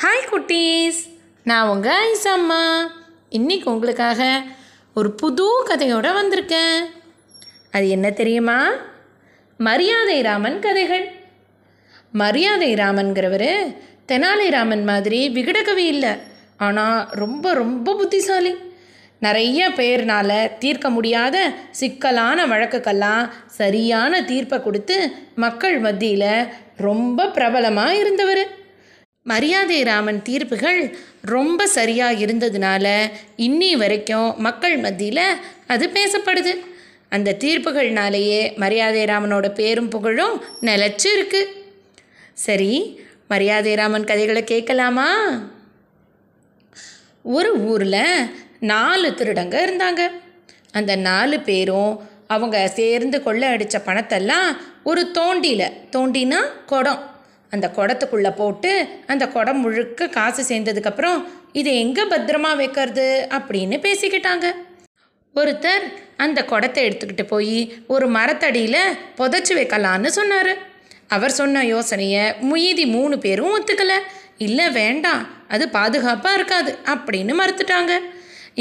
Hi குட்டீஸ். நான் உங்கள் ஐசம்மா இன்னைக்கு உங்களுக்காக ஒரு புது கதையோடு வந்திருக்கேன். அது என்ன தெரியுமா? மரியாதை ராமன் கதைகள். மரியாதை ராமன்கிறவர் தெனாலிராமன் மாதிரி விகடகவி இல்லை. ஆனால் ரொம்ப ரொம்ப புத்திசாலி. நிறைய பேர்னால் தீர்க்க முடியாத சிக்கலான வழக்குக்கெல்லாம் சரியான தீர்ப்பை கொடுத்து மக்கள் மத்தியில் ரொம்ப பிரபலமாக இருந்தவர். மரியாதை ராமன் தீர்ப்புகள் ரொம்ப சரியாக இருந்ததுனால இன்னி வரைக்கும் மக்கள் மத்தியில் அது பேசப்படுது. அந்த தீர்ப்புகள்னாலேயே மரியாதை ராமனோட பேரும் புகழும் நிலச்சி இருக்கு சரி மரியாதை ராமன் கதைகளை கேட்கலாமா? ஒரு ஊரில் நாலு திருடங்க இருந்தாங்க. அந்த நாலு பேரும் அவங்க சேர்ந்து கொள்ள அடித்த பணத்தெல்லாம் ஒரு தோண்டியில் தோண்டினா குடம். அந்த குடத்துக்குள்ளே போட்டு அந்த குடம் முழுக்க காசு சேர்ந்ததுக்கப்புறம் இதை எங்கே பத்திரமா வைக்கிறது அப்படின்னு பேசிக்கிட்டாங்க. ஒருத்தர் அந்த குடத்தை எடுத்துக்கிட்டு போய் ஒரு மரத்தடியில் புதைச்சி வைக்கலான்னு சொன்னார். அவர் சொன்ன யோசனையை மீதி மூணு பேரும் ஒத்துக்கலை. இல்லை வேண்டாம் அது பாதுகாப்பாக இருக்காது அப்படின்னு மறுத்துட்டாங்க.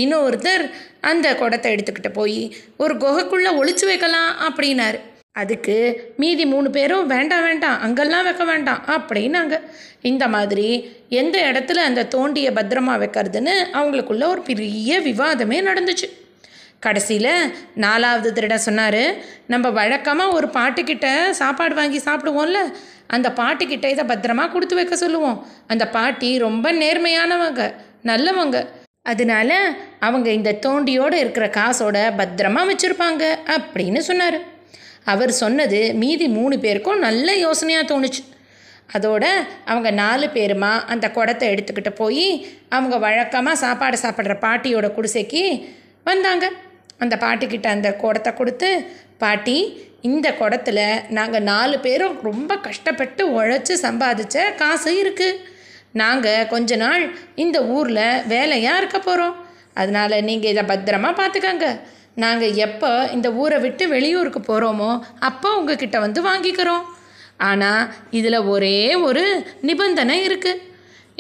இன்னொருத்தர் அந்த குடத்தை எடுத்துக்கிட்டு போய் ஒரு குகைக்குள்ளே ஒழிச்சு வைக்கலாம் அப்படின்னாரு. அதுக்கு மீதி மூணு பேரும் வேண்டாம் வேண்டாம் அங்கெல்லாம் வைக்க வேண்டாம் அப்படின்னாங்க. இந்த மாதிரி எந்த இடத்துல அந்த தோண்டியை பத்திரமா வைக்கிறதுன்னு அவங்களுக்குள்ள ஒரு பெரிய விவாதமே நடந்துச்சு. கடைசியில் நாலாவது திருட சொன்னார் நம்ம வழக்கமாக ஒரு பாட்டுக்கிட்ட சாப்பாடு வாங்கி சாப்பிடுவோம்ல அந்த பாட்டிக்கிட்ட இதை பத்திரமா கொடுத்து வைக்க சொல்லுவோம். அந்த பாட்டி ரொம்ப நேர்மையானவங்க நல்லவங்க. அதனால அவங்க இந்த தோண்டியோடு இருக்கிற காசோட பத்திரமா வச்சுருப்பாங்க அப்படின்னு சொன்னார். அவர் சொன்னது மீதி மூணு பேருக்கும் நல்ல யோசனையாக தோணுச்சு. அதோட அவங்க நாலு பேருமா அந்த குடத்தை எடுத்துக்கிட்டு போய் அவங்க வழக்கமாக சாப்பாடு சாப்பிட்ற பாட்டியோட குடிசைக்கு வந்தாங்க. அந்த பாட்டிக்கிட்ட அந்த குடத்தை கொடுத்து பாட்டி இந்த குடத்தில் நாங்கள் நாலு பேரும் ரொம்ப கஷ்டப்பட்டு உழைச்சி சம்பாதிச்ச காசு இருக்குது நாங்கள் கொஞ்ச நாள் இந்த ஊரில் வேலையாக இருக்க போகிறோம் அதனால் நீங்கள் இதை பத்திரமா பார்த்துக்கங்க நாங்கள் எப்போ இந்த ஊரை விட்டு வெளியூருக்கு போகிறோமோ அப்போ உங்ககிட்ட வந்து வாங்கிக்கிறோம். ஆனால் இதில் ஒரே ஒரு நிபந்தனை இருக்குது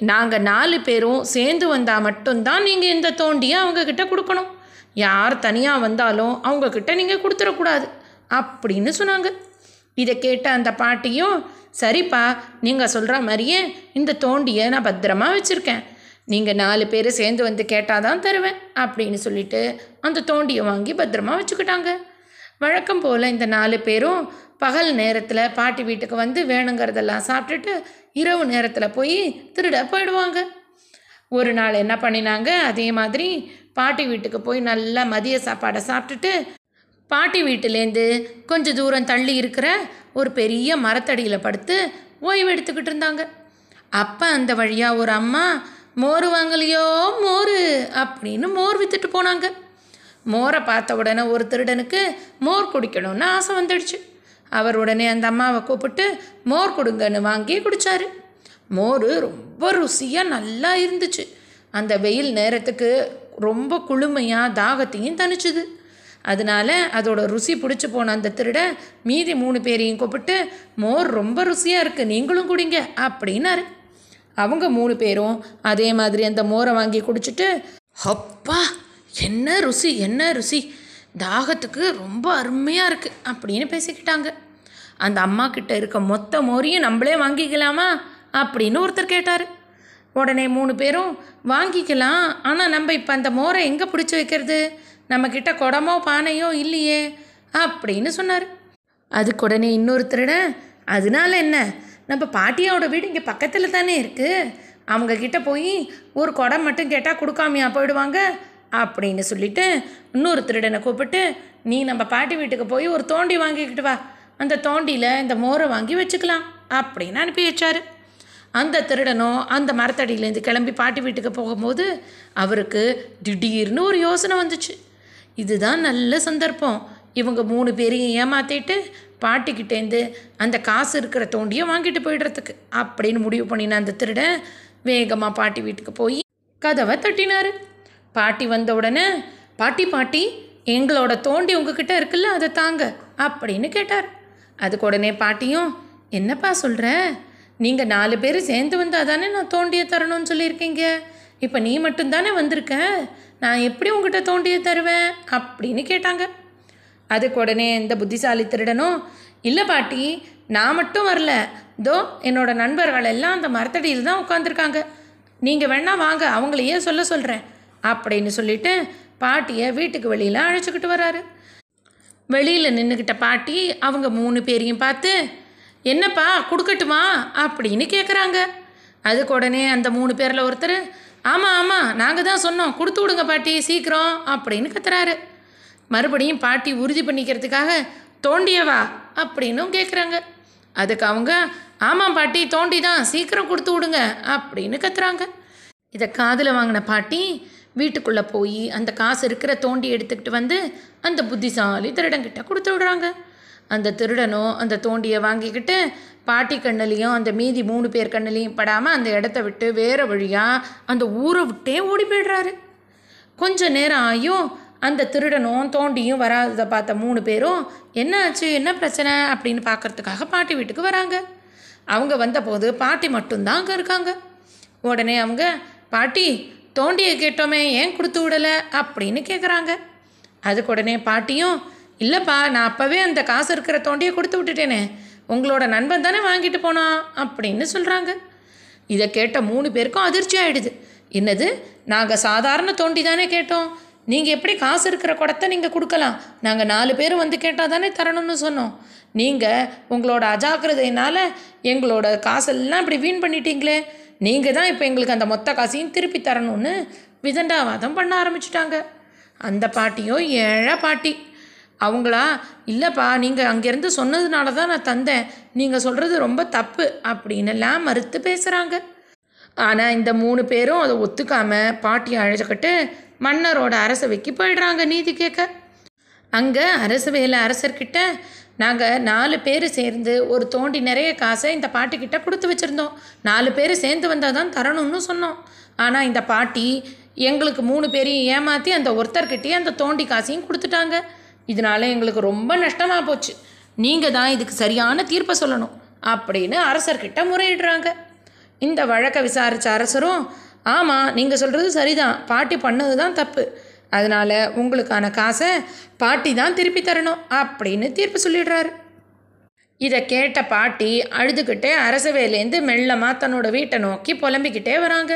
நாங்கள் நாலு பேரும் சேர்ந்து வந்தால் மட்டும்தான் நீங்கள் இந்த தோண்டியை அவங்கக்கிட்ட கொடுக்கணும். யார் தனியாக வந்தாலும் அவங்கக்கிட்ட நீங்கள் கொடுத்துடக்கூடாது அப்படின்னு சொன்னாங்க. இதை கேட்ட அந்த பாட்டியும் சரிப்பா நீங்கள் சொல்கிற மாதிரியே இந்த தோண்டியை நான் பத்திரமா வச்சுருக்கேன். நீங்கள் நாலு பேர் சேர்ந்து வந்து கேட்டால் தான் தருவேன் அப்படின்னு சொல்லிட்டு அந்த தோண்டியை வாங்கி பத்திரமா வச்சுக்கிட்டாங்க. வழக்கம் போல் இந்த நாலு பேரும் பகல் நேரத்தில் பாட்டி வீட்டுக்கு வந்து வேணுங்கிறதெல்லாம் சாப்பிட்டுட்டு இரவு நேரத்தில் போய் திருட போயிடுவாங்க. ஒரு நாள் என்ன பண்ணினாங்க? அதே மாதிரி பாட்டி வீட்டுக்கு போய் நல்லா மதிய சாப்பாடை சாப்பிட்டுட்டு பாட்டி வீட்டிலேருந்து கொஞ்சம் தூரம் தள்ளி இருக்கிற ஒரு பெரிய மரத்தடியில் படுத்து ஓய்வு எடுத்துக்கிட்டு இருந்தாங்க. அப்போ அந்த வழியாக ஒரு அம்மா மோர் வாங்கலையோ? மோர். அப்படின்னு மோர் விற்றுட்டு போனாங்க. மோரை பார்த்த உடனே ஒரு திருடனுக்கு மோர் குடிக்கணும்னு ஆசை வந்துடுச்சு. அவர் உடனே அந்த அம்மாவை கூப்பிட்டு மோர் கொடுங்கன்னு வாங்கி குடித்தாரு மோர் ரொம்ப ருசியாக நல்லா இருந்துச்சு. அந்த வெயில் நேரத்துக்கு ரொம்ப குளுமையாக தாகத்தையும் தணிச்சுது. அதனால அதோட ருசி பிடிச்சி போன அந்த திருட மீதி மூணு பேரையும் கூப்பிட்டு மோர் ரொம்ப ருசியாக இருக்குது நீங்களும் குடிங்க. அப்படின்னாரு. அவங்க மூணு பேரும் அதே மாதிரி அந்த மோரை வாங்கி குடிச்சிட்டு அப்பா என்ன ருசி என்ன ருசி. தாகத்துக்கு ரொம்ப அருமையாக இருக்குது அப்படின்னு பேசிக்கிட்டாங்க. அந்த அம்மா கிட்ட இருக்க மொத்த மோரையும் நம்மளே வாங்கிக்கலாமா அப்படின்னு ஒருத்தர் கேட்டார். உடனே மூணு பேரும் வாங்கிக்கலாம் ஆனால் நம்ம இப்போ அந்த மோரை எங்கே பிடிச்சி வைக்கிறது? நம்மக்கிட்ட குடமோ பானையோ இல்லையே அப்படின்னு சொன்னார். அதுக்கு உடனே இன்னொருத்தரிட அதனால என்ன? நம்ம பாட்டியோட வீடு இங்கே பக்கத்தில் தானே இருக்குது அவங்கக்கிட்ட போய் ஒரு குடம் மட்டும் கேட்டால் கொடுக்காமையா போயிடுவாங்க? அப்படின்னு சொல்லிட்டு இன்னொரு திருடனை கூப்பிட்டு நீ நம்ம பாட்டி வீட்டுக்கு போய் ஒரு தோண்டி வாங்கிக்கிட்டு வா. அந்த தோண்டியில் இந்த மோரை வாங்கி வச்சுக்கலாம். அப்படின்னு அனுப்பி வச்சாரு. அந்த திருடனும் அந்த மரத்தடியிலேருந்து கிளம்பி பாட்டி வீட்டுக்கு போகும்போது அவருக்கு திடீர்னு ஒரு யோசனை வந்துச்சு. இதுதான் நல்ல சந்தர்ப்பம். இவங்க மூணு பேரையும் ஏமாற்றிட்டு பாட்டிக்கிட்டேருந்து அந்த காசு இருக்கிற தோண்டியை வாங்கிட்டு போயிடுறதுக்கு அப்படின்னு முடிவு பண்ணின அந்த திருடன் வேகமாக பாட்டி வீட்டுக்கு போய் கதவை தட்டினார். பாட்டி வந்த உடனே பாட்டி பாட்டி எங்களோட தோண்டி உங்ககிட்ட இருக்குல்ல அதை தாங்க அப்படின்னு கேட்டார். அதுக்கு உடனே பாட்டியும் என்னப்பா சொல்கிற நீங்கள் நாலு பேர் சேர்ந்து வந்தால் தானே நான் தோண்டியை தரணும்னு சொல்லியிருக்கீங்க. இப்போ நீ மட்டும்தானே வந்திருக்க? நான் எப்படி உங்ககிட்ட தோண்டியை தருவேன்? அப்படின்னு கேட்டாங்க. அதுக்கு உடனே இந்த புத்திசாலி திருடனும் இல்லை பாட்டி நான் மட்டும் வரல. தோ என்னோட நண்பர்கள் எல்லாம் அந்த மரத்தடியில் தான் உட்காந்துருக்காங்க நீங்கள் வேணா வாங்க அவங்களையே சொல்ல சொல்கிறேன் அப்படின்னு சொல்லிட்டு பாட்டியை வீட்டுக்கு வெளியில் அழைச்சிக்கிட்டு வராரு. வெளியில் நின்றுக்கிட்ட பாட்டி அவங்க மூணு பேரையும் பார்த்து என்னப்பா கொடுக்கட்டுமா அப்படின்னு கேட்குறாங்க அதுக்கு உடனே அந்த மூணு பேரில் ஒருத்தர் ஆமாம் ஆமாம் நாங்கள் தான் சொன்னோம் கொடுத்து விடுங்க பாட்டி சீக்கிரம் அப்படின்னு கத்துறாரு. மறுபடியும் பாட்டி உறுதி பண்ணிக்கிறதுக்காக தோண்டியவா அப்படின்னும் கேட்குறாங்க அதுக்கு அவங்க ஆமாம் பாட்டி தோண்டி தான் சீக்கிரம் கொடுத்து விடுங்க அப்படின்னு கத்துறாங்க. இதை காதில் வாங்கின பாட்டி வீட்டுக்குள்ளே போய் அந்த காசு இருக்கிற தோண்டி எடுத்துக்கிட்டு வந்து அந்த புத்திசாலி திருடங்கிட்ட கொடுத்து விடுறாங்க. அந்த திருடனும் அந்த தோண்டியை வாங்கிக்கிட்டு பாட்டி கண்ணுலேயும் அந்த மீதி மூணு பேர் கண்ணுலேயும் படாமல் அந்த இடத்த விட்டு வேறு வழியாக அந்த ஊரை விட்டே ஓடி போயிடுறாரு. கொஞ்ச நேரம் ஆயும் அந்த திருடனும் தோண்டியும் வராததை பார்த்த மூணு பேரும் என்ன ஆச்சு என்ன பிரச்சனை? அப்படின்னு பார்க்கறதுக்காக பாட்டி வீட்டுக்கு வராங்க. அவங்க வந்தபோது பாட்டி மட்டும்தான் அங்கே இருக்காங்க. உடனே அவங்க பாட்டி தோண்டியை கேட்டோமே ஏன் கொடுத்து விடலை? அப்படின்னு கேட்குறாங்க அதுக்கு உடனே பாட்டியும் இல்லைப்பா நான் அப்போவே அந்த காசு இருக்கிற தோண்டியை கொடுத்து விட்டுட்டேனே. உங்களோட நண்பன் தானே வாங்கிட்டு போனான் அப்படின்னு சொல்கிறாங்க இதை கேட்ட மூணு பேருக்கும் அதிர்ச்சி ஆகிடுது என்னது? நாங்கள் சாதாரண தோண்டி தானே கேட்டோம். நீங்கள் எப்படி காசு இருக்கிற குடத்தை நீங்கள் கொடுக்கலாம்? நாங்கள் நாலு பேர் வந்து கேட்டால் தானே தரணும்னு சொன்னோம். நீங்கள் உங்களோட அஜாக்கிரதையினால் எங்களோட காசெல்லாம் இப்படி வீண் பண்ணிட்டீங்களே? நீங்கள் தான் இப்போ எங்களுக்கு அந்த மொத்த காசையும் திருப்பி தரணும்னு விதண்டாவாதம் பண்ண ஆரம்பிச்சிட்டாங்க. அந்த பாட்டியும் ஏழை பாட்டி. அவங்களா இல்லைப்பா நீங்கள் அங்கேருந்து சொன்னதுனால தான் நான் தந்தேன். நீங்கள் சொல்கிறது ரொம்ப தப்பு அப்படின்னுலாம் மறுத்து பேசுகிறாங்க ஆனால் இந்த மூணு பேரும் அதை ஒத்துக்காமல் பாட்டி அழைச்சிக்கிட்டு மன்னரோட அரசவைக்கு போயிடுறாங்க நீதி கேட்க அங்கே அரசு வேலை அரசர்கிட்ட நாங்கள் நாலு பேர் சேர்ந்து ஒரு தோண்டி நிறைய காசை இந்த பாட்டிக்கிட்ட கொடுத்து வச்சுருந்தோம். நாலு பேர் சேர்ந்து வந்தால் தான் தரணும்னு சொன்னோம். ஆனால் இந்த பாட்டி எங்களுக்கு மூணு பேரையும் ஏமாற்றி அந்த ஒருத்தர்கிட்டயே அந்த தோண்டி காசையும் கொடுத்துட்டாங்க. இதனால எங்களுக்கு ரொம்ப நஷ்டமாக போச்சு. நீங்கள் தான் இதுக்கு சரியான தீர்ப்பை சொல்லணும் அப்படின்னு அரசர்கிட்ட முறையிடுறாங்க. இந்த வழக்கை விசாரித்த அரசரும் ஆமாம் நீங்கள் சொல்கிறது சரிதான். பாட்டி பண்ணது தான் தப்பு. அதனால் உங்களுக்கான காசை பாட்டி தான் திருப்பி தரணும் அப்படின்னு தீர்ப்பு சொல்லிடுறாரு. இதை கேட்ட பாட்டி அழுதுகிட்டே அரசவேலேருந்து மெல்லமாக தன்னோட வீட்டை நோக்கி புலம்பிக்கிட்டே வராங்க.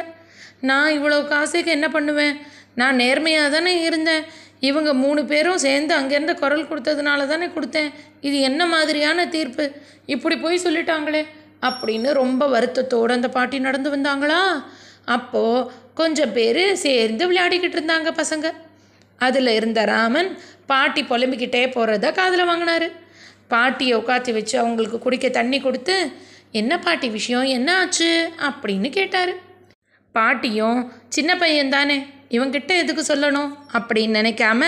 நான் இவ்வளோ காசுக்கு என்ன பண்ணுவேன்? நான் நேர்மையாக தானே இருந்தேன். இவங்க மூணு பேரும் சேர்ந்து அங்கேருந்து குரல் கொடுத்ததுனால தானே கொடுத்தேன். இது என்ன மாதிரியான தீர்ப்பு? இப்படி போய் சொல்லிட்டாங்களே. அப்படின்னு ரொம்ப வருத்தத்தோடு அந்த பாட்டி நடந்து வந்தாங்களா? அப்போது கொஞ்சம் பேர் சேர்ந்து விளையாடிக்கிட்டு இருந்தாங்க பசங்க. அதில் இருந்த ராமன் பாட்டி புலம்பிக்கிட்டே போகிறத காதில் வாங்கினாரு. பாட்டியை உட்காத்தி வச்சு அவங்களுக்கு குடிக்க தண்ணி கொடுத்து என்ன பாட்டி விஷயம்? என்ன ஆச்சு? அப்படின்னு கேட்டார். பாட்டியும் சின்ன பையன் தானே இவங்கிட்ட எதுக்கு சொல்லணும்? அப்படின்னு நினைக்காம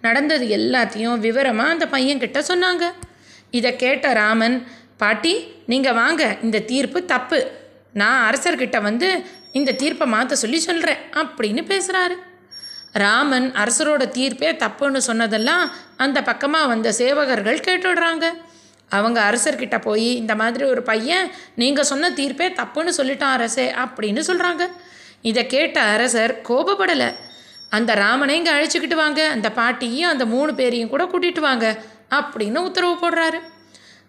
நடந்தது எல்லாத்தையும் விவரமாக அந்த பையன்கிட்ட சொன்னாங்க. இதை கேட்ட ராமன் பாட்டி நீங்கள் வாங்க இந்த தீர்ப்பு தப்பு. நான் அரசர்கிட்ட வந்து இந்த தீர்ப்பை மாற்ற சொல்லி சொல்கிறேன் அப்படின்னு பேசுகிறாரு ராமன் அரசரோட தீர்ப்பே தப்புன்னு சொன்னதெல்லாம் அந்த பக்கமாக வந்த சேவகர்கள் கேட்டுடுறாங்க. அவங்க அரசர்கிட்ட போய் இந்த மாதிரி ஒரு பையன் நீங்கள் சொன்ன தீர்ப்பே தப்புன்னு சொல்லிட்டான் அரசே அப்படின்னு சொல்கிறாங்க இதை கேட்ட அரசர் கோபப்படலை. அந்த ராமனை இங்கே அழைச்சிக்கிட்டு வாங்க அந்த பாட்டியும் அந்த மூணு பேரையும் கூட கூட்டிகிட்டு வாங்க அப்படின்னு உத்தரவு போடுறாரு.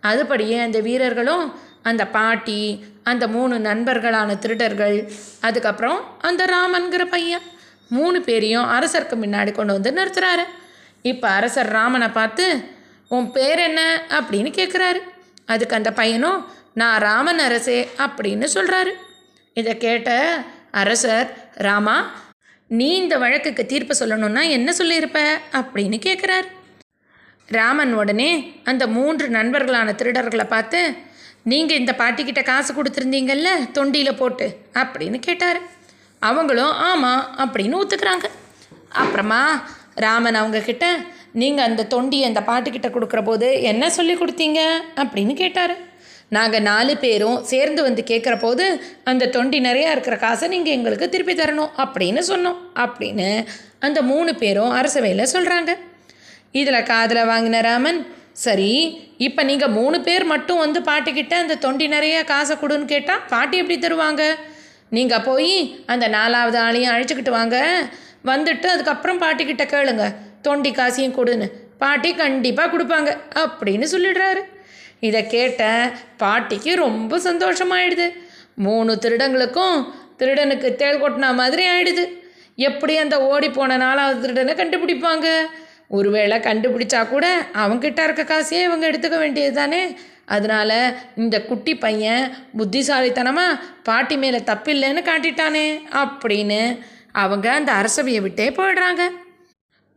அதுபடியே அந்த வீரர்களும் அந்த பாட்டி அந்த மூணு நண்பர்களான திருடர்கள் அதுக்கப்புறம் அந்த ராமன்கிற பையன். மூணு பேரையும் அரசருக்கு முன்னாடி கொண்டு வந்து நிறுத்துறாரு. இப்போ அரசர் ராமனை பார்த்து உன் பேர் என்ன? அப்படின்னு கேட்குறாரு அதுக்கு அந்த பையனும் நான் ராமன் அரசே அப்படின்னு சொல்கிறாரு இதை கேட்ட அரசர் ராமா நீ இந்த வழக்குக்கு தீர்ப்பு சொல்லணும்னா என்ன சொல்லியிருப்ப? அப்படின்னு கேட்குறாரு ராமன் உடனே அந்த மூன்று நண்பர்களான திருடர்களை பார்த்து நீங்கள் இந்த பாட்டிக்கிட்ட காசு கொடுத்துருந்தீங்கல்ல தொண்டியில் போட்டு அப்படின்னு கேட்டார். அவங்களும் ஆமாம் அப்படின்னு ஒத்துக்கிறாங்க. அப்புறமா ராமன் அவங்கக்கிட்ட நீங்கள் அந்த தொண்டியை அந்த பாட்டுக்கிட்ட கொடுக்குற போது என்ன சொல்லி கொடுத்தீங்க அப்படின்னு கேட்டார். நாங்கள் நாலு பேரும் சேர்ந்து வந்து கேட்குற போது அந்த தொண்டி நிறையா இருக்கிற காசை நீங்கள் எங்களுக்கு திருப்பி தரணும் அப்படின்னு சொன்னோம். அப்படின்னு அந்த மூணு பேரும் அரசவையில் சொல்கிறாங்க இதில் காதில் வாங்கின ராமன் சரி இப்போ நீங்கள் மூணு பேர் மட்டும் வந்து பாட்டிக்கிட்ட அந்த தொண்டி நிறைய காசை கொடுன்னு கேட்டால் பாட்டி எப்படி தருவாங்க? நீங்கள் போய் அந்த நாலாவது ஆளையும் அழைச்சிக்கிட்டு வாங்க. வந்துட்டு அதுக்கப்புறம் பாட்டிக்கிட்ட கேளுங்க. தொண்டி காசையும் கொடுன்னு. பாட்டி கண்டிப்பாக கொடுப்பாங்க அப்படின்னு சொல்லிடுறாரு. இதை கேட்ட பாட்டிக்கு ரொம்ப சந்தோஷமாயிடுது. மூணு திருடங்களுக்கும் திருடனுக்கு தேள் கொட்டினா மாதிரி ஆயிடுது. எப்படி அந்த ஓடி போன நாலாவது திருடனை கண்டுபிடிப்பாங்க? ஒருவேளை கண்டுபிடிச்சா கூட அவங்கிட்ட இருக்க காசையே இவங்க எடுத்துக்க வேண்டியது தானே அதனால இந்த குட்டி பையன் புத்திசாலித்தனமாக பாட்டி மேலே தப்பில்லைன்னு காட்டிட்டானே அப்படின்னு அவங்க அந்த அரசவையை விட்டே போயிடுறாங்க.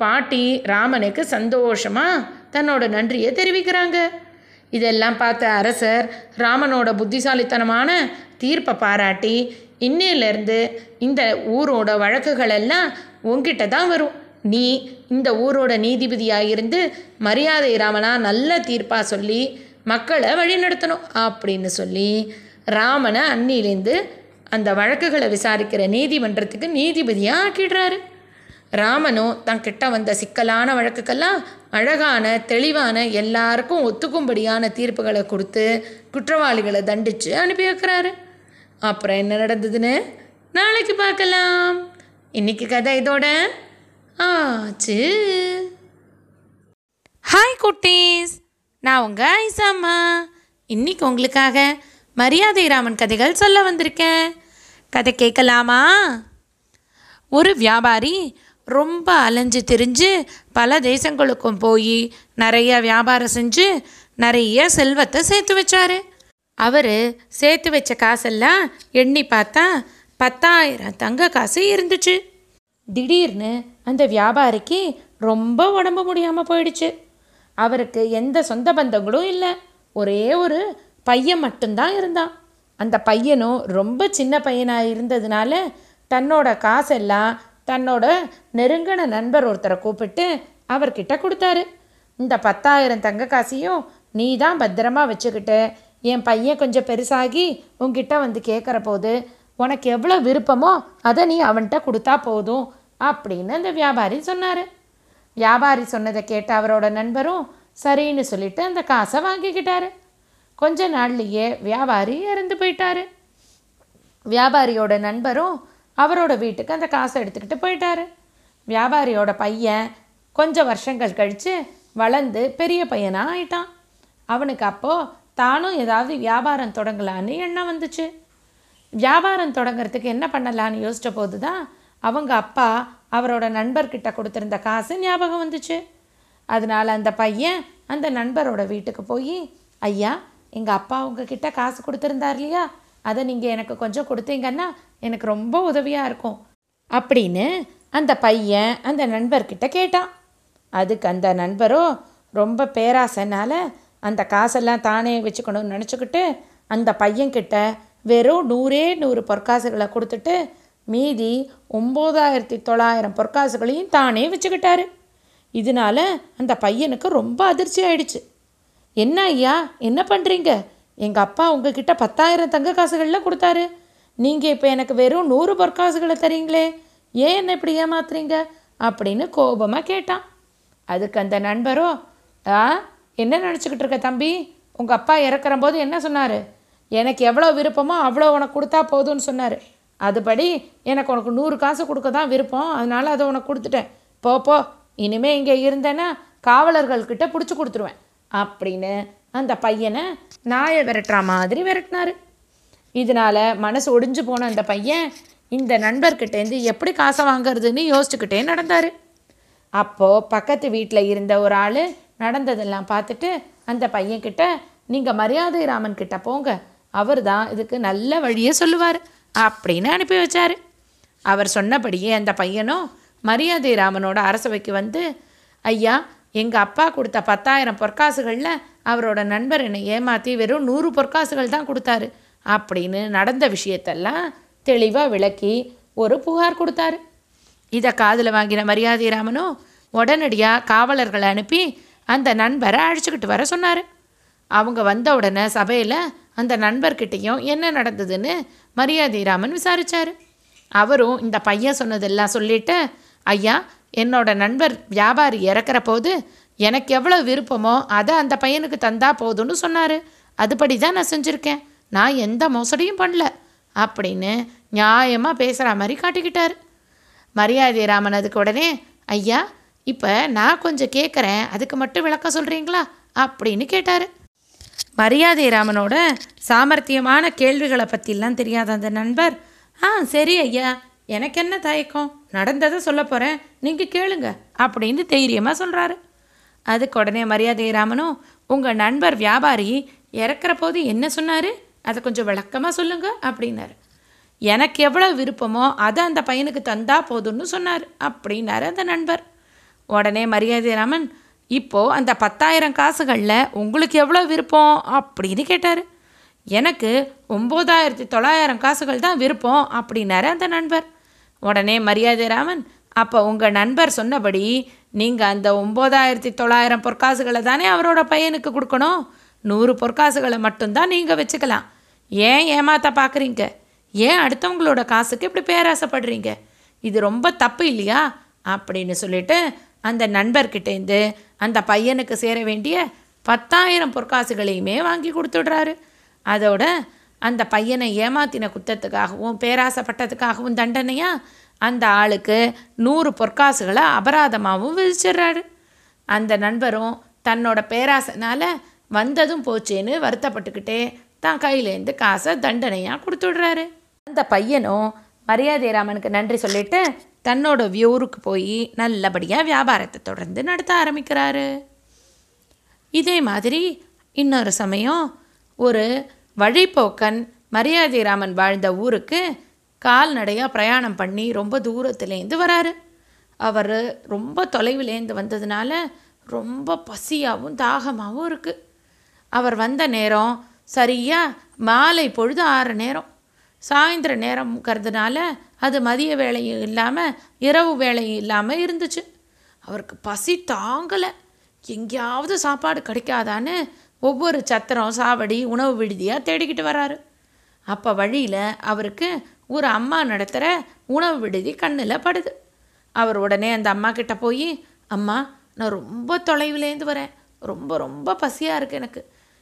பாட்டி ராமனுக்கு சந்தோஷமாக தன்னோட நன்றியை தெரிவிக்கிறாங்க. இதெல்லாம் பார்த்த அரசர் ராமனோட புத்திசாலித்தனமான தீர்ப்பை பாராட்டி இன்னையிலேருந்து இந்த ஊரோட வழக்குகள் எல்லாம் உங்ககிட்ட தான் வரும். நீ இந்த ஊரோட நீதிபதியாக இருந்து மரியாதை ராமனா நல்ல தீர்ப்பாக சொல்லி மக்களை வழிநடத்தணும் அப்படின்னு சொல்லி ராமனை அன்னிலேருந்து அந்த வழக்குகளை விசாரிக்கிற நீதிமன்றத்துக்கு நீதிபதியாக ஆக்கிடுறாரு. ராமனும் தன் கிட்ட வந்த சிக்கலான வழக்குக்கெல்லாம் அழகான தெளிவான எல்லாருக்கும் ஒத்துக்கும்படியான தீர்ப்புகளை கொடுத்து குற்றவாளிகளை தண்டித்து அனுப்பி வைக்கிறாரு. அப்புறம் என்ன நடந்ததுன்னு? நாளைக்கு பார்க்கலாம். இன்னைக்கு கதை இதோட ஆச்சு. ஹாய் குட்டீஸ். நான் உங்கள் ஐசாம்மா. இன்னைக்கு உங்களுக்காக மரியாதை ராமன் கதைகள் சொல்ல வந்திருக்கேன். கதை கேட்கலாமா? ஒரு வியாபாரி ரொம்ப அலைஞ்சு திரிஞ்சு பல தேசங்களுக்கும் போய் நிறைய வியாபாரம் செஞ்சு நிறைய செல்வத்தை சேர்த்து வச்சார். அவர் சேர்த்து வச்ச காசெல்லாம் எண்ணி பார்த்தா பத்தாயிரம் தங்க காசு இருந்துச்சு. திடீர்னு அந்த வியாபாரிக்கு ரொம்ப உடம்பு முடியாமல் போயிடுச்சு. அவருக்கு எந்த சொந்த பந்தங்களும் இல்லை. ஒரே ஒரு பையன் மட்டும்தான் இருந்தான். அந்த பையனும் ரொம்ப சின்ன பையனாக இருந்ததுனால தன்னோட காசெல்லாம் தன்னோட நெருங்கின நண்பர் ஒருத்தரை கூப்பிட்டு அவர்கிட்ட கொடுத்தாரு. இந்த பத்தாயிரம் தங்க காசையும் நீ தான் பத்திரமா வச்சுக்கிட்டு என் பையன் கொஞ்சம் பெருசாகி உங்ககிட்ட வந்து கேட்குற போது உனக்கு எவ்வளோ விருப்பமோ அதை நீ அவன்கிட்ட கொடுத்தா போதும். அப்படின்னு அந்த வியாபாரி சொன்னார். வியாபாரி சொன்னதை கேட்ட அவரோட நண்பரும் சரின்னு சொல்லிட்டு அந்த காசை வாங்கிக்கிட்டாரு. கொஞ்ச நாள்லேயே வியாபாரி இறந்து போயிட்டாரு. வியாபாரியோட நண்பரும் அவரோட வீட்டுக்கு அந்த காசை எடுத்துக்கிட்டு போயிட்டாரு. வியாபாரியோட பையன் கொஞ்சம் வருஷங்கள் கழித்து வளர்ந்து பெரிய பையனாக ஆயிட்டான். அவனுக்கு அப்போது தானும் ஏதாவது வியாபாரம் தொடங்கலான்னு எண்ணம் வந்துச்சு. வியாபாரம் தொடங்குறதுக்கு என்ன பண்ணலான்னு யோசித்த போது தான் அவங்க அப்பா அவரோட நண்பர்கிட்ட கொடுத்துருந்த காசு ஞாபகம் வந்துச்சு. அதனால் அந்த பையன் அந்த நண்பரோட வீட்டுக்கு போய் ஐயா எங்கள் அப்பா உங்ககிட்ட காசு கொடுத்துருந்தார் இல்லையா? அதை நீங்கள் எனக்கு கொஞ்சம் கொடுத்தீங்கன்னா எனக்கு ரொம்ப உதவியாக இருக்கும். அப்படின்னு அந்த பையன் அந்த நண்பர்கிட்ட கேட்டான். அதுக்கு அந்த நண்பரோ ரொம்ப பேராசைனால அந்த காசெல்லாம் தானே வச்சுக்கணும்னு நினச்சிக்கிட்டு அந்த பையன்கிட்ட வெறும் நூறே நூறு பொற்காசுகளை கொடுத்துட்டு மீதி ஒம்போதாயிரத்தி தொள்ளாயிரம் பொற்காசுகளையும் தானே வச்சுக்கிட்டாரு. இதனால அந்த பையனுக்கு ரொம்ப அதிர்ச்சி ஆயிடுச்சு. என்ன ஐயா என்ன பண்ணுறீங்க எங்கள் அப்பா உங்ககிட்ட பத்தாயிரம் தங்க காசுகளில் கொடுத்தாரு. நீங்கள் இப்போ எனக்கு வெறும் நூறு பொற்காசுகளை தரீங்களே ஏன் என்ன இப்படி ஏமாத்துறீங்க? அப்படின்னு கோபமாக கேட்டான். அதுக்கு அந்த நண்பரோ ஆ என்ன நினச்சிக்கிட்டு இருக்க தம்பி? உங்கள் அப்பா இறக்குற போது என்ன சொன்னார்? எனக்கு எவ்வளோ விருப்பமோ அவ்வளோ உனக்கு கொடுத்தா போதும்னு சொன்னார். அதுபடி எனக்கு உனக்கு நூறு காசு கொடுக்க தான் விருப்பம். அதனால் அதை உனக்கு கொடுத்துட்டேன். போ போ. இனிமேல் இங்கே இருந்தேன்னா காவலர்கள்கிட்ட பிடிச்சி கொடுத்துருவேன். அப்படின்னு அந்த பையனை நாயை விரட்டுற மாதிரி விரட்டினார். இதனால மனசு ஒடிஞ்சு போன அந்த பையன் இந்த நண்பர்கிட்டேருந்து எப்படி காசை வாங்குறதுன்னு யோசிச்சுக்கிட்டே நடந்தார். அப்போது பக்கத்து வீட்டில் இருந்த ஒரு ஆள் நடந்ததெல்லாம் பார்த்துட்டு அந்த பையன்கிட்ட நீங்கள் மரியாதை ராமன் கிட்ட போங்க. அவர் தான் இதுக்கு நல்ல வழியை சொல்லுவார். அப்படின்னு அனுப்பி வச்சார். அவர் சொன்னபடியே அந்த பையனும் மரியாதை ராமனோட அரசவைக்கு வந்து ஐயா எங்கள் அப்பா கொடுத்த பத்தாயிரம் பொற்காசுகளில் அவரோட நண்பர் என்னை ஏமாற்றி வெறும் நூறு பொற்காசுகள் தான் கொடுத்தாரு அப்படின்னு நடந்த விஷயத்தெல்லாம் தெளிவாக விளக்கி ஒரு புகார் கொடுத்தாரு. இதை காதில் வாங்கின மரியாதை ராமனும் உடனடியாக காவலர்களை அனுப்பி அந்த நண்பரை அழைச்சிக்கிட்டு வர சொன்னார். அவங்க வந்த உடனே சபையில் அந்த நண்பர்கிட்டையும் என்ன நடந்ததுன்னு மரியாதை ராமன் விசாரித்தார் அவரும் இந்த பையன் சொன்னதெல்லாம் சொல்லிட்டு ஐயா என்னோட நண்பர் வியாபாரி இறக்குற போது எனக்கு எவ்வளோ விருப்பமோ அதை அந்த பையனுக்கு தந்தா போதும்னு சொன்னார். அதுபடி தான் நான் செஞ்சுருக்கேன். நான் எந்த மோசடியும் பண்ணல. அப்படின்னு நியாயமாக பேசுகிற மாதிரி காட்டிக்கிட்டார். மரியாதை ராமன் அதுக்கு உடனே ஐயா இப்போ நான் கொஞ்சம் கேட்குறேன் அதுக்கு மட்டும் விளக்கம் சொல்கிறீங்களா அப்படின்னு கேட்டார். மரியாதை ராமனோட சாமர்த்தியமான கேள்விகளை பற்றிலாம் தெரியாத அந்த நண்பர் ஆ சரி ஐயா எனக்கு என்ன தயக்கம்? நடந்ததை சொல்ல போகிறேன் நீங்கள் கேளுங்க அப்படின்னு தைரியமாக சொல்கிறாரு அதுக்கு உடனே மரியாதை ராமனும் உங்கள் நண்பர் வியாபாரி இறக்குற போது என்ன சொன்னார்? அதை கொஞ்சம் விளக்கமாக சொல்லுங்க அப்படின்னாரு. எனக்கு எவ்வளோ விருப்பமோ அதை அந்த பையனுக்கு தந்தா போதும்னு சொன்னார் அப்படின்னாரு அந்த நண்பர். உடனே மரியாதை ராமன் இப்போது அந்த பத்தாயிரம் காசுகளில் உங்களுக்கு எவ்வளோ விருப்பம் அப்படின்னு கேட்டார். எனக்கு ஒம்பதாயிரத்தி தொள்ளாயிரம் காசுகள் தான் விருப்பம் அப்படின்னாரு அந்த நண்பர். உடனே மரியாதை ராமன் அப்போ உங்கள் நண்பர் சொன்னபடி நீங்கள் அந்த ஒம்பதாயிரத்தி தொள்ளாயிரம் பொற்காசுகளை தானே அவரோட பையனுக்கு கொடுக்கணும். நூறு பொற்காசுகளை மட்டும்தான் நீங்கள் வச்சுக்கலாம். ஏன் ஏமாத்த பார்க்குறீங்க ஏன் அடுத்தவங்களோட காசுக்கு இப்படி பேராசைப்படுறீங்க? இது ரொம்ப தப்பு இல்லையா? அப்படின்னு சொல்லிட்டு அந்த நண்பர்கிட்டேருந்து அந்த பையனுக்கு சேர வேண்டிய பத்தாயிரம் பொற்காசுகளையுமே வாங்கி கொடுத்துடுறாரு. அதோட அந்த பையனை ஏமாத்தின குத்தத்துக்காகவும் பேராசைப்பட்டதுக்காகவும் தண்டனையாக அந்த ஆளுக்கு நூறு பொற்காசுகளை அபராதமாகவும் விதிச்சிடுறாரு. அந்த நண்பரும் தன்னோட பேராசனால் வந்ததும் போச்சேன்னு வருத்தப்பட்டுக்கிட்டே தான் கையிலேருந்து காசை தண்டனையாக கொடுத்துடுறாரு. அந்த பையனும் மரியாதை ராமனுக்கு நன்றி சொல்லிட்டு தன்னோட வியூருக்கு போய் நல்லபடியாக வியாபாரத்தை தொடர்ந்து நடத்த ஆரம்பிக்கிறாரு. இதே மாதிரி இன்னொரு சமயம் ஒரு வழிப்போக்கன் மரியாதை ராமன் வாழ்ந்த ஊருக்கு கால்நடையாக பிரயாணம் பண்ணி ரொம்ப தூரத்துலேருந்து வராரு. அவர் ரொம்ப தொலைவிலேருந்து வந்ததுனால ரொம்ப பசியாகவும் தாகமாகவும் இருக்குது அவர் வந்த நேரம் சரியாக மாலை பொழுது ஆறு நேரம். சாயந்தர இருக்கிறதுனால அது மதிய வேலையும் இல்லாமல் இரவு வேலையும் இல்லாமல் இருந்துச்சு. அவருக்கு பசி தாங்கலை. எங்கேயாவது சாப்பாடு கிடைக்காதான்னு ஒவ்வொரு சத்திரம் சாவடி உணவு விடுதியாக தேடிக்கிட்டு வராரு. அப்போ வழியில் அவருக்கு ஒரு அம்மா நடத்துகிற உணவு விடுதி கண்ணில் படுது. அவர் உடனே அந்த அம்மா கிட்ட போய் அம்மா நான் ரொம்ப தொலைவிலேருந்து வரேன். ரொம்ப ரொம்ப பசியாக இருக்குது எனக்கு.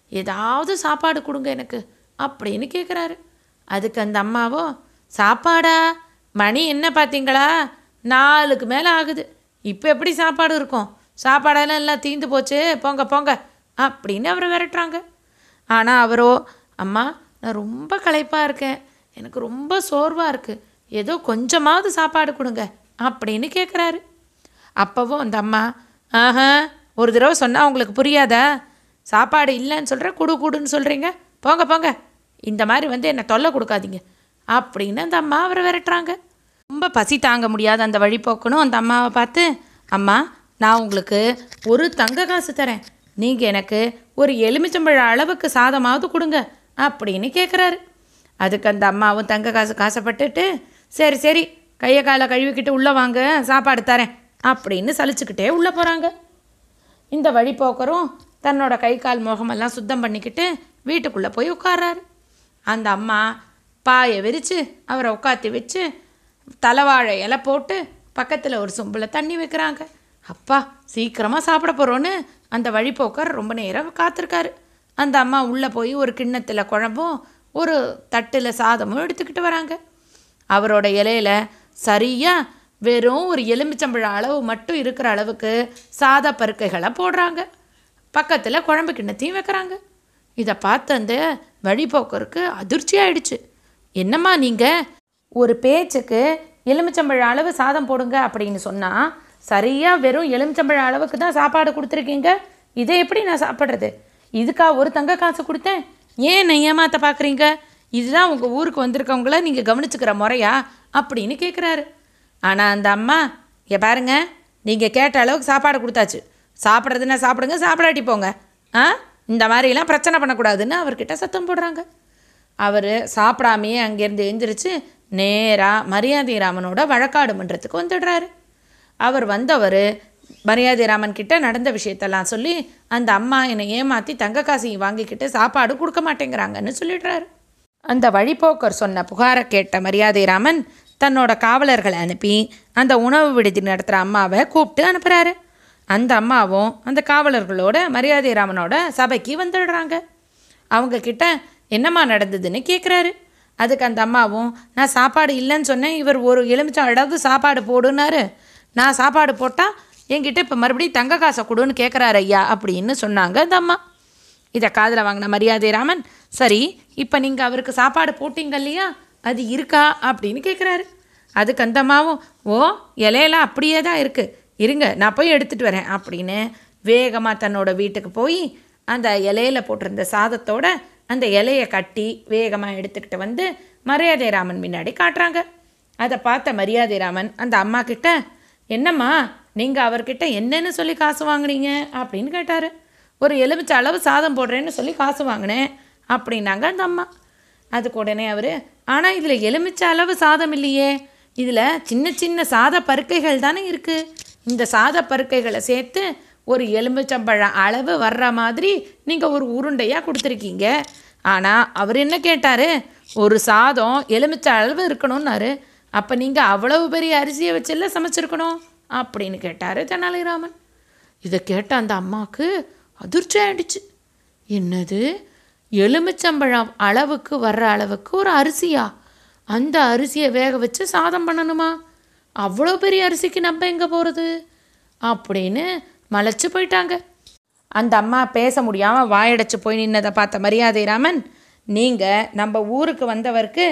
ஏதாவது சாப்பாடு கொடுங்க எனக்கு அப்படின்னு கேட்குறாரு அதுக்கு அந்த அம்மாவோ சாப்பாடா? மணி என்ன பார்த்தீங்களா? நாலுக்கு மேலே ஆகுது. இப்போ எப்படி சாப்பாடு இருக்கும்? சாப்பாடெல்லாம் எல்லாம் தீந்து போச்சு. போங்க போங்க. அப்படின்னு அவரை விரட்டுறாங்க. ஆனால் அவரோ அம்மா நான் ரொம்ப களைப்பாக இருக்கேன். எனக்கு ரொம்ப சோர்வாக இருக்குது ஏதோ கொஞ்சமாவது சாப்பாடு கொடுங்க. அப்படின்னு கேட்குறாரு அப்போவும் அந்த அம்மா ஆஹா ஒரு தடவை சொன்னால் உங்களுக்கு புரியாதா? சாப்பாடு இல்லைன்னு சொல்கிற குடு குடுன்னு சொல்கிறீங்க போங்க போங்க. இந்த மாதிரி வந்து என்னை தொல்லை கொடுக்காதீங்க. அப்படின்னு அந்த அம்மா அவரை விரட்டுறாங்க. ரொம்ப பசி தாங்க முடியாத அந்த வழிபோக்கணும் அந்த அம்மாவை பார்த்து அம்மா நான் உங்களுக்கு ஒரு தங்க காசு தரேன். நீங்கள் எனக்கு ஒரு எலுமிச்சம்பழ அளவுக்கு சாதமாவது கொடுங்க அப்படின்னு கேட்குறாரு அதுக்கு அந்த அம்மாவும் தங்க காசு காசப்பட்டுட்டு சரி சரி கையை காலை கழுவிக்கிட்டு உள்ளே வாங்க சாப்பாடு தரேன் அப்படின்னு சலிச்சுக்கிட்டே உள்ளே போகிறாங்க இந்த வழிபோக்கரும் தன்னோட கை கால் முகமெல்லாம் சுத்தம் பண்ணிக்கிட்டு வீட்டுக்குள்ளே போய் உட்கார்றாரு. அந்த அம்மா பாயை விரித்து அவரை உட்காத்தி வச்சு தலைவாழை இலை போட்டு பக்கத்தில் ஒரு சொம்பில் தண்ணி வைக்கிறாங்க. அப்பா சீக்கிரமாக சாப்பிட போகிறோன்னு அந்த வழிபோக்கர் ரொம்ப நேரம் காத்திருக்காரு. அந்த அம்மா உள்ளே போய் ஒரு கிண்ணத்தில் குழம்பும் ஒரு தட்டில் சாதமும் எடுத்துக்கிட்டு வராங்க. அவரோட இலையில சரியாக வெறும் ஒரு எலுமிச்சம்பழம் அளவு மட்டும் இருக்கிற அளவுக்கு சாத பருக்கைகளை போடுறாங்க. பக்கத்தில் குழம்பு கிண்ணத்தையும் வைக்கிறாங்க. இதை பார்த்து அந்த வழிபோக்கருக்கு அதிர்ச்சி ஆயிடுச்சு. என்னம்மா நீங்கள் ஒரு பேச்சுக்கு எலுமிச்சம்பழம் அளவு சாதம் போடுங்க அப்படின்னு சொன்னால் சரியாக வெறும் எலுமிச்சம்பழம் அளவுக்கு தான் சாப்பாடு கொடுத்துருக்கீங்க? இதை எப்படி நான் சாப்பிட்றது? இதுக்கா ஒரு தங்க காசு கொடுத்தேன்? ஏன் என்னை ஏமாத்த பார்க்குறீங்க இதுதான் உங்கள் ஊருக்கு வந்திருக்கவங்கள நீங்கள் கவனிச்சுக்கிற முறையா? அப்படின்னு கேட்குறாரு ஆனால் அந்த அம்மா இங்கே பாருங்க நீங்கள் கேட்ட அளவுக்கு சாப்பாடு கொடுத்தாச்சு. சாப்பிட்றதுன்னா சாப்பிடுங்க சாப்பிடாட்டி போங்க. ஆ? இந்த மாதிரிலாம் பிரச்சனை பண்ணக்கூடாதுன்னு அவர்கிட்ட சத்தம் போடுறாங்க. அவர் சாப்பிடாமையே அங்கேருந்து எழுந்திரிச்சு நேராக மரியாதை ராமனோட வழக்காடு மன்றத்துக்கு வந்துடுறாரு. அவர் வந்தவர் மரியாதை ராமன் கிட்ட நடந்த விஷயத்தெல்லாம் சொல்லி அந்த அம்மா என்னை ஏமாற்றி தங்க காசையும் வாங்கிக்கிட்டு சாப்பாடு கொடுக்க மாட்டேங்கிறாங்கன்னு சொல்லிடுறாரு. அந்த வழிபோக்கர் சொன்ன புகாரை கேட்ட மரியாதை ராமன் தன்னோட காவலர்களை அனுப்பி அந்த உணவு விடுதி நடத்துகிற அம்மாவை கூப்பிட்டு அனுப்புகிறாரு அந்த அம்மாவும் அந்த காவலர்களோட மரியாதை ராமனோட சபைக்கு வந்துடுறாங்க. அவங்கக்கிட்ட என்னம்மா நடந்ததுன்னு கேட்குறாரு அதுக்கு அந்த அம்மாவும் நான் சாப்பாடு இல்லைன்னு சொன்னேன். இவர் ஒரு எலுமிச்சம் அளவு சாப்பாடு போடுனாரு. நான் சாப்பாடு போட்டால் என்கிட்ட இப்போ மறுபடியும் தங்க காசை கொடுன்னு கேட்குறாரு ஐயா அப்படின்னு சொன்னாங்க அந்த அம்மா. இதை காதில் வாங்கின மரியாதை ராமன். சரி இப்போ நீங்கள் அவருக்கு சாப்பாடு போட்டீங்க இல்லையா? அது இருக்கா? அப்படின்னு கேட்குறாரு அதுக்கு அந்த அம்மாவும் ஓ இலையெல்லாம் அப்படியே தான் இருக்குது இருங்க நான் போய் எடுத்துகிட்டு வரேன் அப்படின்னு வேகமாக தன்னோட வீட்டுக்கு போய் அந்த இலையில போட்டிருந்த சாதத்தோட அந்த இலையை கட்டி வேகமாக எடுத்துக்கிட்டு வந்து மரியாதை ராமன் முன்னாடி காட்டுறாங்க. அதை பார்த்த மரியாதை ராமன் அந்த அம்மா கிட்ட என்னம்மா நீங்கள் அவர்கிட்ட என்னன்னு சொல்லி காசு வாங்குனீங்க? அப்படின்னு கேட்டார். ஒரு எலுமிச்சை அளவு சாதம் போடுறேன்னு சொல்லி காசு வாங்கினேன் அப்படின்னாங்க அந்த அம்மா. அதுக்கு உடனே அவர் ஆனால் இதில் எலுமிச்சை அளவு சாதம் இல்லையே இதில் சின்ன சின்ன சாத பருக்கைகள் தானே இருக்குது இந்த சாத பருக்கைகளை சேர்த்து ஒரு எலுமிச்சம்பழம் அளவு வர்ற மாதிரி நீங்கள் ஒரு உருண்டையாக கொடுத்துருக்கீங்க. ஆனால் அவர் என்ன கேட்டார்? ஒரு சாதம் எலுமிச்ச அளவு இருக்கணும்னாரு. அப்போ நீங்கள் அவ்வளவு பெரிய அரிசியை வச்சுல்ல சமைச்சிருக்கணும்? அப்படின்னு கேட்டார் தெனாலிராமன். இதை கேட்ட அந்த அம்மாவுக்கு அதிர்ச்சி ஆயிடுச்சு. என்னது? எலுமிச்சம்பழம் அளவுக்கு வர்ற அளவுக்கு ஒரு அரிசியா? அந்த அரிசியை வேக வச்சு சாதம் பண்ணணுமா? அவ்வளோ பெரிய அரிசிக்கு நம்ம எங்கே போகிறது அப்படின்னு மலைச்சு போயிட்டாங்க. அந்த அம்மா பேச முடியாமல் வாயடைச்சு போய் நின்னதை பார்த்த மரியாதை ராமன் நீங்கள் நம்ம ஊருக்கு வந்தவருக்கு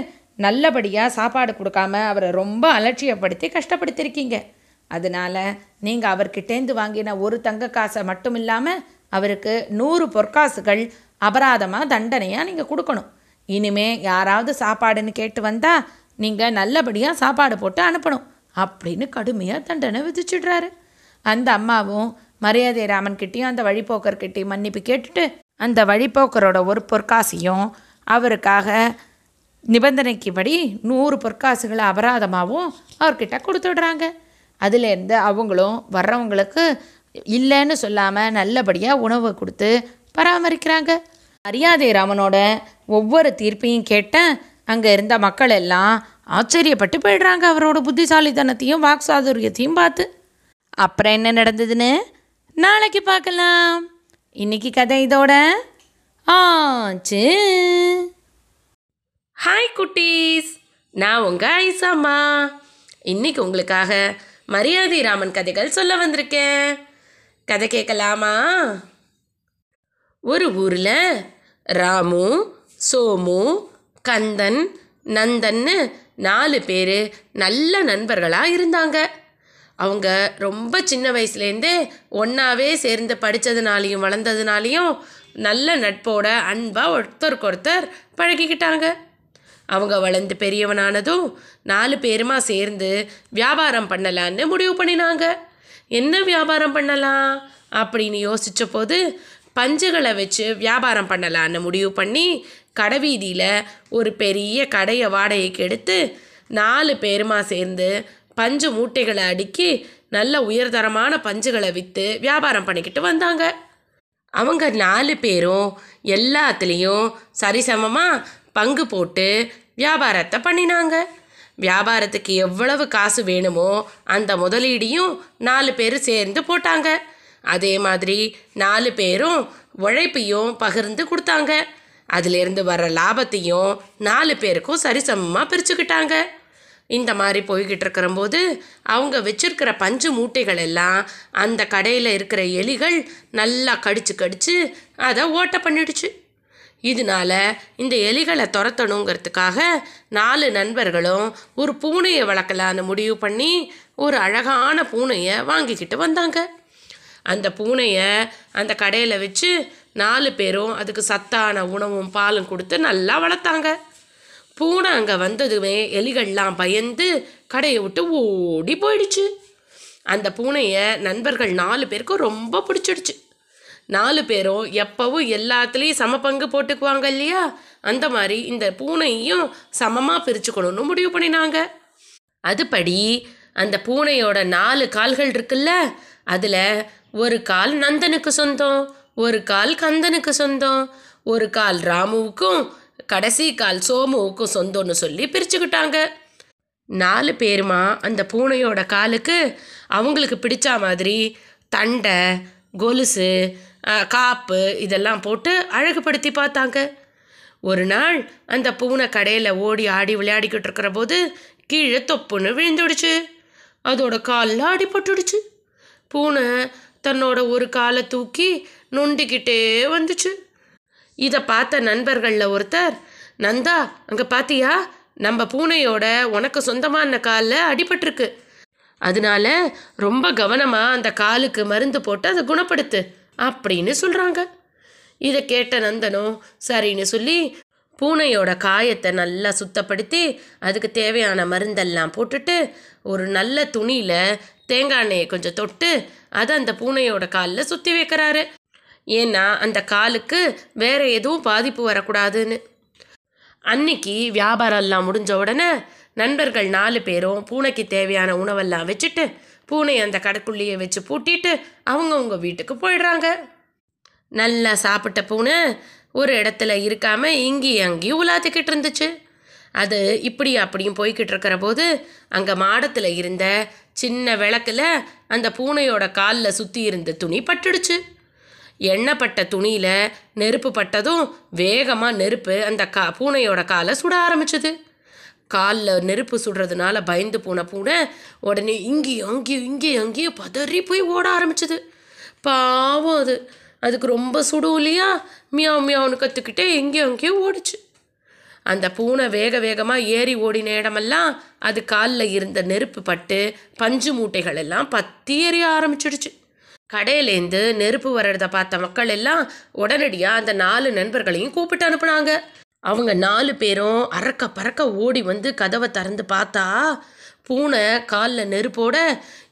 நல்லபடியாக சாப்பாடு கொடுக்காம அவரை ரொம்ப அலட்சியப்படுத்தி கஷ்டப்படுத்தியிருக்கீங்க அதனால் நீங்கள் அவர்கிட்டேந்து வாங்கின ஒரு தங்க காசை மட்டும் இல்லாமல் அவருக்கு நூறு பொற்காசுகள் அபராதமாக தண்டனையாக நீங்கள் கொடுக்கணும். இனிமே யாராவது சாப்பாடுன்னு கேட்டு வந்தால் நீங்கள் நல்லபடியாக சாப்பாடு போட்டு அனுப்பணும். அப்படின்னு கடுமையாக தண்டனை விதிச்சிடுறாரு. அந்த அம்மாவும் மரியாதை ராமன்கிட்டையும் அந்த வழிபோக்கர்கிட்டையும் மன்னிப்பு கேட்டுட்டு அந்த வழிப்போக்கரோட ஒரு பொற்காசையும் அவருக்காக நிபந்தனைக்குபடி நூறு பொற்காசுகளை அபராதமாகவும் அவர்கிட்ட கொடுத்துடுறாங்க. அதுலேருந்து அவங்களும் வர்றவங்களுக்கு இல்லைன்னு சொல்லாமல் நல்லபடியாக உணவு கொடுத்து பராமரிக்கிறாங்க. மரியாதை ராமனோட ஒவ்வொரு தீர்ப்பையும் கேட்ட அங்கே இருந்த மக்கள் எல்லாம் ஆச்சரியப்பட்டு போயிடுறாங்க அவரோட புத்திசாலித்தனத்தையும் வாக்சாதுரியத்தையும் பார்த்து. அப்புறம் என்ன நடந்ததுன்னு? நாளைக்கு பார்க்கலாம். இன்னைக்கு கதை இதோட ஆச்சு. ஹாய் குட்டீஸ். நான் உங்கள் ஐசாம்மா இன்னைக்கு உங்களுக்காக மரியாதை ராமன் கதைகள் சொல்ல வந்திருக்கேன். கதை கேட்கலாமா? ஒரு ஊரில் ராமு சோமு கந்தன் நந்தன்னு நாலு பேர் நல்ல நண்பர்களாக இருந்தாங்க. அவங்க ரொம்ப சின்ன வயசுலேருந்தே ஒன்றாவே சேர்ந்து படித்ததுனாலையும் வளர்ந்ததுனாலையும் நல்ல நட்போட அன்பாக ஒருத்தருக்கு ஒருத்தர் பழகிக்கிட்டாங்க. அவங்க வளர்ந்து பெரியவனானதும் நாலு பேருமா சேர்ந்து வியாபாரம் பண்ணலான்னு முடிவு பண்ணினாங்க. என்ன வியாபாரம் பண்ணலாம்? அப்படின்னு யோசித்த போது பஞ்சுகளை வச்சு வியாபாரம் பண்ணலான்னு முடிவு பண்ணி கடைவீதியில் ஒரு பெரிய கடையை வாடகைக்கு எடுத்து நாலு பேருமா சேர்ந்து பஞ்சு மூட்டைகளை அடுக்கி நல்ல உயர்தரமான பஞ்சுகளை விற்று வியாபாரம் பண்ணிக்கிட்டு வந்தாங்க. அவங்க நாலு பேரும் எல்லாத்துலேயும் சரிசமமாக பங்கு போட்டு வியாபாரத்தை பண்ணினாங்க. வியாபாரத்துக்கு எவ்வளவு காசு வேணுமோ அந்த முதலீடையும் நாலு பேர் சேர்ந்து போட்டாங்க. அதே மாதிரி நாலு பேரும் உழைப்பையும் பகிர்ந்து கொடுத்தாங்க. அதிலிருந்து வர்ற லாபத்தையும் நாலு பேருக்கும் சரிசமமாக பிரிச்சுக்கிட்டாங்க. இந்த மாதிரி போய்கிட்டு இருக்கிறம்போது அவங்க வச்சுருக்கிற பஞ்சு மூட்டைகள் எல்லாம் அந்த கடையில் இருக்கிற எலிகள் நல்லா கடிச்சு கடிச்சு அதை ஓட்ட பண்ணிடுச்சு. இதனால இந்த எலிகளை துரத்தணுங்கிறதுக்காக நாலு நண்பர்களும் ஒரு பூனையை வளர்க்கலான்னு முடிவு பண்ணி ஒரு அழகான பூனையை வாங்கிக்கிட்டு வந்தாங்க. அந்த பூனையை அந்த கடையில் வச்சு நாலு பேரும் அதுக்கு சத்தான உணவும் பாலும் கொடுத்து நல்லா வளர்த்தாங்க. பூனை அங்கே வந்ததுமே எலிகள்லாம் பயந்து கடையை விட்டு ஓடி போயிடுச்சு. அந்த பூனையை நண்பர்கள் நாலு பேருக்கும் ரொம்ப பிடிச்சிடுச்சு. நாலு பேரும் எப்பவும் எல்லாத்துலேயும் சம பங்கு போட்டுக்குவாங்க இல்லையா? அந்த மாதிரி இந்த பூனையும் சமமாக பிரிச்சுக்கணும்னு முடிவு பண்ணினாங்க. அதுபடி அந்த பூனையோட நாலு கால்கள் இருக்குல்ல அதில் ஒரு கால் நந்தனுக்கு சொந்தம் ஒரு கால் கந்தனுக்கு சொந்தம் ஒரு கால் ராமுவுக்கும் கடைசி கால் சோமுவுக்கும் சொந்தம்னு சொல்லி பிரிச்சுக்கிட்டாங்க. நாலு பேருமா அந்த பூனையோட காலுக்கு அவங்களுக்கு பிடிச்ச மாதிரி தண்டை கொலுசு காப்பு இதெல்லாம் போட்டு அழகுபடுத்தி பார்த்தாங்க. ஒரு நாள் அந்த பூனை கடையில் ஓடி ஆடி விளையாடிக்கிட்டு இருக்கிற போது கீழே தொப்புன்னு விழுந்துடுச்சு. அதோட காலில் அடிபட்டுடுச்சு. பூனை தன்னோட ஒரு காலை தூக்கி நொண்டிக்கிட்டே வந்துச்சு. இதை பார்த்த நண்பர்களில் ஒருத்தர் நந்தா அங்கே பாத்தியா? நம்ம பூனையோட உனக்கு சொந்தமான காலில் அடிபட்டிருக்கு. அதனால ரொம்ப கவனமாக அந்த காலுக்கு மருந்து போட்டு அதை குணப்படுத்து அப்படின்னு சொல்கிறாங்க இதை கேட்ட நந்தனும் சரின்னு சொல்லி பூனையோட காயத்தை நல்லா சுத்தப்படுத்தி அதுக்கு தேவையான மருந்தெல்லாம் போட்டுட்டு ஒரு நல்ல துணியில் தேங்காய் எண்ணெயை கொஞ்சம் தொட்டு அதை அந்த பூனையோட காலில் சுற்றி வைக்கிறாரு. ஏன்னா அந்த காலுக்கு வேற எதுவும் பாதிப்பு வரக்கூடாதுன்னு. அன்னைக்கு வியாபாரம் எல்லாம் முடிஞ்ச உடனே நண்பர்கள் நாலு பேரும் பூனைக்கு தேவையான உணவெல்லாம் வச்சுட்டு பூனை அந்த கடைக்குள்ளேயே வச்சு பூட்டிட்டு அவங்கவுங்க வீட்டுக்கு போயிடுறாங்க. நல்லா சாப்பிட்ட பூனை ஒரு இடத்துல இருக்காமல் இங்கேயும் அங்கேயும் உலாத்திக்கிட்டு இருந்துச்சு. அது இப்படி அப்படியும் போய்கிட்டு இருக்கிற போது அங்கே மாடத்தில் இருந்த சின்ன விளக்குல அந்த பூனையோட காலில் சுற்றி இருந்த துணி பட்டுடுச்சு. எண்ணெய்ப்பட்ட துணியில் நெருப்பு பட்டதும் வேகமாக நெருப்பு அந்த கா பூனையோட காலை சுட ஆரம்பிச்சுது. காலில் நெருப்பு சுடுறதுனால பயந்து போன பூனை உடனே இங்கேயும் அங்கேயும் இங்கேயும் அங்கேயும் பதறி போய் ஓட ஆரம்பிச்சுது. பாவம் அது. அதுக்கு ரொம்ப சுடும் இல்லையா? மியாவ் மியாவுன்னு கற்றுக்கிட்டே எங்கேயும் அங்கேயும் ஓடிச்சு. அந்த பூனை வேக வேகமாக ஏறி ஓடின இடமெல்லாம் அது காலில் இருந்த நெருப்பு பட்டு பஞ்சு மூட்டைகள் எல்லாம் பத்தி எறிய ஆரம்பிச்சிடுச்சு. கடையிலேருந்து நெருப்பு வர்றத பார்த்த மக்கள் எல்லாம் உடனடியாக அந்த நாலு நண்பர்களையும் கூப்பிட்டு அனுப்புனாங்க. அவங்க நாலு பேரும் அறக்க பறக்க ஓடி வந்து கதவை திறந்து பார்த்தா பூனை காலில் நெருப்போட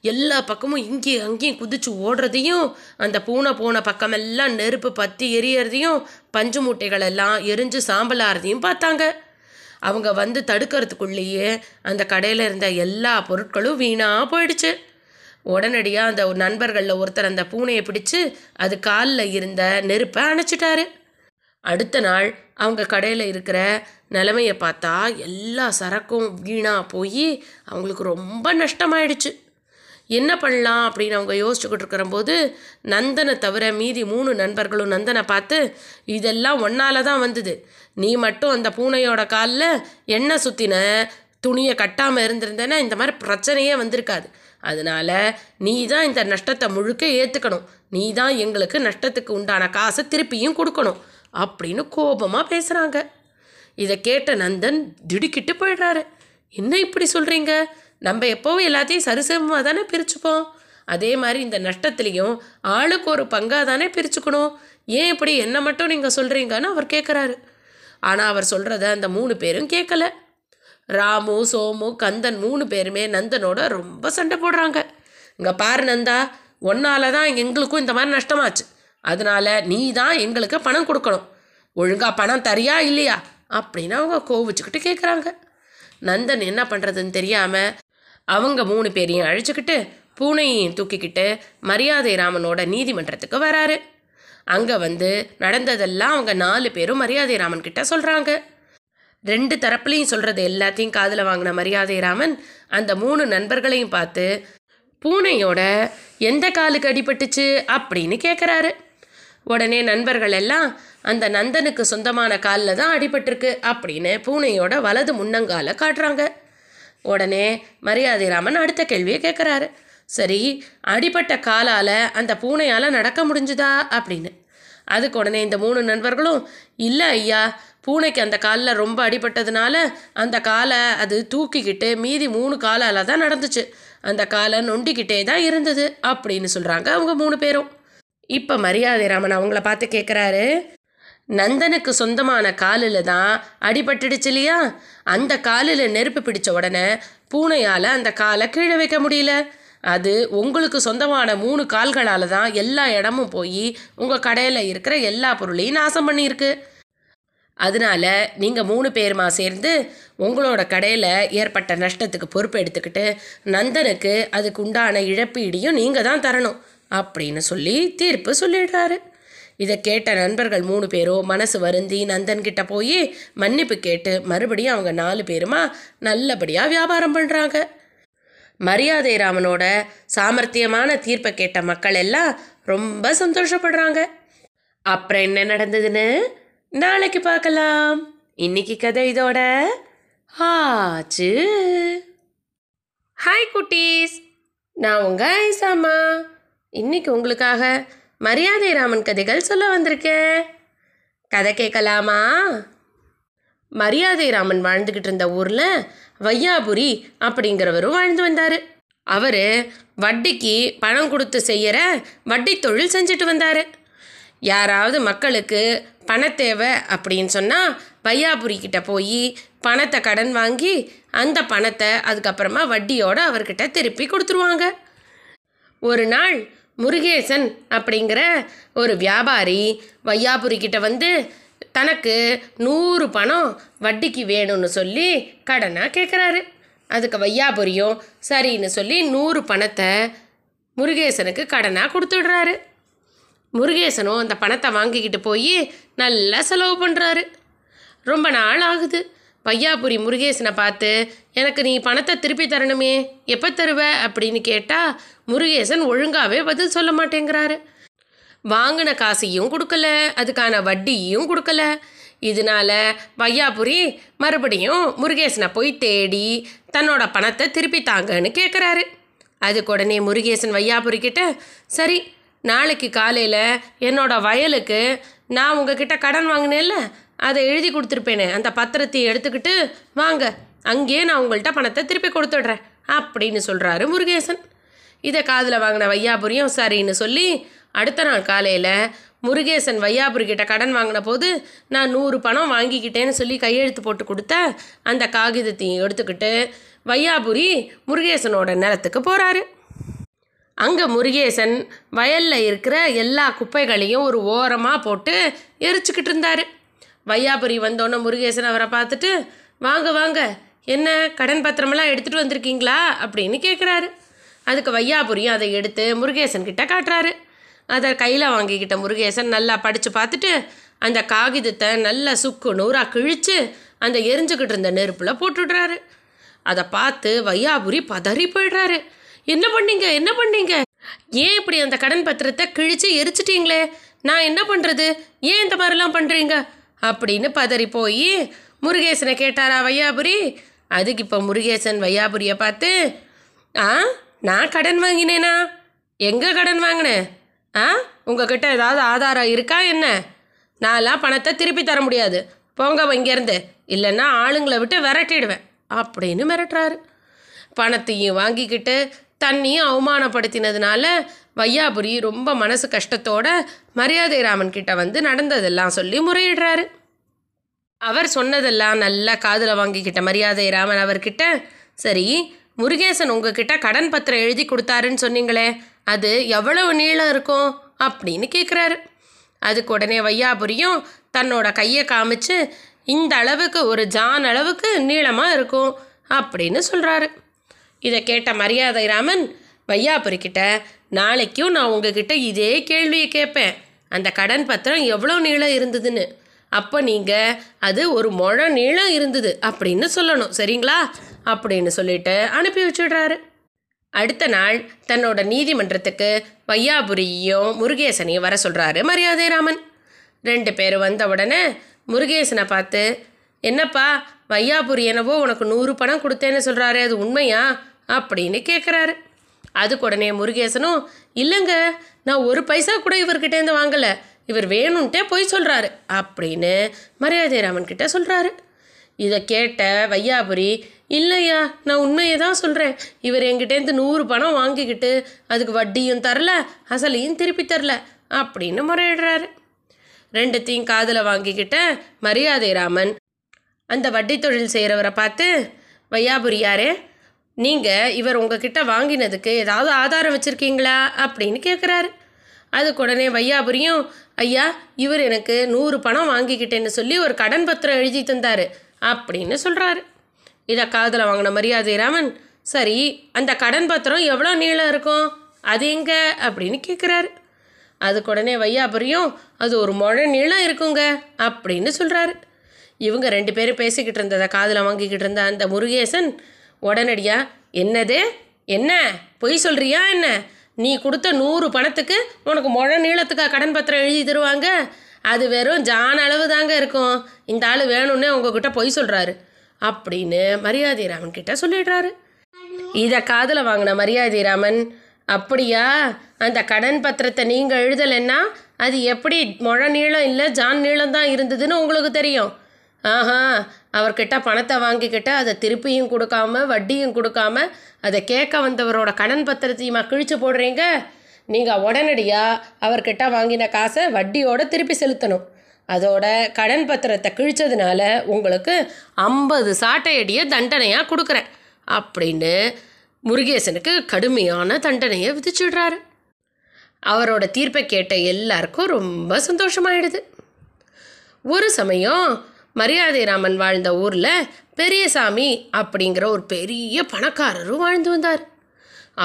எல்லா பக்கமும் இங்கேயும் அங்கேயும் குதிச்சு ஓடுறதையும் அந்த பூனை போன பக்கமெல்லாம் நெருப்பு பற்றி எரியறதையும் பஞ்சு மூட்டைகள் எல்லாம் எரிஞ்சு சாம்பலாகிறதையும் பார்த்தாங்க. அவங்க வந்து தடுக்கிறதுக்குள்ளேயே அந்த கடையில் இருந்த எல்லா பொருட்களும் வீணாக போயிடுச்சு. உடனடியாக அந்த நண்பர்களில் ஒருத்தர் அந்த பூனையை பிடிச்சு அது காலில் இருந்த நெருப்பை அணைச்சிட்டாரு. அடுத்த நாள் அவங்க கடையில் இருக்கிற நிலமையை பார்த்தா எல்லா சரக்கும் வீணாக போய் அவங்களுக்கு ரொம்ப நஷ்டமாயிடுச்சு. என்ன பண்ணலாம் அப்படின்னு அவங்க யோசிச்சுக்கிட்டு இருக்கிறம்போது நந்தனை தவிர மீதி மூணு நண்பர்களும் நந்தனை பார்த்து இதெல்லாம் ஒன்னால தான் வந்தது. நீ மட்டும் அந்த பூனையோட காலில் எண்ணெய் சுற்றின துணியை கட்டாமல் இருந்திருந்தேன்னா இந்த மாதிரி பிரச்சனையே வந்திருக்காது. அதனால நீ தான் இந்த நஷ்டத்தை முழுக்க ஏற்றுக்கணும் நீ தான் எங்களுக்கு நஷ்டத்துக்கு உண்டான காசை திருப்பியும் கொடுக்கணும். அப்படின்னு கோபமாக பேசுகிறாங்க இதை கேட்ட நந்தன் திடுக்கிட்டு போயிடுறாரு. என்ன இப்படி சொல்கிறீங்க நம்ம எப்போவும் எல்லாத்தையும் சரிசமமாக தானே பிரிச்சுப்போம். அதே மாதிரி இந்த நஷ்டத்துலேயும் ஆளுக்கு ஒரு பங்காக தானே பிரிச்சுக்கணும். ஏன் இப்படி என்ன மட்டும் நீங்கள் சொல்கிறீங்கன்னு அவர் கேட்குறாரு ஆனால் அவர் சொல்கிறத அந்த மூணு பேரும் கேட்கல ராமு சோமு கந்தன் மூணு பேருமே நந்தனோட ரொம்ப சண்டை போடுறாங்க. இங்கே பாரு நந்தா ஒன்னால் தான் எங்களுக்கும் இந்த மாதிரி நஷ்டமாச்சு. அதனால நீ தான் எங்களுக்கு பணம் கொடுக்கணும். ஒழுங்காக பணம் தரியா இல்லையா? அப்படின்னு அவங்க கோவிச்சுக்கிட்டு கேட்குறாங்க நந்தன் என்ன பண்ணுறதுன்னு தெரியாமல் அவங்க மூணு பேரையும் அழிச்சுக்கிட்டு பூனையையும் தூக்கிக்கிட்டு மரியாதை ராமனோட நீதிமன்றத்துக்கு வராரு. அங்கே வந்து நடந்ததெல்லாம் அவங்க நாலு பேரும் மரியாதை ராமன் கிட்ட சொல்கிறாங்க ரெண்டு தரப்புலையும் சொல்கிறது எல்லாத்தையும் காதில் வாங்கின மரியாதை ராமன் அந்த மூணு நண்பர்களையும் பார்த்து பூனையோட எந்த காலுக்கு அடிபட்டுச்சு? அப்படின்னு கேட்குறாரு உடனே நண்பர்கள் எல்லாம் அந்த நந்தனுக்கு சொந்தமான காலில் தான் அடிபட்டிருக்கு அப்படின்னு பூனையோட வலது முன்னங்கால காட்டுறாங்க. உடனே மரியாதை ராமன் அடுத்த கேள்வியை கேட்குறாரு சரி அடிபட்ட காலால் அந்த பூனையால் நடக்க முடிஞ்சுதா? அப்படின்னு. அதுக்கு உடனே இந்த மூணு நண்பர்களும் இல்லை ஐயா பூனைக்கு அந்த காலில் ரொம்ப அடிபட்டதுனால அந்த காலை அது தூக்கிக்கிட்டு மீதி மூணு காலால் தான் நடந்துச்சு. அந்த காலை நொண்டிக்கிட்டே தான் இருந்தது அப்படின்னு சொல்கிறாங்க அவங்க மூணு பேரும். இப்போ மரியாதை ராமன் அவங்கள பார்த்து கேட்குறாரு நந்தனுக்கு சொந்தமான காலில் தான் அடிபட்டுடுச்சு இல்லையா? அந்த காலில் நெருப்பு பிடிச்ச உடனே பூனையால் அந்த காலை கீழே வைக்க முடியல. அது உங்களுக்கு சொந்தமான மூணு கால்களால் தான் எல்லா இடமும் போய் உங்கள் கடையில் இருக்கிற எல்லா பொருளையும் நாசம் பண்ணியிருக்கு. அதனால நீங்கள் மூணு பேருமா சேர்ந்து உங்களோட கடையில் ஏற்பட்ட நஷ்டத்துக்கு பொறுப்பு எடுத்துக்கிட்டு நந்தனுக்கு அதுக்கு உண்டான இழப்பீடையும் நீங்கள் தான் தரணும் அப்படின்னு சொல்லி தீர்ப்பு சொல்லிடுறாரு. இதை கேட்ட நண்பர்கள் மூணு பேரும் மனசு வருந்தி நந்தன்கிட்ட போய் மன்னிப்பு கேட்டு மறுபடியும் அவங்க நாலு பேருமா நல்லபடியாக வியாபாரம் பண்ணுறாங்க மரியாதை ராமனோட சாமர்த்தியமான தீர்ப்பை கேட்ட மக்கள் எல்லாம் ரொம்ப சந்தோஷப்படுறாங்க. அப்புறம் என்ன நடந்ததுன்னு? நாளைக்கு பார்க்கலாம். இன்னைக்கு கதை இதோட ஆச்சு. ஹாய் குட்டீஸ். நான் உங்க ஐசாமா. இன்னைக்கு உங்களுக்காக மரியாதை ராமன் கதைகள் சொல்ல வந்திருக்கேன். கதை கேட்கலாமா? மரியாதை ராமன் வாழ்ந்துக்கிட்டு இருந்த ஊரில் வையாபுரி அப்படிங்கிறவரும் வாழ்ந்து வந்தார். அவர் வட்டிக்கு பணம் கொடுத்து செய்கிற வட்டி தொழில் செஞ்சுட்டு வந்தார். யாராவது மக்களுக்கு பண தேவை அப்படின்னு சொன்னால் வையாபுரி கிட்ட போய் பணத்தை கடன் வாங்கி அந்த பணத்தை அதுக்கப்புறமா வட்டியோடு அவர்கிட்ட திருப்பி கொடுத்துருவாங்க. ஒரு நாள் முருகேசன் அப்படிங்கிற ஒரு வியாபாரி வையாபுரி கிட்ட வந்து தனக்கு நூறு பணம் வட்டிக்கு வேணும்னு சொல்லி கடனாக கேட்குறாரு அதுக்கு வையாபுரியும் சரின்னு சொல்லி நூறு பணத்தை முருகேசனுக்கு கடனாக கொடுத்துடுறாரு. முருகேசனும் அந்த பணத்தை வாங்கிக்கிட்டு போய் நல்லா செலவு பண்ணுறாரு ரொம்ப நாள் ஆகுது. வையாபுரி முருகேசனை பார்த்து எனக்கு நீ பணத்தை திருப்பி தரணுமே எப்போ தருவ? அப்படின்னு கேட்டால் முருகேசன் ஒழுங்காகவே பதில் சொல்ல மாட்டேங்கிறாரு. வாங்கின காசையும் கொடுக்கல அதுக்கான வட்டியும் கொடுக்கல. இதனால வையாபுரி மறுபடியும் முருகேசனை போய் தேடி தன்னோட பணத்தை திருப்பி தாங்கன்னு கேட்குறாரு அதுக்கு உடனே முருகேசன் வையாபுரி கிட்ட சரி நாளைக்கு காலையில் என்னோட வயலுக்கு நான் உங்ககிட்ட கடன் வாங்கினேன்ல அதை எழுதி கொடுத்துருப்பேனே அந்த பத்திரத்தை எடுத்துக்கிட்டு வாங்க அங்கேயே நான் உங்கள்கிட்ட பணத்தை திருப்பி கொடுத்துட்றேன் அப்படின்னு சொல்கிறாரு முருகேசன். இதை காதில் வாங்கின வையாபுரியும் சரின்னு சொல்லி அடுத்த நாள் காலையில் முருகேசன் வையாபுரி கிட்ட கடன் வாங்கின போது நான் நூறு பணம் வாங்கிக்கிட்டேன்னு சொல்லி கையெழுத்து போட்டு கொடுத்த அந்த காகிதத்தையும் எடுத்துக்கிட்டு வையாபுரி முருகேசனோட நிலத்துக்கு போகிறாரு அங்கே முருகேசன் வயலில் இருக்கிற எல்லா குப்பைகளையும் ஒரு ஓரமாக போட்டு எரிச்சுக்கிட்டு இருந்தார். வையாபுரி வந்தோன்னே முருகேசன் அவரை பார்த்துட்டு வாங்க வாங்க என்ன கடன் பத்திரமெல்லாம் எடுத்துகிட்டு வந்திருக்கீங்களா? அப்படின்னு கேட்குறாரு அதுக்கு வையாபுரியும் அதை எடுத்து முருகேசன் கிட்ட காட்டுறாரு. அதை கையில் வாங்கிக்கிட்ட முருகேசன் நல்லா படித்து பார்த்துட்டு அந்த காகிதத்தை நல்லா சுக்கு நூறாக கிழித்து அந்த எரிஞ்சுக்கிட்டு இருந்த நெருப்பில் போட்டுடுறாரு. அதை பார்த்து வையாபுரி பதறி போயிடுறாரு. என்ன பண்ணீங்க? என்ன பண்ணீங்க? ஏன் இப்படி அந்த கடன் பத்திரத்தை கிழிச்சு எரிச்சிட்டீங்களே? நான் என்ன பண்ணுறது ஏன் இந்த மாதிரிலாம் பண்ணுறீங்க அப்படின்னு பதறி போய் முருகேசனை கேட்டாரா வையாபுரி? அதுக்கு இப்போ முருகேசன் வையாபுரியை பார்த்து ஆ நான் கடன் வாங்கினேனா? எங்கே கடன் வாங்கினேன் ஆ உங்ககிட்ட ஏதாவது ஆதாரம் இருக்கா என்ன? நான்லாம் பணத்தை திருப்பி தர முடியாது. போங்க இங்கேருந்து. இல்லைன்னா ஆளுங்களை விட்டு விரட்டிடுவேன். அப்படின்னு மிரட்டுறாரு. பணத்தையும் வாங்கிக்கிட்டு தண்ணியும் அவமானப்படுத்தினதுனால வையாபுரி ரொம்ப மனசு கஷ்டத்தோட மரியாதை ராமன் கிட்ட வந்து நடந்ததெல்லாம் சொல்லி முறையிடுறாரு. அவர் சொன்னதெல்லாம் நல்லா காதில் வாங்கிக்கிட்ட மரியாதை ராமன் அவர்கிட்ட சரி முருகேசன் உங்ககிட்ட கடன் பத்திரம் எழுதி கொடுத்தாருன்னு சொன்னீங்களே அது எவ்வளவு நீளம் இருக்கும்? அப்படின்னு கேட்குறாரு அதுக்கு உடனே வையாபுரியும் தன்னோட கையை காமிச்சு இந்த அளவுக்கு ஒரு ஜான் அளவுக்கு நீளமாக இருக்கும் அப்படின்னு சொல்கிறாரு இதை கேட்ட மரியாதை ராமன் வையாபுரிக்கிட்ட நாளைக்கும் நான் உங்ககிட்ட இதே கேள்வியை கேட்பேன். அந்த கடன் பத்திரம் எவ்வளோ நீளம் இருந்ததுன்னு. அப்போ நீங்கள் அது ஒரு முழ நீளம் இருந்தது அப்படின்னு சொல்லணும் சரிங்களா? அப்படின்னு சொல்லிட்டு அனுப்பி வச்சுடுறாரு. அடுத்த நாள் தன்னோட நீதிமன்றத்துக்கு வையாபுரியையும் முருகேசனையும் வர சொல்கிறாரு மரியாதை ராமன். ரெண்டு பேர் வந்த உடனே முருகேசனை பார்த்து என்னப்பா வையாபுரி என்னவோ உனக்கு நூறு பணம் கொடுத்தேன்னு சொல்கிறாரு அது உண்மையா? அப்படின்னு கேட்குறாரு அதுக்கு உடனே முருகேசனும் இல்லைங்க நான் ஒரு பைசா கூட இவர்கிட்டேருந்து வாங்கலை. இவர் வேணும்ன்ட்டே போய் சொல்கிறாரு அப்படின்னு மரியாதை ராமன் கிட்ட சொல்கிறாரு இதை கேட்ட வையாபுரி இல்லையா நான் உண்மையை தான் சொல்கிறேன் இவர் என்கிட்டேருந்து நூறு பணம் வாங்கிக்கிட்டு அதுக்கு வட்டியும் தரல அசலையும் திருப்பி தரல அப்படின்னு முறையிடுறாரு. ரெண்டுத்தையும் காதில் வாங்கிக்கிட்ட மரியாதை ராமன் அந்த வட்டி தொழில் செய்கிறவரை பார்த்து வையாபுரி யாரே? நீங்கள் இவர் உங்ககிட்ட வாங்கினதுக்கு ஏதாவது ஆதாரம் வச்சுருக்கீங்களா? அப்படின்னு கேட்குறாரு அதுக்கு உடனே வையாபுரியும் ஐயா இவர் எனக்கு நூறு பணம் வாங்கிக்கிட்டேன்னு சொல்லி ஒரு கடன் பத்திரம் எழுதி தந்தார் அப்படின்னு சொல்கிறாரு இதை காதில் வாங்கின மரியாதை ராமன் சரி அந்த கடன் பத்திரம் எவ்வளோ நீளம் இருக்கும்? அது எங்கே? அப்படின்னு கேட்குறாரு அதுக்கு உடனே வையாபுரியும் அது ஒரு முழ நீளம் இருக்குங்க அப்படின்னு சொல்கிறாரு இவங்க ரெண்டு பேரும் பேசிக்கிட்டு இருந்ததை காதில் வாங்கிக்கிட்டு இருந்த அந்த முருகேசன் உடனடியாக என்னது? என்ன? பொய் சொல்கிறியா என்ன? நீ கொடுத்த நூறு பணத்துக்கு உனக்கு முழ நீளத்துக்கா கடன் பத்திரம் எழுதி தருவாங்க? அது வெறும் ஜான் அளவு தாங்க இருக்கும். இந்த ஆள் வேணும்னே உங்ககிட்ட பொய் சொல்கிறாரு அப்படின்னு மரியாதை ராமன் கிட்ட சொல்லிடுறாரு. இதை காதில் வாங்கின மரியாதை ராமன் அப்படியா? அந்த கடன் பத்திரத்தை நீங்கள் எழுதலைன்னா அது எப்படி முழ நீளம் இல்லை ஜான் நீளம் தான் இருந்ததுன்னு உங்களுக்கு தெரியும். ஆஹா அவர்கிட்ட பணத்தை வாங்கிக்கிட்டு அதை திருப்பியும் கொடுக்காம வட்டியும் கொடுக்காம அதை கேட்க வந்தவரோட கடன் பத்திரத்தையுமா கிழிச்சு போடுறீங்க? நீங்கள் உடனடியாக அவர்கிட்ட வாங்கின காசை வட்டியோடு திருப்பி செலுத்தணும். அதோட கடன் பத்திரத்தை கிழிச்சதுனால உங்களுக்கு ஐம்பது சாட்டையடியை தண்டனையாக கொடுக்குறேன் அப்படின்னு முருகேசனுக்கு கடுமையான தண்டனையை விதிச்சிடுறாரு. அவரோட தீர்ப்பை கேட்ட எல்லாருக்கும் ரொம்ப சந்தோஷமாயிடுது. ஒரு சமயம் மரியாதை ராமன் வாழ்ந்த ஊரில் பெரியசாமி அப்படிங்கிற ஒரு பெரிய பணக்காரரும் வாழ்ந்து வந்தார்.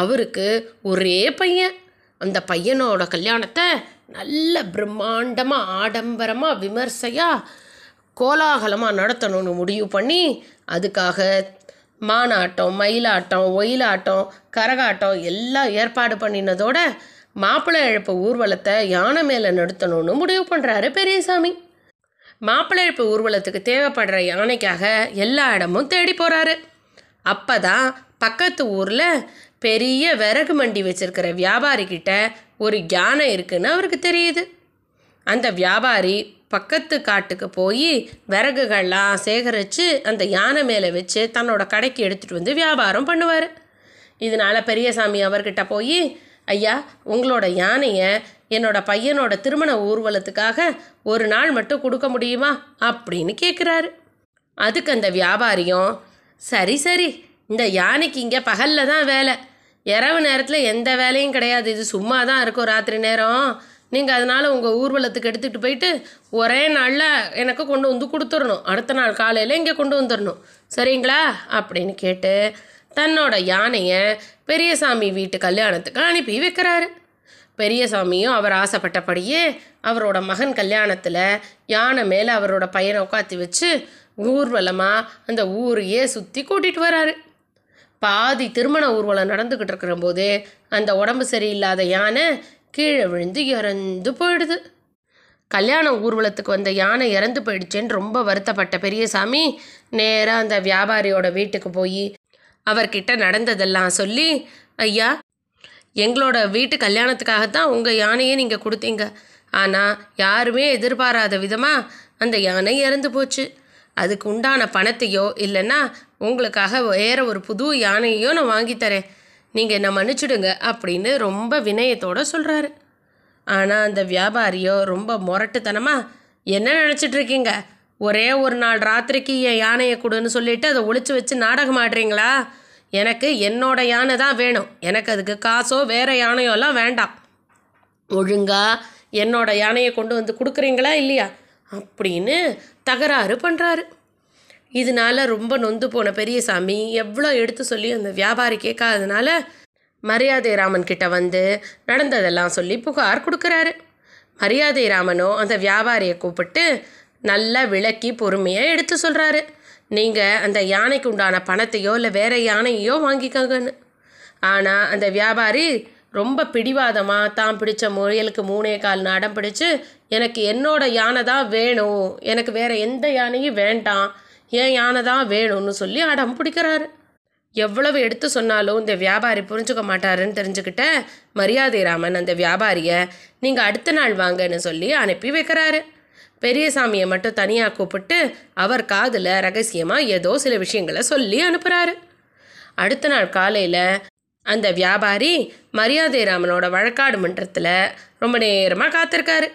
அவருக்கு ஒரே பையன். அந்த பையனோட கல்யாணத்தை நல்ல பிரம்மாண்டமாக ஆடம்பரமாக விமர்சையாக கோலாகலமாக நடத்தணும்னு முடிவு பண்ணி அதுக்காக மானாட்டம் மயிலாட்டம் ஒயிலாட்டம் கரகாட்டம் எல்லாம் ஏற்பாடு பண்ணினதோட மாப்பிள்ளை இழப்பு ஊர்வலத்தை யானை மேலே நடத்தணும்னு முடிவு பண்ணுறாரு பெரியசாமி. மாப்பிள்ளைப்பு ஊர்வலத்துக்கு தேவைப்படுற யானைக்காக எல்லா இடமும் தேடி போகிறாரு அப்போ தான் பக்கத்து ஊரில் பெரிய விறகு மண்டி வச்சுருக்கிற வியாபாரிக்கிட்ட ஒரு யானை இருக்குன்னு அவருக்கு தெரியுது. அந்த வியாபாரி பக்கத்து காட்டுக்கு போய் விறகுகள்லாம் சேகரித்து அந்த யானை மேலே வச்சு தன்னோட கடைக்கு எடுத்துகிட்டு வந்து வியாபாரம் பண்ணுவார். இதனால் பெரியசாமி அவர்கிட்ட போய் ஐயா உங்களோட யானையை என்னோட பையனோட திருமண ஊர்வலத்துக்காக ஒரு நாள் மட்டும் கொடுக்க முடியுமா அப்படின்னு கேட்குறாரு அதுக்கு அந்த வியாபாரியும் சரி சரி இந்த யானைக்கு இங்கே பகலில் தான் வேலை. இரவு நேரத்தில் எந்த வேலையும் கிடையாது. இது சும்மா தான் இருக்கும் ராத்திரி நேரம். நீங்கள் அதனால் உங்கள் ஊர்வலத்துக்கு எடுத்துகிட்டு போயிட்டு ஒரே நாளில் எனக்கு கொண்டு வந்து கொடுத்துடணும். அடுத்த நாள் காலையில் இங்கே கொண்டு வந்துடணும். சரிங்களா? அப்படின்னு கேட்டு தன்னோட யானையை பெரியசாமி வீட்டு கல்யாணத்துக்கு அனுப்பி வைக்கிறாரு. பெரியசாமியும் அவர் ஆசைப்பட்டபடியே அவரோட மகன் கல்யாணத்தில் யானை மேலே அவரோட பையனை உட்காத்தி வச்சு ஊர்வலமாக அந்த ஊரையே சுற்றி கூட்டிகிட்டு வராரு. பாதி திருமண ஊர்வலம் நடந்துக்கிட்டு இருக்கிற போது அந்த உடம்பு சரியில்லாத யானை கீழே விழுந்து இறந்து போயிடுது. கல்யாண ஊர்வலத்துக்கு வந்த யானை இறந்து போயிடுச்சேன்னு ரொம்ப வருத்தப்பட்ட பெரியசாமி நேராக அந்த வியாபாரியோட வீட்டுக்கு போய் அவர்கிட்ட நடந்ததெல்லாம் சொல்லி ஐயா எங்களோட வீட்டு கல்யாணத்துக்காகத்தான் உங்கள் யானையை நீங்கள் கொடுத்தீங்க. ஆனால் யாருமே எதிர்பாராத விதமாக அந்த யானை இறந்து போச்சு. அதுக்கு உண்டான பணத்தையோ இல்லைன்னா உங்களுக்காக வேற ஒரு புது யானையோ நான் வாங்கித்தரேன் நீங்கள் என்னை மன்னிச்சிடுங்க அப்படின்னு ரொம்ப வினயத்தோடு சொல்கிறாரு ஆனால் அந்த வியாபாரியோ ரொம்ப முரட்டுத்தனமாக என்ன நினச்சிட்ருக்கீங்க ஒரே ஒரு நாள் ராத்திரிக்கு என் யானையை கொடுன்னு சொல்லிட்டு அதை ஒழிச்சு வச்சு நாடகம் ஆடுறீங்களா? எனக்கு என்னோட யானை தான் வேணும். எனக்கு அதுக்கு காசோ வேறு யானையோ எல்லாம் வேண்டாம். ஒழுங்கா என்னோட யானையை கொண்டு வந்து கொடுக்குறீங்களா இல்லையா? அப்படின்னு தகராறு பண்ணுறாரு இதனால ரொம்ப நொந்து போன பெரியசாமி எவ்வளோ எடுத்து சொல்லி அந்த வியாபாரி கேட்காதனால மரியாதை ராமன் கிட்ட வந்து நடந்ததெல்லாம் சொல்லி புகார் கொடுக்குறாரு. மரியாதை ராமனோ அந்த வியாபாரியை கூப்பிட்டு நல்லா விளக்கி பொறுமையாக எடுத்து சொல்கிறாரு நீங்கள் அந்த யானைக்கு உண்டான பணத்தையோ இல்லை வேறு யானையோ வாங்கிக்கோங்கன்னு. ஆனால் அந்த வியாபாரி ரொம்ப பிடிவாதமாக தான் பிடிச்ச முயலுக்கு மூணே கால் அடம் பிடிச்சு எனக்கு என்னோட யானை தான் வேணும். எனக்கு வேற எந்த யானையும் வேண்டாம். என் யானை தான் வேணும்னு சொல்லி அடம் பிடிக்கிறாரு. எவ்வளவு எடுத்து சொன்னாலும் இந்த வியாபாரி புரிஞ்சுக்க மாட்டாருன்னு தெரிஞ்சுக்கிட்ட மரியாதை ராமன் அந்த வியாபாரியை நீங்கள் அடுத்த நாள் வாங்கன்னு சொல்லி அனுப்பி வைக்கிறாரு. பெரியசாமியை மட்டும் தனியாக கூப்பிட்டு அவர் காதில் ரகசியமாக ஏதோ சில விஷயங்களை சொல்லி அனுப்புகிறாரு அடுத்த நாள் காலையில் அந்த வியாபாரி மரியாதை ராமனோட வழக்காடு மன்றத்தில் ரொம்ப நேரமாக காத்திருக்காரு.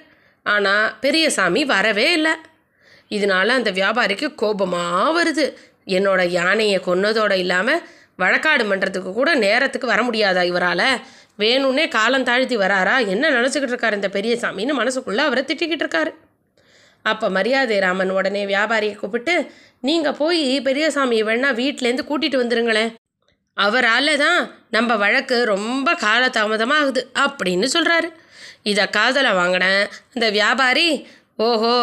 ஆனால் பெரியசாமி வரவே இல்லை. இதனால் அந்த வியாபாரிக்கு கோபமாக வருது. என்னோட யானையை கொன்னதோடு இல்லாமல் வழக்காடு மன்றத்துக்கு கூட நேரத்துக்கு வர முடியாதா இவரால்? வேணும்னே காலம் தாழ்த்தி வராரா? என்ன நினச்சிக்கிட்டு இருக்காரு இந்த பெரியசாமின்னு மனசுக்குள்ளே அவரை திட்டிக்கிட்டு இருக்காரு. அப்போ மரியாதை ராமன் உடனே வியாபாரியை கூப்பிட்டு நீங்கள் போய் பெரியசாமி வேணா வீட்டிலேருந்து கூட்டிகிட்டு வந்துருங்களேன். அவரால் தான் நம்ம வழக்கு ரொம்ப காலதாமதமாகுது அப்படின்னு சொல்கிறாரு இதை காதலை வாங்கினேன். அந்த வியாபாரி ஓஹோ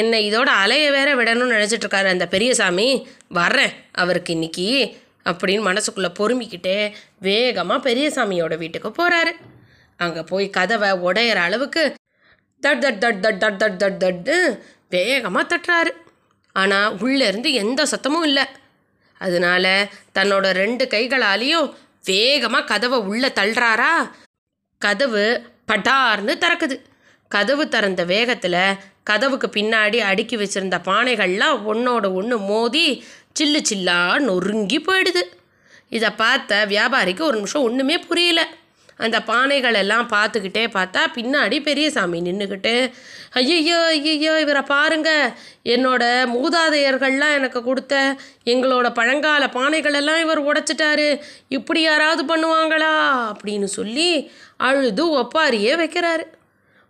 என்னை இதோட அலைய வேற விடணும்னு நினச்சிட்ருக்காரு அந்த பெரியசாமி. வர்றேன் அவருக்கு இன்னைக்கு அப்படின்னு மனசுக்குள்ளே பொறுமிக்கிட்டே வேகமாக பெரியசாமியோட வீட்டுக்கு போகிறாரு அங்கே போய் கதவை உடையிற அளவுக்கு தட் தட் தட் தட் தட் தட் தட் தட்டு வேகமாக தட்டுறாரு. ஆனால் உள்ளேருந்து எந்த சத்தமும் இல்லை. அதனால தன்னோட ரெண்டு கைகளாலேயும் வேகமாக கதவை உள்ளே தள்ளுறாரா? கதவு பட்டார்னு திறக்குது. கதவு திறந்த வேகத்தில் கதவுக்கு பின்னாடி அடுக்கி வச்சுருந்த பானைகள்லாம் ஒன்றோட ஒன்று மோதி சில்லு சில்லா நொறுங்கி போயிடுது. இதை பார்த்த வியாபாரிக்கு ஒரு நிமிஷம் ஒன்றுமே புரியல. அந்த பானைகள் எல்லாம் பார்த்துக்கிட்டே பார்த்தா பின்னாடி பெரியசாமி நின்றுக்கிட்டு ஐயையோ ஐயையோ இவரை பாருங்க. என்னோட மூதாதையர்கள்லாம் எனக்கு கொடுத்த எங்களோட பழங்கால பானைகள் எல்லாம் இவர் உடைச்சிட்டாரு. இப்படி யாராவது பண்ணுவாங்களா? அப்படின்னு சொல்லி அழுது ஒப்பாரியே வைக்கிறாரு.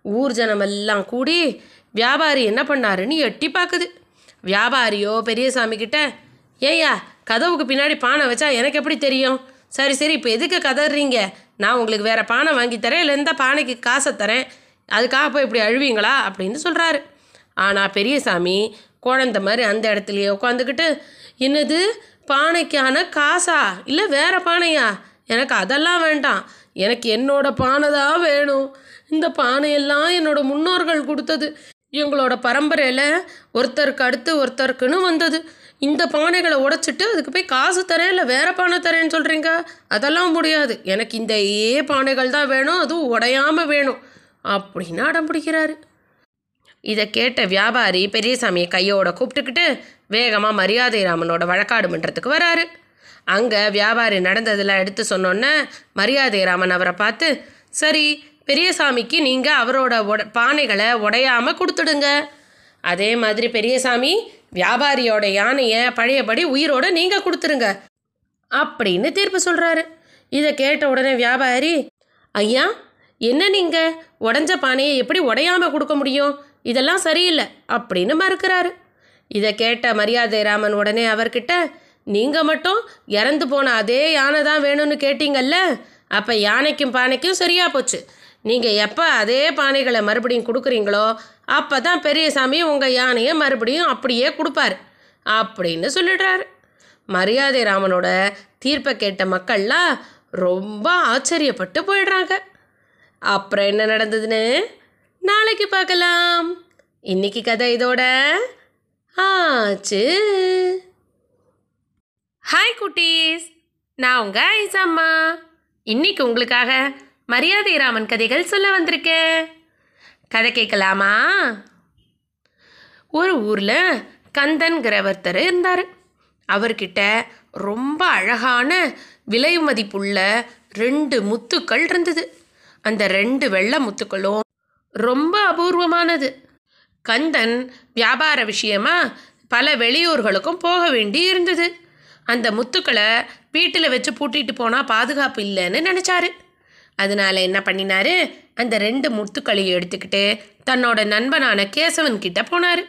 ஊர் ஜனமெல்லாம் கூடி வியாபாரி என்ன பண்ணாருன்னு எட்டி பார்க்குது. வியாபாரியோ பெரியசாமி கிட்ட ஏய்யா கதவுக்கு பின்னாடி பானை வச்சா எனக்கு எப்படி தெரியும்? சரி சரி இப்போ எதுக்கு கதறீங்க? நான் உங்களுக்கு வேறு பானை வாங்கி தரேன் இல்லை இந்த பானைக்கு காசை தரேன் அதுக்காக போய் இப்படி அழுவீங்களா? அப்படின்னு சொல்கிறாரு ஆனால் பெரியசாமி குழந்த மாதிரி அந்த இடத்துலையே உட்காந்துக்கிட்டு என்னது? பானைக்கான காசா? இல்லை வேற பானையா? எனக்கு அதெல்லாம் வேண்டாம். எனக்கு என்னோட பானை தான் வேணும். இந்த பானையெல்லாம் என்னோட முன்னோர்கள் கொடுத்தது. எங்களோட பரம்பரையில் ஒருத்தருக்கு அடுத்து ஒருத்தருக்குன்னு வந்தது. இந்த பானைகளை உடைச்சிட்டு அதுக்கு போய் காசு தரேன் இல்லை வேறு பானை தரேன்னு சொல்கிறீங்க அதெல்லாம் முடியாது. எனக்கு இந்த ஏ பானைகள் தான் வேணும். அதுவும் உடையாமல் வேணும். அப்படின்னு அடம் பிடிக்கிறாரு. இதை கேட்ட வியாபாரி பெரியசாமியை கையோட கூப்பிட்டுக்கிட்டு வேகமாக மரியாதை ராமனோட வழக்காடு மன்றத்துக்கு வராரு. அங்கே வியாபாரி நடந்ததெல்லாம் எடுத்து சொன்னோன்னே மரியாதை ராமன் அவரை பார்த்து சரி பெரியசாமிக்கு நீங்கள் அவரோட உட பானைகளை உடையாமல் கொடுத்துடுங்க. அதே மாதிரி பெரியசாமி வியாபாரியோட யானையை பழையபடி உயிரோட நீங்கள் கொடுத்துருங்க. அப்படின்னு தீர்ப்பு சொல்கிறாரு இதை கேட்ட உடனே வியாபாரி ஐயா என்ன நீங்கள் உடஞ்ச பானையை எப்படி உடையாம கொடுக்க முடியும்? இதெல்லாம் சரியில்லை அப்படின்னு மறுக்கிறாரு. இதை கேட்ட மரியாதை ராமன் உடனே அவர்கிட்ட நீங்கள் மட்டும் இறந்து போன அதே யானை தான் வேணும்னு கேட்டீங்கல்ல அப்போ யானைக்கும் பானைக்கும் சரியா போச்சு. நீங்கள் எப்போ அதே பானைகளை மறுபடியும் கொடுக்குறீங்களோ அப்போ தான் பெரியசாமி உங்கள் யானையை மறுபடியும் அப்படியே கொடுப்பாரு அப்படின்னு சொல்லிடுறாரு. மரியாதை ராமனோட தீர்ப்பை கேட்ட மக்கள்லாம் ரொம்ப ஆச்சரியப்பட்டு போயிடுறாங்க. அப்புறம் என்ன நடந்ததுன்னு? நாளைக்கு பார்க்கலாம். இன்னைக்கு கதை இதோட ஆச்சு. ஹாய் குட்டீஸ். நான் உங்க ஐசம்மா இன்னைக்கு உங்களுக்காக மரியாதை ராமன் கதைகள் சொல்ல வந்திருக்கேன். கதை கேட்கலாமா? ஒரு ஊரில் கந்தன்கிற ஒருத்தர் இருந்தார். அவர்கிட்ட ரொம்ப அழகான விலை மதிப்புள்ள ரெண்டு முத்துக்கள் இருந்தது. அந்த ரெண்டு வெள்ளை முத்துக்களும் ரொம்ப அபூர்வமானது. கந்தன் வியாபார விஷயமா பல வெளியூர்களுக்கும் போக வேண்டி இருந்தது. அந்த முத்துக்களை வீட்டில் வச்சு பூட்டிட்டு போனால் பாதுகாப்பு இல்லைன்னு நினச்சாரு. அதனால என்ன பண்ணினாரு? அந்த ரெண்டு முத்துக்களையும் எடுத்துக்கிட்டு தன்னோட நண்பனான கேசவன் கிட்ட போனார்.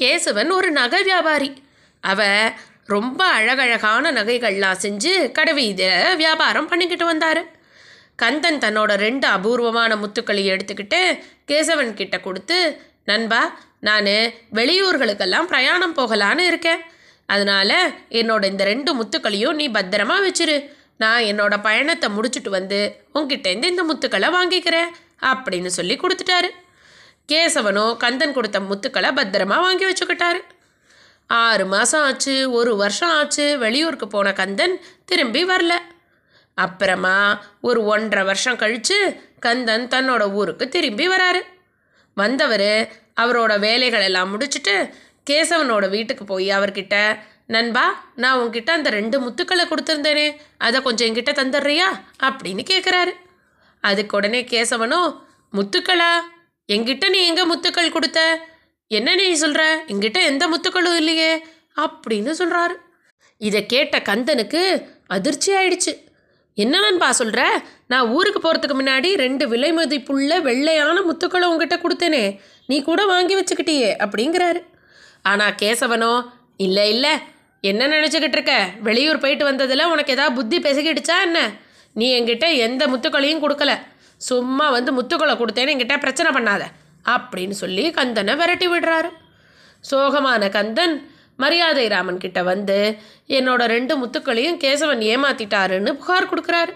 கேசவன் ஒரு நகை வியாபாரி. அவ ரொம்ப அழகழகான நகைகள்லாம் செஞ்சு கடைவீதியில் வியாபாரம் பண்ணிக்கிட்டு வந்தார். கந்தன் தன்னோட ரெண்டு அபூர்வமான முத்துக்களையும் எடுத்துக்கிட்டு கேசவன் கிட்ட கொடுத்து நண்பா நான் வெளியூர்களுக்கெல்லாம் பிரயாணம் போகலான்னு இருக்கேன். அதனால் என்னோட இந்த ரெண்டு முத்துக்களையும் நீ பத்திரமா வச்சிரு. நான் என்னோட பயணத்தை முடிச்சுட்டு வந்து உங்ககிட்டேருந்து இந்த முத்துக்களை வாங்கிக்கிறேன் அப்படின்னு சொல்லி கொடுத்துட்டாரு. கேசவனோ கந்தன் கொடுத்த முத்துக்களை பத்திரமா வாங்கி வச்சுக்கிட்டாரு. ஆறு மாதம் ஆச்சு ஒரு வருஷம் ஆச்சு வெளியூருக்கு போன கந்தன் திரும்பி வரல. அப்புறமா ஒரு ஒன்றரை வருஷம் கழித்து கந்தன் தன்னோட ஊருக்கு திரும்பி வராரு. வந்தவர் அவரோட வேலைகள் எல்லாம் முடிச்சுட்டு கேசவனோட வீட்டுக்கு போய் அவர்கிட்ட நண்பா நான் உங்ககிட்ட அந்த ரெண்டு முத்துக்களை கொடுத்துருந்தேனே அதை கொஞ்சம் என்கிட்ட தந்துடுறியா? அப்படின்னு கேட்குறாரு அதுக்கு உடனே கேசவனோ முத்துக்களா என்கிட்ட நீ எங்கே முத்துக்கள் கொடுத்த? என்ன நீ சொல்கிற எங்கிட்ட எந்த முத்துக்களும் இல்லையே அப்படின்னு சொல்கிறாரு இதை கேட்ட கந்தனுக்கு அதிர்ச்சி ஆயிடுச்சு. என்ன நண்பா சொல்கிற நான் ஊருக்கு போகிறதுக்கு முன்னாடி ரெண்டு விலை மதிப்புள்ள வெள்ளையான முத்துக்களை உங்ககிட்ட கொடுத்தேனே நீ கூட வாங்கி வச்சுக்கிட்டியே அப்படிங்கிறாரு. ஆனால் கேசவனோ இல்லை இல்லை என்ன நினச்சிக்கிட்டு இருக்க? வெளியூர் போயிட்டு வந்ததில் உனக்கு ஏதாவது புத்தி பெசகிடுச்சா என்ன? நீ என்கிட்ட எந்த முத்துக்களையும் கொடுக்கல. சும்மா வந்து முத்துக்களை கொடுத்தேன்னு என்கிட்ட பிரச்சனை பண்ணாத. அப்படின்னு சொல்லி கந்தனை விரட்டி விடுறாரு. சோகமான கந்தன் மரியாதை ராமன் கிட்ட வந்து என்னோட ரெண்டு முத்துக்களையும் கேசவன் ஏமாத்திட்டாருன்னு புகார் கொடுக்குறாரு.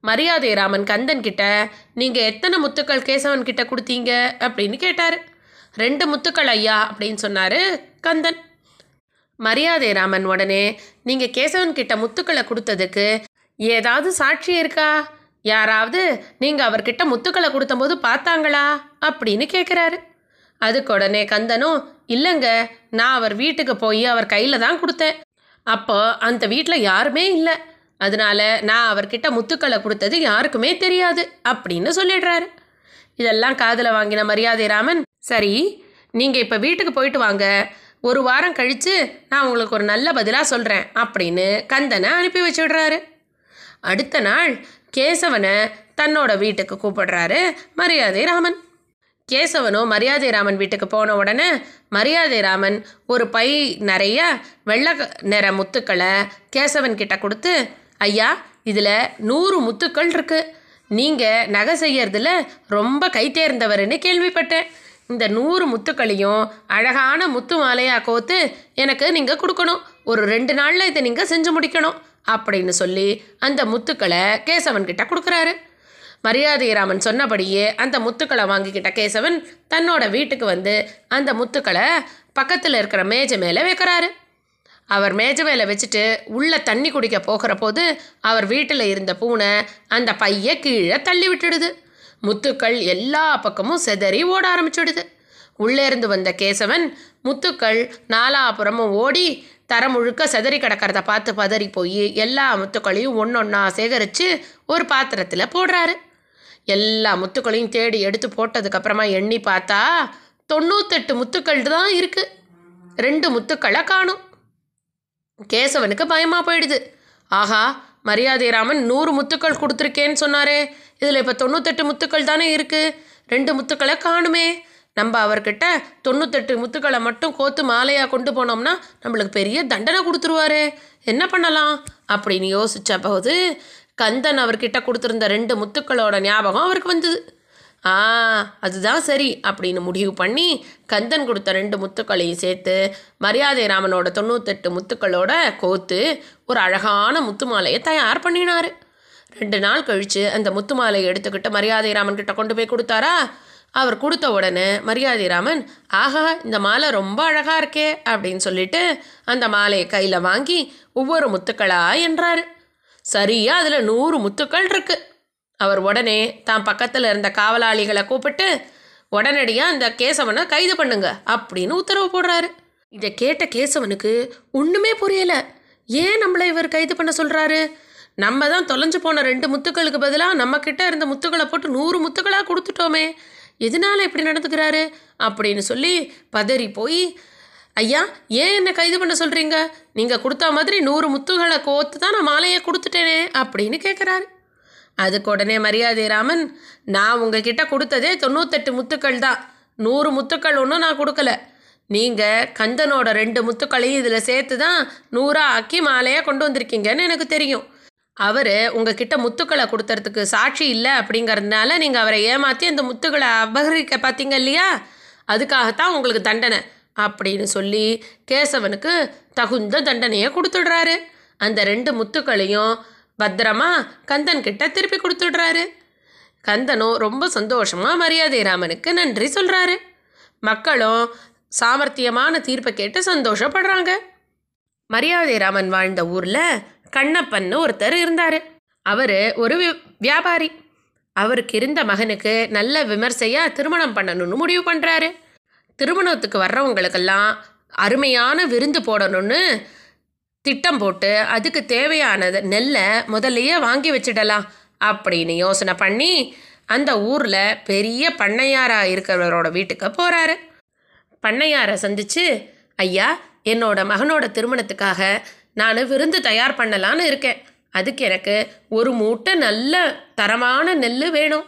மரியாதை ராமன் கந்தன் கிட்ட நீங்கள் எத்தனை முத்துக்கள் கேசவன் கிட்ட கொடுத்தீங்க? அப்படின்னு கேட்டார். ரெண்டு முத்துக்கள் ஐயா அப்படின்னு சொன்னார் கந்தன். மரியாதை ராமன் உடனே நீங்கள் கேசவன் கிட்ட முத்துக்களை கொடுத்ததுக்கு ஏதாவது சாட்சி இருக்கா? யாராவது நீங்கள் அவர்கிட்ட முத்துக்களை கொடுத்தபோது பார்த்தாங்களா? அப்படின்னு கேட்குறாரு அதுக்கு உடனே கந்தனும் இல்லைங்க நான் அவர் வீட்டுக்கு போய் அவர் கையில் தான் கொடுத்தேன். அப்போ அந்த வீட்டில் யாருமே இல்லை. அதனால நான் அவர்கிட்ட முத்துக்களை கொடுத்தது யாருக்குமே தெரியாது அப்படின்னு சொல்லிடுறாரு. இதெல்லாம் காதில் வாங்கின மரியாதை ராமன் சரி நீங்கள் இப்போ வீட்டுக்கு போயிட்டு வாங்க. ஒரு வாரம் கழித்து நான் உங்களுக்கு ஒரு நல்ல பதிலாக சொல்கிறேன் அப்படின்னு கந்தனை அனுப்பி வச்சுடுறாரு. அடுத்த நாள் கேசவனை தன்னோட வீட்டுக்கு கூப்பிடுறாரு மரியாதை ராமன். கேசவனோ மரியாதை ராமன் வீட்டுக்கு போன உடனே மரியாதை ராமன் ஒரு பை நிறைய வெள்ளை நிற முத்துக்களை கேசவன் கிட்ட கொடுத்து ஐயா இதில் நூறு முத்துக்கள் இருக்குது நீங்கள் நகை செய்யறதுல ரொம்ப கை தேர்ந்தவர்னு கேள்விப்பட்டேன். இந்த நூறு முத்துக்களையும் அழகான முத்து மாலையாக கோத்து எனக்கு நீங்கள் கொடுக்கணும். ஒரு ரெண்டு நாளில் இதை நீங்கள் செஞ்சு முடிக்கணும் அப்படின்னு சொல்லி அந்த முத்துக்களை கேசவன்கிட்ட கொடுக்குறாரு. மரியாதைராமன் சொன்னபடியே அந்த முத்துக்களை வாங்கிக்கிட்ட கேசவன் தன்னோட வீட்டுக்கு வந்து அந்த முத்துக்களை பக்கத்தில் இருக்கிற மேஜை மேலே வைக்கிறாரு. அவர் மேஜை மேலே வச்சுட்டு உள்ளே தண்ணி குடிக்க போகிற போது அவர் வீட்டில் இருந்த பூனை அந்த பைய கீழே தள்ளி விட்டுடுது. முத்துக்கள் எல்லா பக்கமும் செதறி ஓட ஆரம்பிச்சுடுது. உள்ளே இருந்து வந்த கேசவன் முத்துக்கள் நாலாபுறமும் ஓடி தரம் முழுக்க செதறி கிடக்கிறத பார்த்து பதறி போய் எல்லா முத்துக்களையும் ஒன்றொன்னா சேகரித்து ஒரு பாத்திரத்தில் போடுறாரு. எல்லா முத்துக்களையும் தேடி எடுத்து போட்டதுக்கப்புறமா எண்ணி பார்த்தா தொண்ணூத்தெட்டு முத்துக்கள் தான் இருக்குது ரெண்டு முத்துக்களை காணும். கேசவனுக்கு பயமாக போயிடுது. ஆஹா மரியாதை ராமன் நூறு முத்துக்கள் கொடுத்துருக்கேன்னு சொன்னாரே. இதில் இப்போ தொண்ணூத்தெட்டு முத்துக்கள் தானே இருக்குது ரெண்டு முத்துக்களை காணுமே. நம்ம அவர்கிட்ட தொண்ணூத்தெட்டு முத்துக்களை மட்டும் கோத்து மாலையாக கொண்டு போனோம்னா நம்மளுக்கு பெரிய தண்டனை கொடுத்துருவாரு. என்ன பண்ணலாம்? அப்படின்னு யோசித்த போது கந்தன் அவர்கிட்ட கொடுத்துருந்த ரெண்டு முத்துக்களோட ஞாபகம் அவருக்கு வந்தது. ஆ அதுதான் சரி அப்படின்னு முடிவு பண்ணி கந்தன் கொடுத்த ரெண்டு முத்துக்களையும் சேர்த்து மரியாதை ராமனோட தொண்ணூத்தெட்டு முத்துக்களோட கோத்து ஒரு அழகான முத்து மாலையை தயார் பண்ணினார். ரெண்டு நாள் கழித்து அந்த முத்து மாலையை எடுத்துக்கிட்டு மரியாதை ராமன் கிட்ட கொண்டு போய் கொடுத்தாரா? அவர் கொடுத்த உடனே மரியாதை ராமன் ஆஹா இந்த மாலை ரொம்ப அழகாக இருக்கே அப்படின்னு சொல்லிட்டு அந்த மாலையை கையில் வாங்கி ஒவ்வொரு முத்துக்களா என்றார். சரியாக அதில் நூறு முத்துக்கள் இருக்குது அவர் உடனே தான் பக்கத்தில் இருந்த காவலாளிகளை கூப்பிட்டு உடனடியாக அந்த கேசவனை கைது பண்ணுங்க அப்படின்னு உத்தரவு போடுறாரு. இதை கேட்ட கேசவனுக்கு ஒன்றுமே புரியலை. ஏன் நம்மளை இவர் கைது பண்ண சொல்கிறாரு நம்ம தான் தொலைஞ்சு போன ரெண்டு முத்துக்களுக்கு பதிலாக நம்ம கிட்ட இருந்த முத்துக்களை போட்டு நூறு முத்துக்களாக கொடுத்துட்டோமே. எதனால இப்படி நடந்துக்கிறாரு? அப்படின்னு சொல்லி பதறி போய் ஐயா ஏன் என்னை கைது பண்ண சொல்கிறீங்க நீங்கள் கொடுத்த மாதிரி நூறு முத்துகளை கோத்து தான் நான் மாலையை கொடுத்துட்டேனே அப்படின்னு கேட்குறாரு அதுக்கு உடனே மரியாதை ராமன் நான் உங்ககிட்ட கொடுத்ததே தொண்ணூத்தெட்டு முத்துக்கள் தான். நூறு முத்துக்கள் ஒன்றும் நான் கொடுக்கல. நீங்கள் கந்தனோட ரெண்டு முத்துக்களையும் இதில் சேர்த்து தான் நூறாக ஆக்கி மாலையாக கொண்டு வந்திருக்கீங்கன்னு எனக்கு தெரியும். அவர் உங்ககிட்ட முத்துக்களை கொடுத்துறதுக்கு சாட்சி இல்லை அப்படிங்கறதுனால நீங்கள் அவரை ஏமாற்றி அந்த முத்துக்களை அபகரிக்க பார்த்தீங்க இல்லையா? அதுக்காகத்தான் உங்களுக்கு தண்டனை. அப்படின்னு சொல்லி கேசவனுக்கு தகுந்த தண்டனையை கொடுத்துடுறாரு. அந்த ரெண்டு முத்துக்களையும் பத்திரமா கந்தன் கிட்ட திருப்பி கொடுத்துடுறாரு. கந்தனும் ரொம்ப சந்தோஷமாக மரியாதை ராமனுக்கு நன்றி சொல்கிறாரு மக்களும் சாமர்த்தியமான தீர்ப்பை கேட்டு சந்தோஷப்படுறாங்க. மரியாதை ராமன் வாழ்ந்த ஊரில் கண்ணப்பன்னு ஒருத்தர் இருந்தார். அவர் ஒரு வியாபாரி. அவருக்கு இருந்த மகனுக்கு நல்ல விமர்சையாக திருமணம் பண்ணணும்னு முடிவு பண்ணுறாரு திருமணத்துக்கு வர்றவங்களுக்கெல்லாம் அருமையான விருந்து போடணும்னு திட்டம் போட்டு அதுக்கு தேவையானது நெல்லை முதல்லையே வாங்கி வச்சிடலாம் அப்படின்னு யோசனை பண்ணி அந்த ஊரில் பெரிய பண்ணையாராக இருக்கிறவரோட வீட்டுக்கு போகிறாரு பண்ணையாரை சந்திச்சு ஐயா என்னோட மகனோட திருமணத்துக்காக நான் விருந்து தயார் பண்ணலான்னு இருக்கேன். அதுக்கு எனக்கு ஒரு மூட்டை நல்ல தரமான நெல் வேணும்.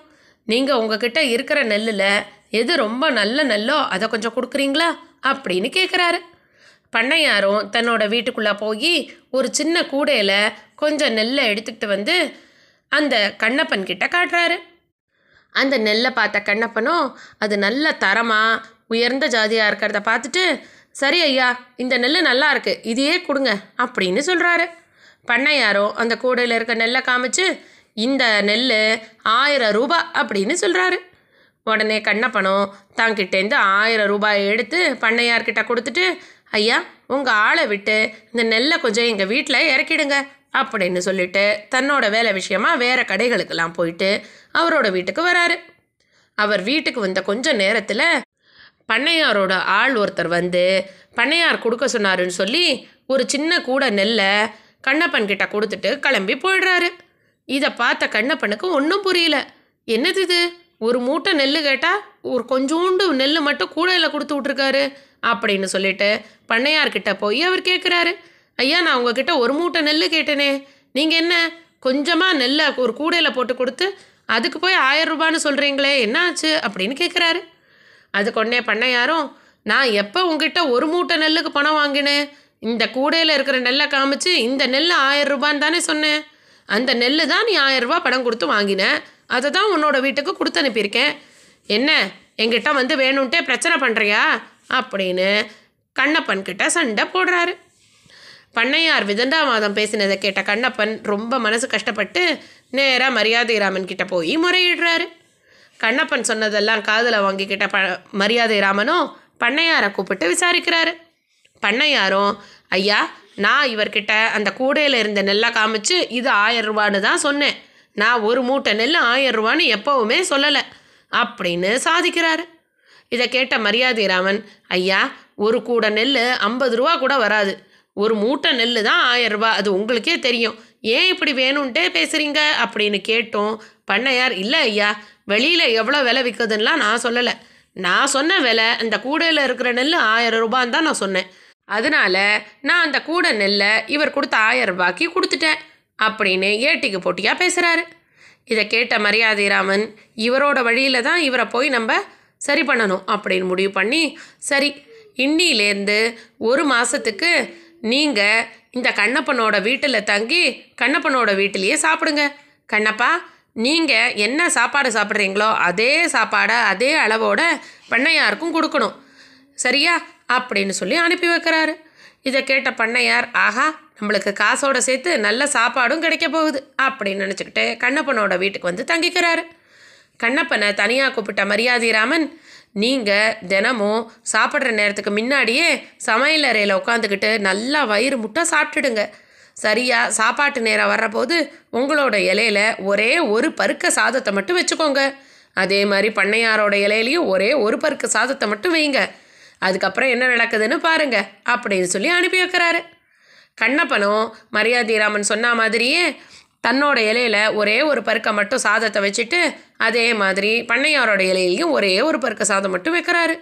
நீங்கள் உங்ககிட்ட இருக்கிற நெல்லில் எது ரொம்ப நல்ல நெல்லோ அதை கொஞ்சம் கொடுக்குறீங்களா? அப்படின்னு கேட்குறாரு பண்ணையாரும் தன்னோட வீட்டுக்குள்ளே போய் ஒரு சின்ன கூடையில் கொஞ்சம் நெல்லை எடுத்துக்கிட்டு வந்து அந்த கண்ணப்பன் கிட்ட காட்டுறாரு. அந்த நெல்லை பார்த்த கண்ணப்பனும் அது நல்ல தரமாக உயர்ந்த ஜாதியாக இருக்கிறத பார்த்துட்டு சரி ஐயா இந்த நெல் நல்லா இருக்கு இதையே கொடுங்க அப்படின்னு சொல்கிறாரு பண்ணையாரோ அந்த கூடையில் இருக்க நெல்லை காமிச்சு இந்த நெல் ஆயிரம் ரூபாய் அப்படின்னு சொல்கிறாரு உடனே கண்ணப்பனும் தாங்கிட்டேருந்து ஆயிரம் ரூபாயை எடுத்து பண்ணையார்கிட்ட கொடுத்துட்டு ஐயா உங்கள் ஆளை விட்டு இந்த நெல்லை கொஞ்சம் எங்கள் வீட்டில் இறக்கிடுங்க அப்படின்னு சொல்லிட்டு தன்னோட வேலை விஷயமா வேறு கடைகளுக்கெல்லாம் போயிட்டு அவரோட வீட்டுக்கு வராரு. அவர் வீட்டுக்கு வந்த கொஞ்ச நேரத்தில் பண்ணையாரோட ஆள் ஒருத்தர் வந்து பண்ணையார் கொடுக்க சொன்னாருன்னு சொல்லி ஒரு சின்ன கூட நெல்லை கண்ணப்பன் கிட்ட கொடுத்துட்டு கிளம்பி போயிடுறாரு. இதை பார்த்த கண்ணப்பனுக்கு ஒன்றும் புரியல. என்னது இது? ஒரு மூட்டை நெல் கேட்டால் ஒரு கொஞ்சோண்டு நெல் மட்டும் கூடையில் கொடுத்து விட்ருக்காரு அப்படின்னு சொல்லிட்டு பண்ணையார்கிட்ட போய் அவர் கேட்குறாரு ஐயா நான் உங்ககிட்ட ஒரு மூட்டை நெல் கேட்டேனே. நீங்கள் என்ன கொஞ்சமாக நெல்லை ஒரு கூடையில் போட்டு கொடுத்து அதுக்கு போய் ஆயிரம் ரூபான்னு சொல்கிறீங்களே என்ன ஆச்சு அப்படின்னு கேட்குறாரு அதுக்கு உடனே பண்ணையாரும் நான் எப்போ உங்ககிட்ட ஒரு மூட்டை நெல்லுக்கு பணம் வாங்கினேன் இந்த கூடையில் இருக்கிற நெல்லை காமிச்சு இந்த நெல் ஆயிரம் ரூபான்னு தானே சொன்னேன். அந்த நெல் தான் நீ ஆயிரம் ரூபா பணம் கொடுத்து வாங்கினேன் அதை தான் உன்னோட வீட்டுக்கு கொடுத்து அனுப்பியிருக்கேன். என்ன? எங்கிட்ட வந்து வேணும்ட்டே பிரச்சனை பண்ணுறியா அப்படின்னு கண்ணப்பன் கிட்ட சண்டை போடுறாரு. பண்ணையார் விதண்டாவாதம் பேசினதை கேட்ட கண்ணப்பன் ரொம்ப மனசு கஷ்டப்பட்டு நேராக மரியாதைராமன் கிட்ட போய் முறையிடுறாரு. கண்ணப்பன் சொன்னதெல்லாம் காதில் வாங்கிக்கிட்ட ப மரியாதை ராமனும் பண்ணையாரை கூப்பிட்டு விசாரிக்கிறாரு. பண்ணையாரும் ஐயா நான் இவர்கிட்ட அந்த கூடையில் இருந்த நெல்லை காமிச்சு இது ஆயிரம் ரூபான்னு தான் சொன்னேன். நான் ஒரு மூட்டை நெல் ஆயிரம் ரூபான்னு எப்போவுமே சொல்லலை. அப்படின்னு சாதிக்கிறாரு. இதை கேட்ட மரியாதை ராமன் ஐயா ஒரு கூடை நெல் ஐம்பது ரூபா கூட வராது. ஒரு மூட்டை நெல் தான் ஆயிரம் ரூபா. அது உங்களுக்கே தெரியும். ஏன் இப்படி வேணும்ன்ட்டே பேசுகிறீங்க அப்படின்னு கேட்டோம். பண்ணையார் இல்லை ஐயா வெளியில் எவ்வளோ விலை விற்குதுன்னெலாம் நான் சொல்லலை. நான் சொன்ன விலை அந்த கூடையில் இருக்கிற நெல் ஆயிரம் ரூபான்னு தான் நான் சொன்னேன். அதனால நான் அந்த கூடை நெல்லை இவர் கொடுத்த ஆயிரம் ரூபாய்க்கு கொடுத்துட்டேன். அப்படின்னு ஏட்டிக்கு போட்டியாக பேசுகிறாரு இதை கேட்ட மரியாதை ராமன் இவரோட வழியில் தான் இவரை போய் நம்ம சரி பண்ணணும் அப்படின்னு முடிவு பண்ணி சரி இன்னிலேருந்து ஒரு மாதத்துக்கு நீங்கள் இந்த கண்ணப்பனோட வீட்டில் தங்கி கண்ணப்பனோட வீட்டிலேயே சாப்பிடுங்க. கண்ணப்பா நீங்கள் என்ன சாப்பாடு சாப்பிட்றீங்களோ அதே சாப்பாடை அதே அளவோட பண்ணையாருக்கும் கொடுக்கணும். சரியா? அப்படின்னு சொல்லி அனுப்பி வைக்கிறாரு. இதை கேட்ட பண்ணையார் ஆஹா நம்மளுக்கு காசோட சேர்த்து நல்ல சாப்பாடும் கிடைக்க போகுது அப்படின்னு நினச்சிக்கிட்டு கண்ணப்பனோட வீட்டுக்கு வந்து தங்கிக்கிறாரு. கண்ணப்பனை தனியாக கூப்பிட்ட மரியாதை ராமன் நீங்கள் தினமும் சாப்பிட்ற நேரத்துக்கு முன்னாடியே சமையல் அறையில் உட்காந்துக்கிட்டு நல்லா வயிறு முட்டை சாப்பிட்டுடுங்க. சரியாக சாப்பாட்டு நேரம் வர்றபோது உங்களோட இலையில ஒரே ஒரு பருக்க சாதத்தை மட்டும் வச்சுக்கோங்க. அதே மாதிரி பண்ணையாரோட இலையிலையும் ஒரே ஒரு பருக்க சாதத்தை மட்டும் வைங்க. அதுக்கப்புறம் என்ன நடக்குதுன்னு பாருங்கள் அப்படின்னு சொல்லி அனுப்பி வைக்கிறாரு. கண்ணப்பனும் மரியாதை ராமன் சொன்ன மாதிரியே தன்னோட இலையில ஒரே ஒரு பருக்கை மட்டும் சாதத்தை வச்சுட்டு அதே மாதிரி பண்ணையாரோட இலையிலையும் ஒரே ஒரு பருக்க சாதம் மட்டும் வைக்கிறாரு.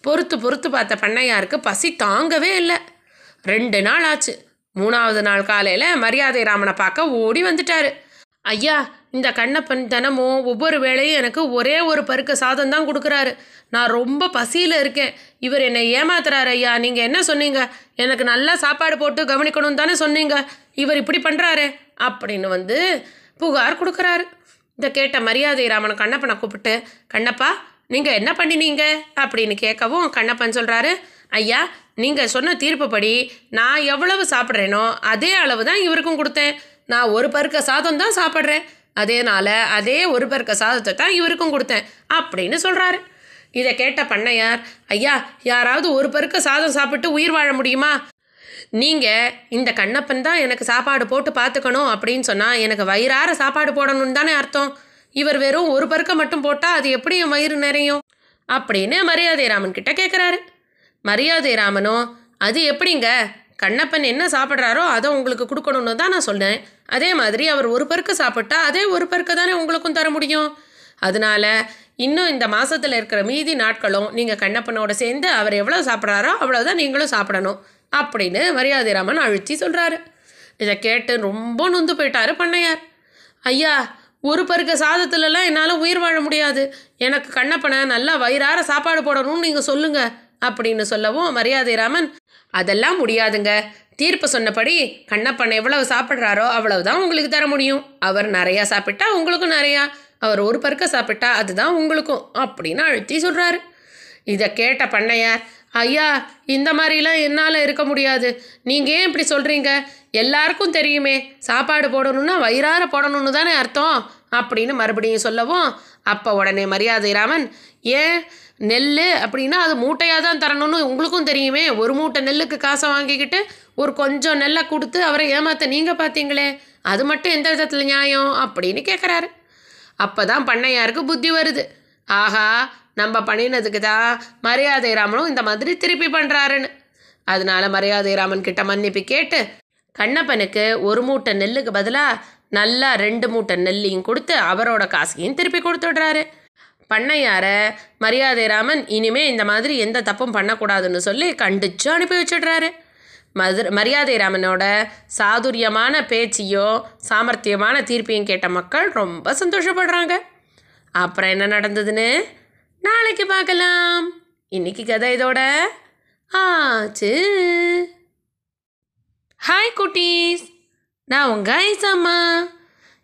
பொறுத்து பொறுத்து பார்த்த பண்ணையாருக்கு பசி தாங்கவே இல்லை. ரெண்டு நாள் ஆச்சு. மூணாவது நாள் காலையில் மரியாதை ராமனை பார்க்க ஓடி வந்துட்டாரு. ஐயா இந்த கண்ணப்பன் தினமும் ஒவ்வொரு வேளையும் எனக்கு ஒரே ஒரு பருக்க சாதம் தான் கொடுக்குறாரு. நான் ரொம்ப பசியில் இருக்கேன். இவர் என்னை ஏமாத்துறாரு ஐயா. நீங்கள் என்ன சொன்னீங்க? எனக்கு நல்லா சாப்பாடு போட்டு கவனிக்கணும் தானே சொன்னீங்க. இவர் இப்படி பண்ணுறாரு அப்படின்னு வந்து புகார் கொடுக்குறாரு. இதை கேட்ட மரியாதை ராமன் கண்ணப்பனை கூப்பிட்டு கண்ணப்பா நீங்கள் என்ன பண்ணினீங்க? அப்படின்னு கேட்கவும் கண்ணப்பன் சொல்கிறாரு ஐயா நீங்கள் சொன்ன தீர்ப்புப்படி நான் எவ்வளவு சாப்பிட்றேனோ அதே அளவு தான் இவருக்கும் கொடுத்தேன். நான் ஒரு பருக்க சாதம் தான் சாப்பிட்றேன். அதேனால அதே ஒரு பருக்க சாதத்தை தான் இவருக்கும் கொடுத்தேன். அப்படின்னு சொல்கிறாரு இதை கேட்ட பண்ணையார் ஐயா யாராவது ஒரு பருக்க சாதம் சாப்பிட்டு உயிர் வாழ முடியுமா? நீங்கள் இந்த கண்ணப்பன் தான் எனக்கு சாப்பாடு போட்டு பார்த்துக்கணும் அப்படின்னு சொன்னால் எனக்கு வயிறார சாப்பாடு போடணும்னு தானே அர்த்தம். இவர் வெறும் ஒரு பருக்க மட்டும் போட்டால் அது எப்படி என் வயிறு நிறையும்? அப்படின்னு மரியாதை ராமன் கிட்ட கேட்குறாரு மரியாதை ராமனும் அது எப்படிங்க? கண்ணப்பன் என்ன சாப்பிட்றாரோ அதை உங்களுக்கு கொடுக்கணும்னு தான் நான் சொன்னேன் அதே மாதிரி அவர் ஒரு பருக்க சாப்பிட்டா அதே ஒரு பருக்க தானே உங்களுக்கும் தர முடியும். அதனால இன்னும் இந்த மாதத்தில் இருக்கிற மீதி நாட்களும் நீங்கள் கண்ணப்பனோட சேர்ந்து அவர் எவ்வளோ சாப்பிட்றாரோ அவ்வளோதான் நீங்களும் சாப்பிடணும் அப்படின்னு மரியாதை ராமன் அழுத்தி சொல்கிறாரு இதை கேட்டு ரொம்ப நொந்து போயிட்டாரு பண்ணையார். ஐயா ஒரு பருக்க சாதத்துலலாம் என்னால் உயிர் வாழ முடியாது. எனக்கு கண்ணப்பனை நல்லா வயிறார சாப்பாடு போடணும்னு நீங்கள் சொல்லுங்கள் அப்படின்னு சொல்லவும் மரியாதை ராமன் அதெல்லாம் முடியாதுங்க. தீர்ப்பு சொன்னபடி கண்ணப்பன் எவ்வளவு சாப்பிட்றாரோ அவ்வளவுதான் உங்களுக்கு தர முடியும். அவர் நிறையா சாப்பிட்டா உங்களுக்கும் நிறையா. அவர் ஒரு பருக்க சாப்பிட்டா அதுதான் உங்களுக்கும் அப்படின்னு அழுத்தி சொல்கிறாரு இதை கேட்ட பண்ணையார் ஐயா இந்த மாதிரிலாம் என்னால் இருக்க முடியாது. நீங்கள் ஏன் இப்படி சொல்கிறீங்க எல்லாருக்கும் தெரியுமே. சாப்பாடு போடணும்னா வயிறார போடணும்னு தானே அர்த்தம் அப்படின்னு மறுபடியும் சொல்லவும் அப்போ உடனே மரியாதை ராமன் ஏன் நெல் அப்படின்னா அது மூட்டையாக தான் தரணும்னு உங்களுக்கும் தெரியுமே. ஒரு மூட்டை நெல்லுக்கு காசை வாங்கிக்கிட்டு ஒரு கொஞ்சம் நெல்லை கொடுத்து அவரை ஏமாற்ற நீங்கள் பார்த்தீங்களே அது மட்டும் எந்த விதத்தில் நியாயம்? அப்படின்னு கேட்குறாரு அப்போ தான் பண்ணையாருக்கு புத்தி வருது. ஆஹா நம்ம பண்ணினதுக்கு தான் மரியாதை ராமனும் இந்த மாதிரி திருப்பி பண்ணுறாருன்னு அதனால மரியாதை ராமன் கிட்ட மன்னிப்பு கேட்டு கண்ணப்பனுக்கு ஒரு மூட்டை நெல்லுக்கு பதிலாக நல்லா ரெண்டு மூட்டை நெல்லையும் கொடுத்து அவரோட காசையும் திருப்பி கொடுத்துடுறாரு பண்ணையார மரியாதை ராமன் இனிமே இந்த மாதிரி எந்த தப்பும் பண்ணக்கூடாதுன்னு சொல்லி கண்டிச்சு அனுப்பி வச்சிடுறாரு. மதுர மரியாதை ராமனோட சாதுரியமான பேச்சையோ சாமர்த்தியமான தீர்ப்பையும் கேட்ட மக்கள் ரொம்ப சந்தோஷப்படுறாங்க. அப்புறம் என்ன நடந்ததுன்னு? நாளைக்கு பார்க்கலாம். இன்னைக்கு கதை இதோட ஆச்சு. ஹாய் குட்டீஸ். நான் உங்கள் ஐசாம்மா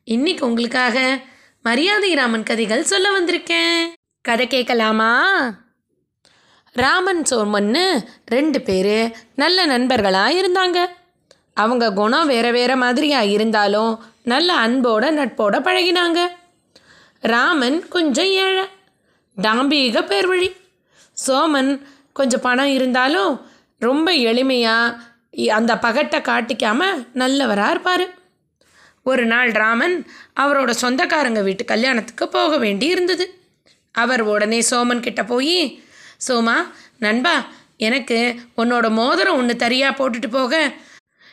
இன்னைக்கு உங்களுக்காக மரியாதை ராமன் கதைகள் சொல்ல வந்திருக்கேன். கதை கேட்கலாமா? ராமன் சோமன்னு ரெண்டு பேர் நல்ல நண்பர்களாக இருந்தாங்க. அவங்க குணம் வேறு வேறு மாதிரியாக இருந்தாலும் நல்ல அன்போட நட்போட பழகினாங்க. ராமன் கொஞ்சம் ஏழை தாம்பீக பேர் வழி சோமன் கொஞ்சம் பணம் இருந்தாலும் ரொம்ப எளிமையாக அந்த பகட்டை காட்டிக்காமல் நல்லவராக இருப்பார். ஒரு நாள் ராமன் அவரோட சொந்தக்காரங்க வீட்டு கல்யாணத்துக்கு போக வேண்டி இருந்தது. அவர் உடனே சோமன் கிட்ட போய் சோமா நண்பா எனக்கு உன்னோட மோதிரம் ஒன்று தரியாக போட்டுட்டு போக.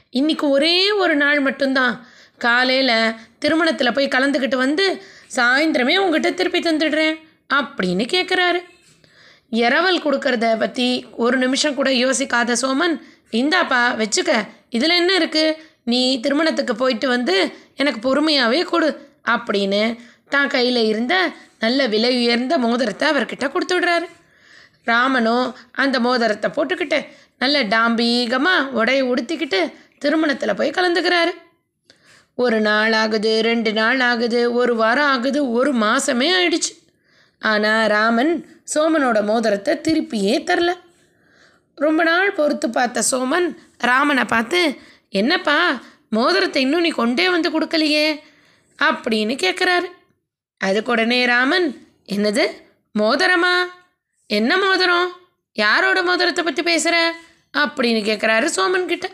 இன்னைக்கு ஒரே ஒரு நாள் மட்டும்தான். காலையில் திருமணத்தில் போய் கலந்துக்கிட்டு வந்து சாயந்தரமே உங்ககிட்ட திருப்பி தந்துடுறேன் அப்படின்னு கேட்குறாரு இரவல் கொடுக்கறத பற்றி ஒரு நிமிஷம் கூட யோசிக்காத சோமன் இந்தாப்பா வச்சுக்க இதில் என்ன இருக்குது நீ திருமணத்துக்கு போயிட்டு வந்து எனக்கு பொறுமையாகவே கொடு அப்படின்னு தான் கையில் இருந்த நல்ல விலை உயர்ந்த மோதிரத்தை அவர்கிட்ட கொடுத்துடுறாரு ராமனும் அந்த மோதிரத்தை போட்டுக்கிட்டு நல்ல டாம்பீகமாக உடைய உடுத்திக்கிட்டு திருமணத்தில் போய் கலந்துக்கிறாரு. ஒரு நாள் ஆகுது ரெண்டு நாள் ஆகுது ஒரு வாரம் ஆகுது ஒரு மாதமே ஆயிடுச்சு. ஆனால் ராமன் சோமனோட மோதிரத்தை திருப்பியே தரல. ரொம்ப நாள் பொறுத்து பார்த்த சோமன் ராமனை பார்த்து என்னப்பா மோதிரத்தை இன்னும் நீ கொண்டே வந்து கொடுக்கலையே? அப்படின்னு கேட்குறாரு அதுக்கு உடனே ராமன் என்னது மோதிரமா? என்ன மோதிரம்? யாரோட மோதிரத்தை பற்றி பேசுகிற அப்படின்னு கேட்குறாரு சோமன் கிட்ட.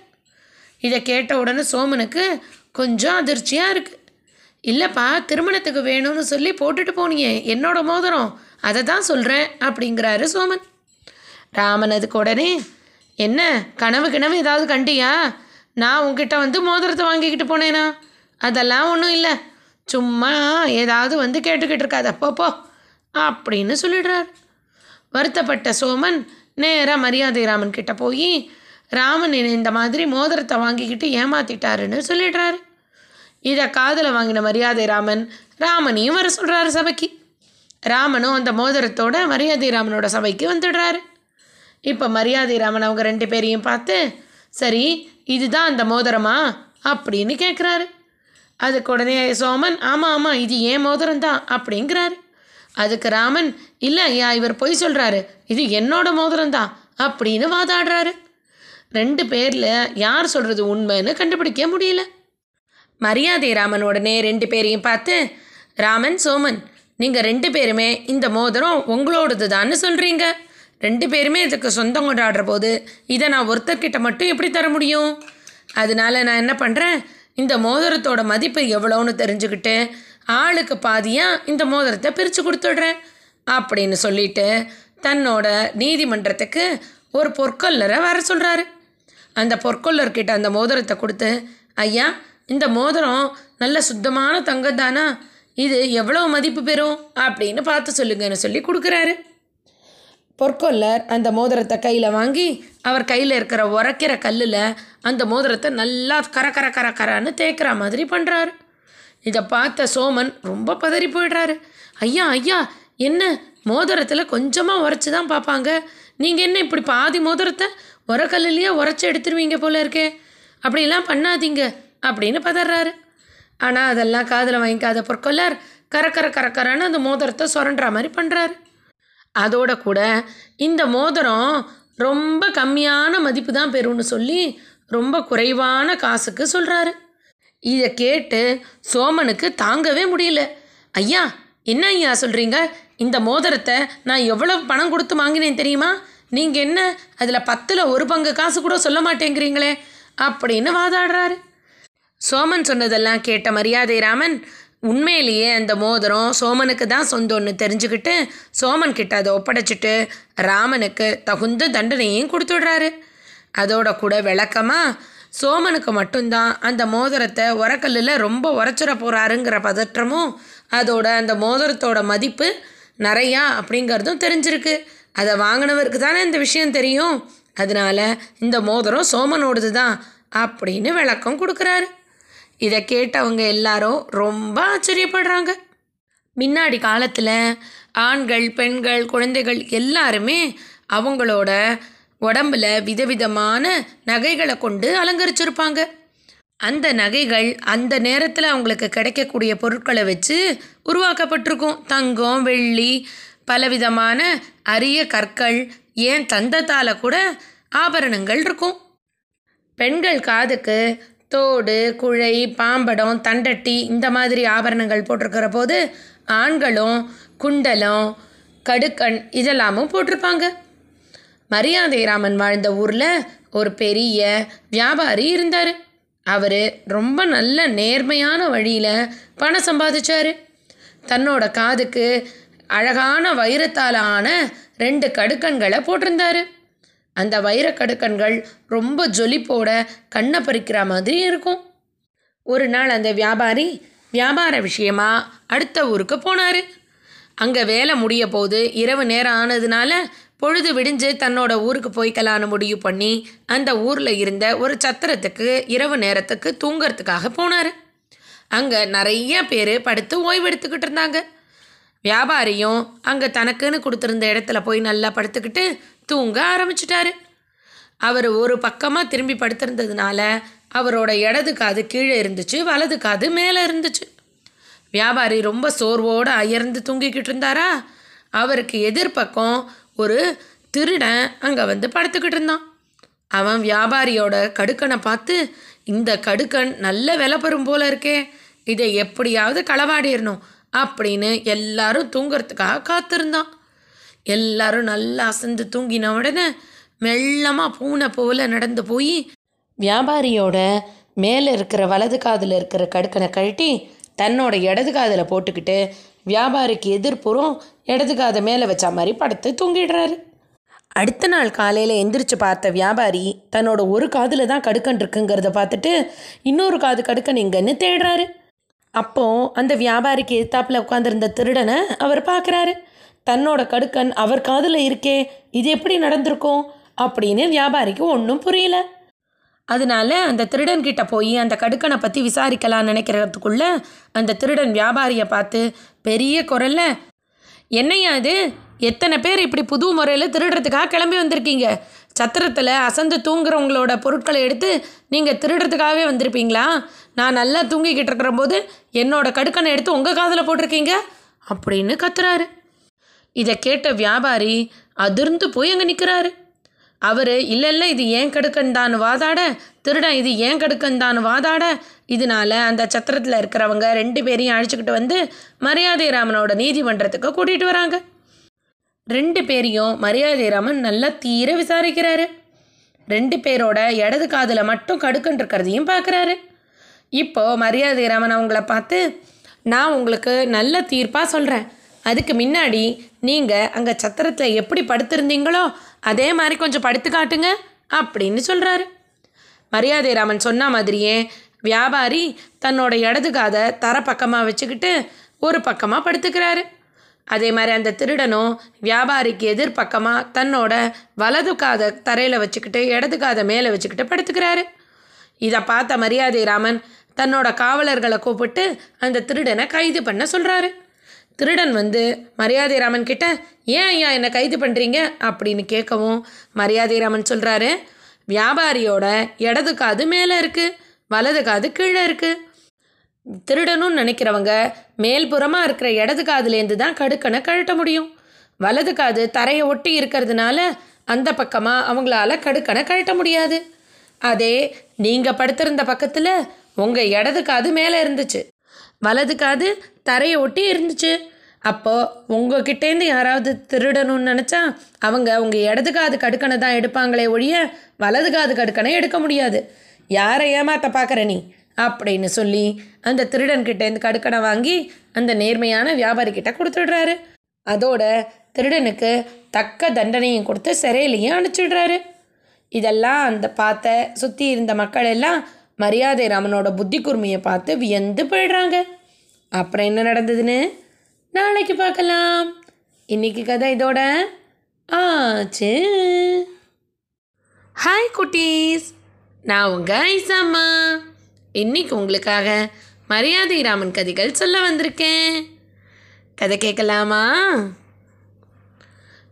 இதை கேட்ட உடனே சோமனுக்கு கொஞ்சம் அதிர்ச்சியாக இருக்குது இல்லைப்பா திருமணத்துக்கு வேணும்னு சொல்லி போட்டுட்டு போனீங்க என்னோட மோதிரம். அதை தான் சொல்கிறேன் அப்படிங்கிறாரு சோமன். ராமன் அதுக்கு உடனே என்ன கனவு கிணவு ஏதாவது கண்டியா? நான் உங்ககிட்ட வந்து மோதிரத்தை வாங்கிக்கிட்டு போனேனா? அதெல்லாம் ஒன்றும் இல்லை. சும்மா ஏதாவது வந்து கேட்டுக்கிட்டு இருக்காத. போ போ அப்படின்னு சொல்லிடுறாரு. வருத்தப்பட்ட சோமன் நேராக மரியாதை ராமன் கிட்ட போய் ராமன் என்னை இந்த மாதிரி மோதிரத்தை வாங்கிக்கிட்டு ஏமாத்திட்டாருன்னு சொல்லிடுறாரு. இதை காதில் வாங்கின மரியாதை ராமன் ராமனையும் வர சொல்கிறாரு சபைக்கு. ராமனும் அந்த மோதிரத்தோட மரியாதை ராமனோட சபைக்கு வந்துடுறாரு. இப்போ மரியாதை ராமன் அவங்க ரெண்டு பேரையும் பார்த்து சரி இதுதான் அந்த மோதிரமா? அப்படின்னு கேட்குறாரு அதுக்கு உடனே சோமன் ஆமாம் ஆமாம் இது ஏன் மோதிரம் தான் அப்படிங்கிறாரு. அதுக்கு ராமன் இல்லை ஐயா இவர் பொய் சொல்கிறாரு இது என்னோட மோதிரம் தான் அப்படின்னு வாதாடுறாரு. ரெண்டு பேரில் யார் சொல்கிறது உண்மைன்னு கண்டுபிடிக்க முடியல. மரியாதை ராமன் உடனே ரெண்டு பேரையும் பார்த்து ராமன் சோமன் நீங்கள் ரெண்டு பேருமே இந்த மோதிரம் உங்களோடது தான்னு சொல்கிறீங்க ரெண்டு பேருமே இதுக்கு சொந்தம் கொண்டாடுற போது இதை நான் ஒருத்தர்கிட்ட மட்டும் எப்படி தர முடியும்? அதனால நான் என்ன பண்ணுறேன் இந்த மோதிரத்தோட மதிப்பு எவ்வளோன்னு தெரிஞ்சுக்கிட்டு ஆளுக்கு பாதியாக இந்த மோதிரத்தை பிரித்து கொடுத்துடுறேன் அப்படின்னு சொல்லிட்டு தன்னோட நீதிமன்றத்துக்கு ஒரு பொற்கொல்லரை வர சொல்கிறாரு அந்த பொற்கொல்லர்கிட்ட அந்த மோதிரத்தை கொடுத்து ஐயா இந்த மோதிரம் நல்ல சுத்தமான தங்கம் தானா? இது எவ்வளோ மதிப்பு பெறும்? அப்படின்னு பார்த்து சொல்லுங்கன்னு சொல்லி கொடுக்குறாரு. பொற்கொல்லர் அந்த மோதிரத்தை கையில் வாங்கி அவர் கையில் இருக்கிற உரைக்கிற கல்லில் அந்த மோதிரத்தை நல்லா கர கர கர கரன்னு தேய்க்கிற மாதிரி பண்ணுறாரு இதை பார்த்த சோமன் ரொம்ப பதறி போயிடுறாரு. ஐயா ஐயா என்ன? மோதிரத்தில் கொஞ்சமாக உரைச்சி தான் பார்ப்பாங்க. நீங்கள் என்ன இப்படி பாதி மோதிரத்தை உரக்கல்லையே உரைச்சி எடுத்துருவீங்க போல இருக்கே. அப்படிலாம் பண்ணாதீங்க அப்படின்னு பதறாரு. ஆனால் அதெல்லாம் காதில் வாங்கிக்காத பொற்கொள்ளார் கரக்கர கரக்கரன்னு அந்த மோதிரத்தை சுரண்டுற மாதிரி பண்ணுறாரு அதோட கூட இந்த மோதிரம் ரொம்ப கம்மியான மதிப்பு தான் பெறும்னு சொல்லி ரொம்ப குறைவான காசுக்கு சொல்கிறாரு இதை கேட்டு சோமனுக்கு தாங்கவே முடியல. ஐயா என்ன ஐயா சொல்கிறீங்க இந்த மோதிரத்தை நான் எவ்வளவு பணம் கொடுத்து வாங்கினேன் தெரியுமா? நீங்கள் என்ன அதில் பத்தில் ஒரு பங்கு காசு கூட சொல்ல மாட்டேங்கிறீங்களே? அப்படின்னு வாதாடுறாரு. சோமன் சொன்னதெல்லாம் கேட்ட மரியாதை ராமன் உண்மையிலேயே அந்த மோதிரம் சோமனுக்கு தான் சொந்தம்னு தெரிஞ்சுக்கிட்டு சோமன் கிட்ட அதை ஒப்படைச்சிட்டு ராமனுக்கு தகுந்த தண்டனையும் கொடுத்துடுறாரு. அதோட கூட விளக்கமாக சோமனுக்கு மட்டும்தான் அந்த மோதிரத்தை உரக்கல்லில் ரொம்ப உரைச்சிட போகிறாருங்கிற பதற்றமும் அதோட அந்த மோதிரத்தோட மதிப்பு நிறையா அப்படிங்கிறதும் தெரிஞ்சிருக்கு. அதை வாங்கினவருக்கு தானே இந்த விஷயம் தெரியும். அதனால இந்த மோதிரம் சோமனோடது தான் அப்படின்னு விளக்கம் கொடுக்குறாரு. இதை கேட்டவங்க எல்லாரும் ரொம்ப ஆச்சரியப்படுறாங்க. முன்னாடி காலத்தில் ஆண்கள் பெண்கள் குழந்தைகள் எல்லாருமே அவங்களோட உடம்புல விதவிதமான நகைகளை கொண்டு அலங்கரிச்சிருப்பாங்க. அந்த நகைகள் அந்த நேரத்தில் அவங்களுக்கு கிடைக்கக்கூடிய பொருட்களை வச்சு உருவாக்கப்பட்டிருக்கும். தங்கம் வெள்ளி பலவிதமான அரிய கற்கள் ஏன் தந்தத்தால் கூட ஆபரணங்கள் இருக்கும். பெண்கள் காதுக்கு தோடு குழை பாம்படம் தண்டட்டி இந்த மாதிரி ஆபரணங்கள் போட்டிருக்கிற போது ஆண்களும் குண்டலம் கடுக்கண் இதெல்லாமும் போட்டிருப்பாங்க. மரியாதை ராமன் வாழ்ந்த ஊரில் ஒரு பெரிய வியாபாரி இருந்தார். அவர் ரொம்ப நல்ல நேர்மையான வழியில் பணம் சம்பாதிச்சார். தன்னோட காதுக்கு அழகான வைரத்தால் ஆன ரெண்டு கடுக்கண்களை போட்டிருந்தாரு. அந்த வைரக்கடுக்கண்கள் ரொம்ப ஜொலிப்போட கண்ணை பறிக்கிற மாதிரி இருக்கும். ஒரு நாள் அந்த வியாபாரி வியாபார விஷயமா அடுத்த ஊருக்கு போனார். அங்கே வேலை முடிய போது இரவு நேரம் ஆனதுனால பொழுது விடிஞ்சு தன்னோட ஊருக்கு போய்க்கலான்னு முடிவு பண்ணி அந்த ஊரில் இருந்த ஒரு சத்திரத்துக்கு இரவு நேரத்துக்கு தூங்கிறதுக்காக போனார். அங்கே நிறைய பேர் படுத்து ஓய்வெடுத்துக்கிட்டு இருந்தாங்க. வியாபாரியும் அங்கே தனக்குன்னு கொடுத்துருந்த இடத்துல போய் நல்லா படுத்துக்கிட்டு தூங்க ஆரம்பிச்சிட்டாரு. அவர் ஒரு பக்கமாக திரும்பி படுத்திருந்ததுனால அவரோட இடது காது கீழே இருந்துச்சு வலது காது மேலே இருந்துச்சு. வியாபாரி ரொம்ப சோர்வோடு அயர்ந்து தூங்கிக்கிட்டு இருந்தாரா? அவருக்கு எதிர்பக்கம் ஒரு திருடன் அங்கே வந்து படுத்துக்கிட்டு இருந்தான். அவன் வியாபாரியோட கடுக்கனை பார்த்து இந்த கடுக்கன் நல்ல விலை பெறும் போல இருக்கே இதை எப்படியாவது களவாடிடணும் அப்படின்னு எல்லாரும் தூங்குறதுக்காக காத்திருந்தான். எல்லாரும் நல்லா அசந்து தூங்கின உடனே மெல்லமாக பூனை போல நடந்து போய் வியாபாரியோட மேலே இருக்கிற வலது காதில் இருக்கிற கடுக்கனை கழட்டி தன்னோட இடது காதில் போட்டுக்கிட்டு வியாபாரிக்கு எதிர்ப்புறம் இடது மேலே வச்ச மாதிரி படுத்து தூங்கிடுறாரு. அடுத்த நாள் காலையில் எந்திரிச்சு பார்த்த வியாபாரி தன்னோட ஒரு காதில் தான் கடுக்கன் இருக்குங்கிறத பார்த்துட்டு இன்னொரு காது கடுக்கன் எங்கன்னு தேடுறாரு. அப்போது அந்த வியாபாரிக்கு எதிர்த்தாப்பில் உட்காந்துருந்த திருடனை அவர் பார்க்குறாரு. தன்னோட கடுக்கன் அவர் காதில் இருக்கே இது எப்படி நடந்திருக்கும்? அப்படின்னு வியாபாரிக்கு ஒன்றும் புரியல. அதனால அந்த திருடன் கிட்ட போய் அந்த கடுக்கனை பற்றி விசாரிக்கலாம் நினைக்கிறதுக்குள்ள அந்த திருடன் வியாபாரியை பார்த்து பெரிய குரல்ல என்னையா இது? எத்தனை பேர் இப்படி புது முறையில் திருடுறதுக்காக கிளம்பி வந்திருக்கீங்க? சத்திரத்தில் அசந்து தூங்குறவங்களோட பொருட்களை எடுத்து நீங்கள் திருடுறதுக்காகவே வந்திருப்பீங்களா? நான் நல்லா தூங்கிக்கிட்டு இருக்கிற போது என்னோட கடுக்கனை எடுத்து உங்கள் காதில் போட்டிருக்கீங்க? அப்படின்னு கத்துறாரு. இதை கேட்ட வியாபாரி அதிர்ந்து போய் அங்கே நிற்கிறாரு அவர் இல்லை இல்லை இது ஏன் கடுக்கன்டான்னு வாதாட. திருடன் இது ஏன் கடுக்கன் வாதாட. இதனால அந்த சத்திரத்தில் இருக்கிறவங்க ரெண்டு பேரையும் அழைச்சிக்கிட்டு வந்து மரியாதை ராமனோட நீதிமன்றத்துக்கு கூட்டிகிட்டு வராங்க. ரெண்டு பேரையும் மரியாதை ராமன் நல்லா தீர விசாரிக்கிறாரு. ரெண்டு பேரோட இடது காதில் மட்டும் கடுக்கன் இருக்கிறதையும் பார்க்குறாரு இப்போது மரியாதை ராமன் அவங்கள பார்த்து நான் உங்களுக்கு நல்ல தீர்ப்பாக சொல்கிறேன் அதுக்கு முன்னாடி நீங்கள் அங்கே சத்திரத்தில் எப்படி படுத்திருந்தீங்களோ அதே மாதிரி கொஞ்சம் படுத்து காட்டுங்க அப்படின்னு சொல்கிறாரு மரியாதை ராமன் சொன்ன மாதிரியே வியாபாரி தன்னோட இடது காதை தர பக்கமாக வச்சுக்கிட்டு ஒரு பக்கமாக படுத்துக்கிறாரு. அதே மாதிரி அந்த திருடனும் வியாபாரிக்கு எதிர்பக்கமாக தன்னோட வலது காதை தரையில் வச்சுக்கிட்டு இடது காதை மேலே வச்சுக்கிட்டு படுத்துக்கிறாரு. இதை பார்த்த மரியாதை ராமன் தன்னோட காவலர்களை கூப்பிட்டு அந்த திருடனை கைது பண்ண சொல்கிறாரு திருடன் வந்து மரியாதை ராமன் கிட்ட ஏன் ஐயா என்னை கைது பண்ணுறீங்க அப்படின்னு கேட்கவும் மரியாதை ராமன் சொல்கிறாரு வியாபாரியோட இடது காது மேலே இருக்குது வலது காது கீழே இருக்குது திருடணும்னு நினைக்கிறவங்க மேல்புறமாக இருக்கிற இடது காதுலேருந்து தான் கடுக்கனை கழட்ட முடியும். வலது காது தரையை ஒட்டி இருக்கிறதுனால அந்த பக்கமாக அவங்களால கடுக்கனை கழட்ட முடியாது. அதே நீங்கள் படுத்திருந்த பக்கத்தில் உங்கள் இடது காது மேலே இருந்துச்சு. வலது காது தரையை ஒட்டி இருந்துச்சு. அப்போது உங்ககிட்டேருந்து யாராவது திருடணும்னு நினச்சா அவங்க உங்கள் இடது காது கடுக்கனை தான் எடுப்பாங்களே ஒழிய வலது காது கடுக்கனை எடுக்க முடியாது. யாரை ஏமாத்த பார்க்குற நீ? அப்படின்னு சொல்லி அந்த திருடன்கிட்டேருந்து கடுக்கனை வாங்கி அந்த நேர்மையான வியாபாரிக்கிட்ட கொடுத்துடுறாரு. அதோட திருடனுக்கு தக்க தண்டனையும் கொடுத்து சிறையிலையும் அனுப்பிச்சிடுறாரு. இதெல்லாம் அந்த பார்த்த சுற்றி இருந்த மக்கள் எல்லாம் மரியாதை ராமனோட புத்தி கூர்மையை பார்த்து வியந்து போயிடுறாங்க. அப்புறம் என்ன நடந்ததுன்னு? நாளைக்கு பார்க்கலாம். இன்னைக்கு கதை இதோட ஆச்சு. ஹாய் குட்டீஸ். நான் உங்கள் ஐசாம்மா. இன்னைக்கு உங்களுக்காக மரியாதை ராமன் கதைகள் சொல்ல வந்திருக்கேன். கதை கேட்கலாமா?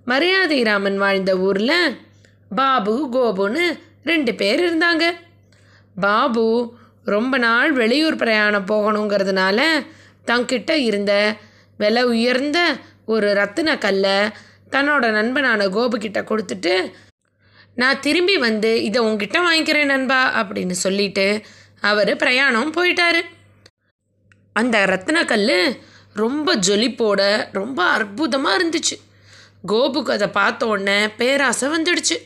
மரியாதை ராமன் வாழ்ந்த ஊரில் பாபு கோபுன்னு ரெண்டு பேர் இருந்தாங்க. பாபு ரொம்ப நாள் வெளியூர் பிரயாணம் போகணுங்கிறதுனால தங்கிட்ட இருந்த விலை உயர்ந்த ஒரு ரத்தின கல்லை தன்னோட நண்பனான கோபுக்கிட்ட கொடுத்துட்டு நான் திரும்பி வந்து இதை உங்ககிட்ட வாங்கிக்கிறேன் நண்பா அப்படின்னு சொல்லிட்டு அவர் பிரயாணம் போயிட்டார். அந்த ரத்தினக்கல் ரொம்ப ஜொலிப்போட ரொம்ப அற்புதமாக இருந்துச்சு. கோபுக்கு அதை பார்த்த உடனே பேராசை வந்துடுச்சு.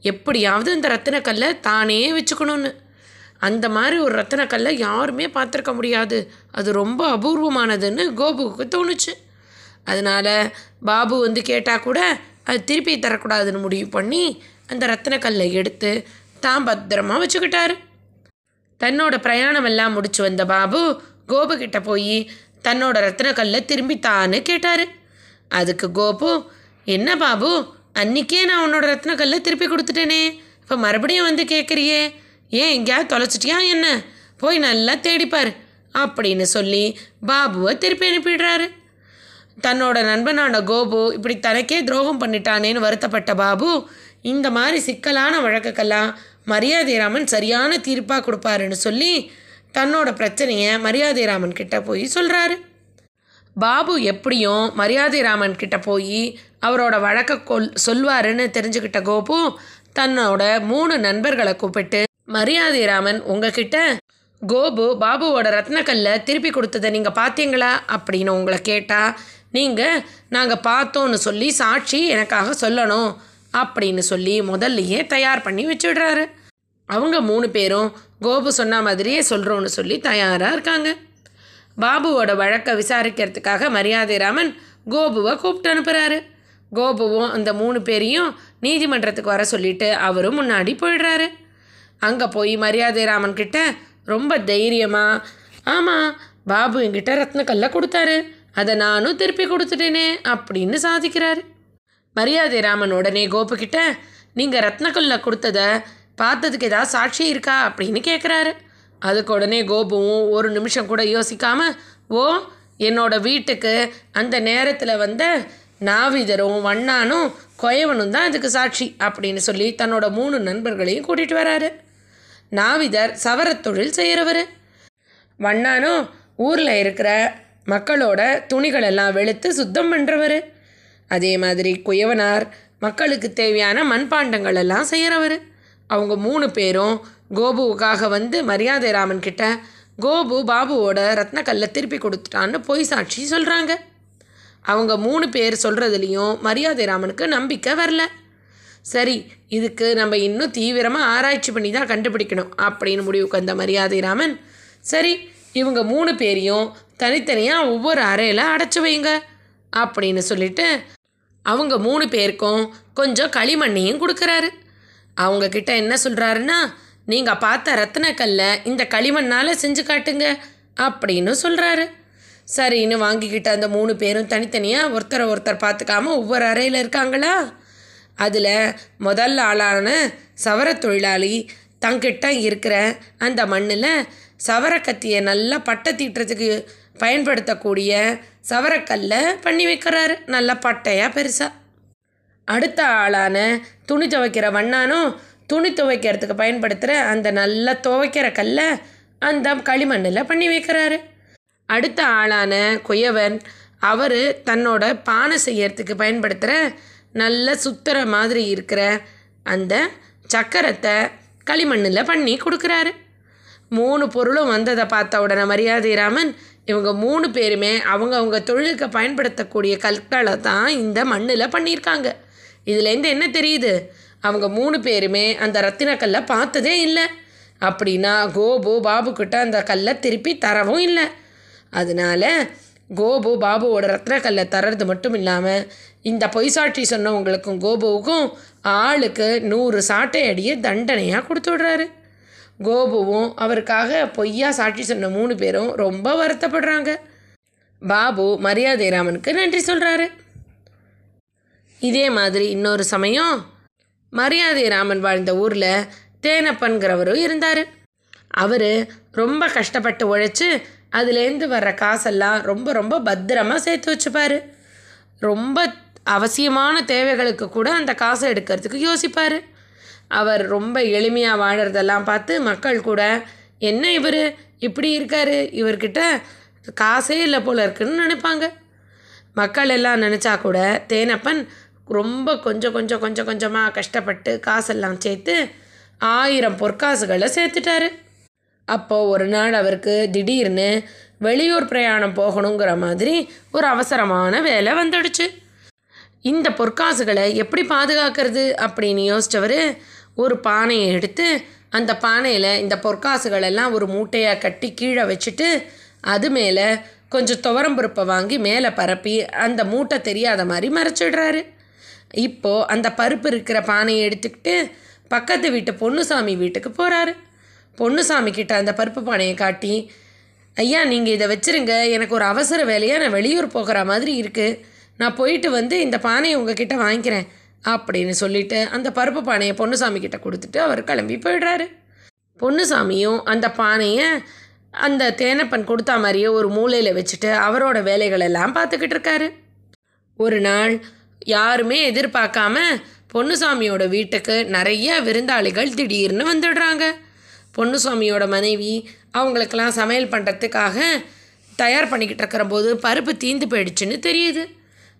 எப்படியாவது அந்த ரத்தினக்கல்லை தானே வச்சுக்கணும்னு. அந்த மாதிரி ஒரு ரத்தனக்கல்லை யாருமே பார்த்துருக்க முடியாது. அது ரொம்ப அபூர்வமானதுன்னு கோபுவுக்கு தோணுச்சு. அதனால் பாபு வந்து கேட்டால் கூட அது திருப்பி தரக்கூடாதுன்னு முடிவு பண்ணி அந்த ரத்தனக்கல்லை எடுத்து தான் பத்திரமா வச்சுக்கிட்டாரு. தன்னோட பிரயாணம் எல்லாம் முடிச்சு வந்த பாபு கோபுக்கிட்ட போய் தன்னோட ரத்தினக்கல்லை திரும்பி தான்னு கேட்டார். அதுக்கு கோபு என்ன பாபு அன்றைக்கே நான் உன்னோட ரத்தினக்கல்லை திருப்பி கொடுத்துட்டேனே. இப்போ மறுபடியும் வந்து கேட்குறியே ஏன் எங்கேயாவது தொலைச்சிட்டியா என்ன? போய் நல்லா தேடிப்பார் அப்படின்னு சொல்லி பாபுவை திருப்பி அனுப்பிடுறாரு. தன்னோட நண்பனான கோபு இப்படி தனக்கே துரோகம் பண்ணிட்டானேன்னு வருத்தப்பட்ட பாபு இந்த மாதிரி சிக்கலான வழக்குக்கெல்லாம் மரியாதை ராமன் சரியான தீர்ப்பாக கொடுப்பாருன்னு சொல்லி தன்னோட பிரச்சனையை மரியாதை ராமன் கிட்ட போய் சொல்கிறாரு பாபு எப்படியும் மரியாதை ராமன் கிட்ட போய் அவரோட வழக்க கொல் சொல்வாருன்னு தெரிஞ்சுக்கிட்ட கோபு தன்னோட மூணு நண்பர்களை கூப்பிட்டு மரியாதை ராமன் உங்ககிட்ட கோபு பாபுவோட ரத்னக்கல்லை திருப்பி கொடுத்ததை நீங்கள் பார்த்தீங்களா அப்படின்னு உங்களை கேட்டால் நீங்கள் நாங்கள் பார்த்தோன்னு சொல்லி சாட்சி எனக்காக சொல்லணும் அப்படின்னு சொல்லி முதல்லையே தயார் பண்ணி வச்சுடுறாரு. அவங்க மூணு பேரும் கோபு சொன்ன மாதிரியே சொல்கிறோன்னு சொல்லி தயாராக இருக்காங்க. பாபுவோட வழக்கை விசாரிக்கிறதுக்காக மரியாதை ராமன் கோபுவை கூப்பிட்டு அனுப்புகிறாரு கோபுவும் அந்த மூணு பேரையும் நீதிமன்றத்துக்கு வர சொல்லிட்டு அவரும் முன்னாடி போயிடுறாரு. அங்கே போய் மரியாதை ராமன் கிட்ட ரொம்ப தைரியமாக ஆமாம் பாபு என்கிட்ட ரத்னக்கல்லை கொடுத்தாரு. அதை நானும் திருப்பி கொடுத்துட்டேனே அப்படின்னு சாதிக்கிறாரு. மரியாதை ராமன் உடனே கோபு நீங்கள் ரத்னக்கல்லை கொடுத்தத பார்த்ததுக்கு ஏதாவது சாட்சி இருக்கா? அப்படின்னு கேட்குறாரு அதுக்கு உடனே கோபுவும் ஒரு நிமிஷம் கூட யோசிக்காம ஓ என்னோட வீட்டுக்கு அந்த நேரத்தில் வந்த நாவிதரும் வண்ணானும் கொயவனும் தான் அதுக்கு சாட்சி அப்படின்னு சொல்லி தன்னோட மூணு நண்பர்களையும் கூட்டிகிட்டு வராரு. நாவிதர் சவரத் தொழில் செய்கிறவர் வண்ணானும் ஊரில் இருக்கிற மக்களோட துணிகளெல்லாம் வெளுத்து சுத்தம் பண்ணுறவர் அதே மாதிரி குயவனார் மக்களுக்கு தேவையான மண்பாண்டங்கள் எல்லாம் செய்கிறவர் அவங்க மூணு பேரும் கோபுவுக்காக வந்து மரியாதை ராமன் கிட்ட கோபு பாபுவோட ரத்னக்கல்லை திருப்பி கொடுத்துட்டான்னு பொய் சாட்சி சொல்கிறாங்க அவங்க மூணு பேர் சொல்கிறதுலேயும் மரியாதை ராமனுக்கு நம்பிக்கை வரல. சரி இதுக்கு நம்ம இன்னும் தீவிரமாக ஆராய்ச்சி பண்ணி தான் கண்டுபிடிக்கணும் அப்படின்னு முடிவுக்கு வந்த மரியாதை ராமன். சரி இவங்க மூணு பேரையும் தனித்தனியாக ஒவ்வொரு அறையில் அடைச்சி வைங்க அப்படின்னு சொல்லிட்டு அவங்க மூணு பேருக்கும் கொஞ்சம் களிமண்ணையும் கொடுக்குறாரு. அவங்க கிட்ட என்ன சொல்கிறாருன்னா நீங்கள் பார்த்த ரத்தினக்கல்லை இந்த களிமண்ணால் செஞ்சு காட்டுங்க அப்படின்னு சொல்கிறாரு சரின்னு வாங்கிக்கிட்ட அந்த மூணு பேரும் தனித்தனியாக ஒருத்தரை ஒருத்தர் பார்த்துக்காம ஒவ்வொரு அறையில் இருக்காங்களா? அதில் முதல் ஆளான சவர தொழிலாளி தங்கிட்ட இருக்கிற அந்த மண்ணில் சவரக்கத்தியை நல்லா பட்டை தீட்டுறதுக்கு பயன்படுத்தக்கூடிய சவரக்கல்லை பண்ணி வைக்கிறாரு. நல்லா பட்டையாக பெருசாக அடுத்த ஆளான துணி துவைக்கிற வண்ணானும் துணி துவைக்கிறதுக்கு பயன்படுத்துகிற அந்த நல்லா துவைக்கிற கல்லை அந்த களிமண்ணில் பண்ணி வைக்கிறாரு. அடுத்த ஆளான குயவன் அவர் தன்னோட பானை செய்யறதுக்கு பயன்படுத்துகிற நல்ல சுத்துற மாதிரி இருக்கிற அந்த சக்கரத்தை களிமண்ணில் பண்ணி கொடுக்குறாரு. மூணு பொருளும் வந்ததை பார்த்த உடனே மரியாதை ராமன் இவங்க மூணு பேருமே அவங்க அவங்க தொழிலுக்கு பயன்படுத்தக்கூடிய கற்களை தான் இந்த மண்ணில் பண்ணியிருக்காங்க. இதுலேருந்து என்ன தெரியுது? அவங்க மூணு பேருமே அந்த ரத்தினக்கல்லை பார்த்ததே இல்லை. அப்படின்னா கோபு பாபு கிட்ட அந்த கல்லை திருப்பி தரவும் இல்லை. அதனால கோபு பாபுவோட ரத்னக்கல்லை தர்றது மட்டும் இல்லாமல் இந்த பொய் சாட்சி சொன்னவங்களுக்கும் கோபுவுக்கும் ஆளுக்கு நூறு சாட்டை அடியை தண்டனையாக கொடுத்து விடுறாரு. கோபுவும் அவருக்காக பொய்யா சாட்சி சொன்ன மூணு பேரும் ரொம்ப வருத்தப்படுறாங்க. பாபு மரியாதை ராமனுக்கு நன்றி சொல்கிறாரு இதே மாதிரி இன்னொரு சமயம் மரியாதை ராமன் வாழ்ந்த ஊரில் தேனப்பன்கிறவரும் இருந்தார். அவர் ரொம்ப கஷ்டப்பட்டு உழைச்சி அதுலேருந்து வர்ற காசெல்லாம் ரொம்ப ரொம்ப பத்திரமா சேர்த்து வச்சுப்பார். ரொம்ப அவசியமான தேவைகளுக்கு கூட அந்த காசை எடுக்கிறதுக்கு யோசிப்பார். அவர் ரொம்ப எளிமையாக வாழறதெல்லாம் பார்த்து மக்கள் கூட என்ன இவர்? இப்படி இருக்கார். இவர்கிட்ட காசே இல்லை போல இருக்குன்னு நினைப்பாங்க. மக்கள் எல்லாம் நினச்சா கூட தேனப்பன் ரொம்ப கொஞ்சம் கொஞ்சம் கொஞ்சம் கொஞ்சமாக கஷ்டப்பட்டு காசெல்லாம் சேர்த்து ஆயிரம் பொற்காசுகளை சேர்த்துட்டாரு. அப்போது ஒரு நாள் அவருக்கு திடீர்னு வெளியூர் பிரயாணம் போகணுங்கிற மாதிரி ஒரு அவசரமான வேலை வந்துடுச்சு. இந்த பொற்காசுகளை எப்படி பாதுகாக்கிறது அப்படின்னு யோசித்தவர் ஒரு பானையை எடுத்து அந்த பானையில் இந்த பொற்காசுகளெல்லாம் ஒரு மூட்டையாக கட்டி கீழே வச்சுட்டு அது மேலே கொஞ்சம் துவரம்பருப்பை வாங்கி மேலே பரப்பி அந்த மூட்டை தெரியாத மாதிரி மறைச்சிடுறாரு இப்போது அந்த பருப்பு இருக்கிற பானையை எடுத்துக்கிட்டு பக்கத்து வீட்டு பொன்னுசாமி வீட்டுக்கு போகிறாரு பொன்னுசாமி கிட்ட அந்த பருப்பு பானையை காட்டி ஐயா நீங்கள் இதை வச்சிருங்க. எனக்கு ஒரு அவசர வேலையாக நான் வெளியூர் போகிற மாதிரி இருக்குது நான் போயிட்டு வந்து இந்த பானையை உங்ககிட்ட வாங்கிக்கிறேன் அப்படின்னு சொல்லிட்டு அந்த பருப்பு பானையை பொன்னுசாமி கிட்ட கொடுத்துட்டு அவர் கிளம்பி போயிடுறாரு. பொன்னுசாமியும் அந்த பானையை அந்த தேனப்பன் கொடுத்த மாதிரியே ஒரு மூலையில் வச்சுட்டு அவரோட வேலைகள் எல்லாம் பார்த்துக்கிட்டு இருக்காரு. ஒரு நாள் யாருமே எதிர்பார்க்காம பொன்னுசாமியோட வீட்டுக்கு நிறைய விருந்தாளிகள் திடீர்னு வந்துடுறாங்க. பொன்னுசாமியோட மனைவி அவங்களுக்கெல்லாம் சமையல் பண்ணுறதுக்காக தயார் பண்ணிக்கிட்டு இருக்கிற போது பருப்பு தீந்து போயிடுச்சுன்னு தெரியுது.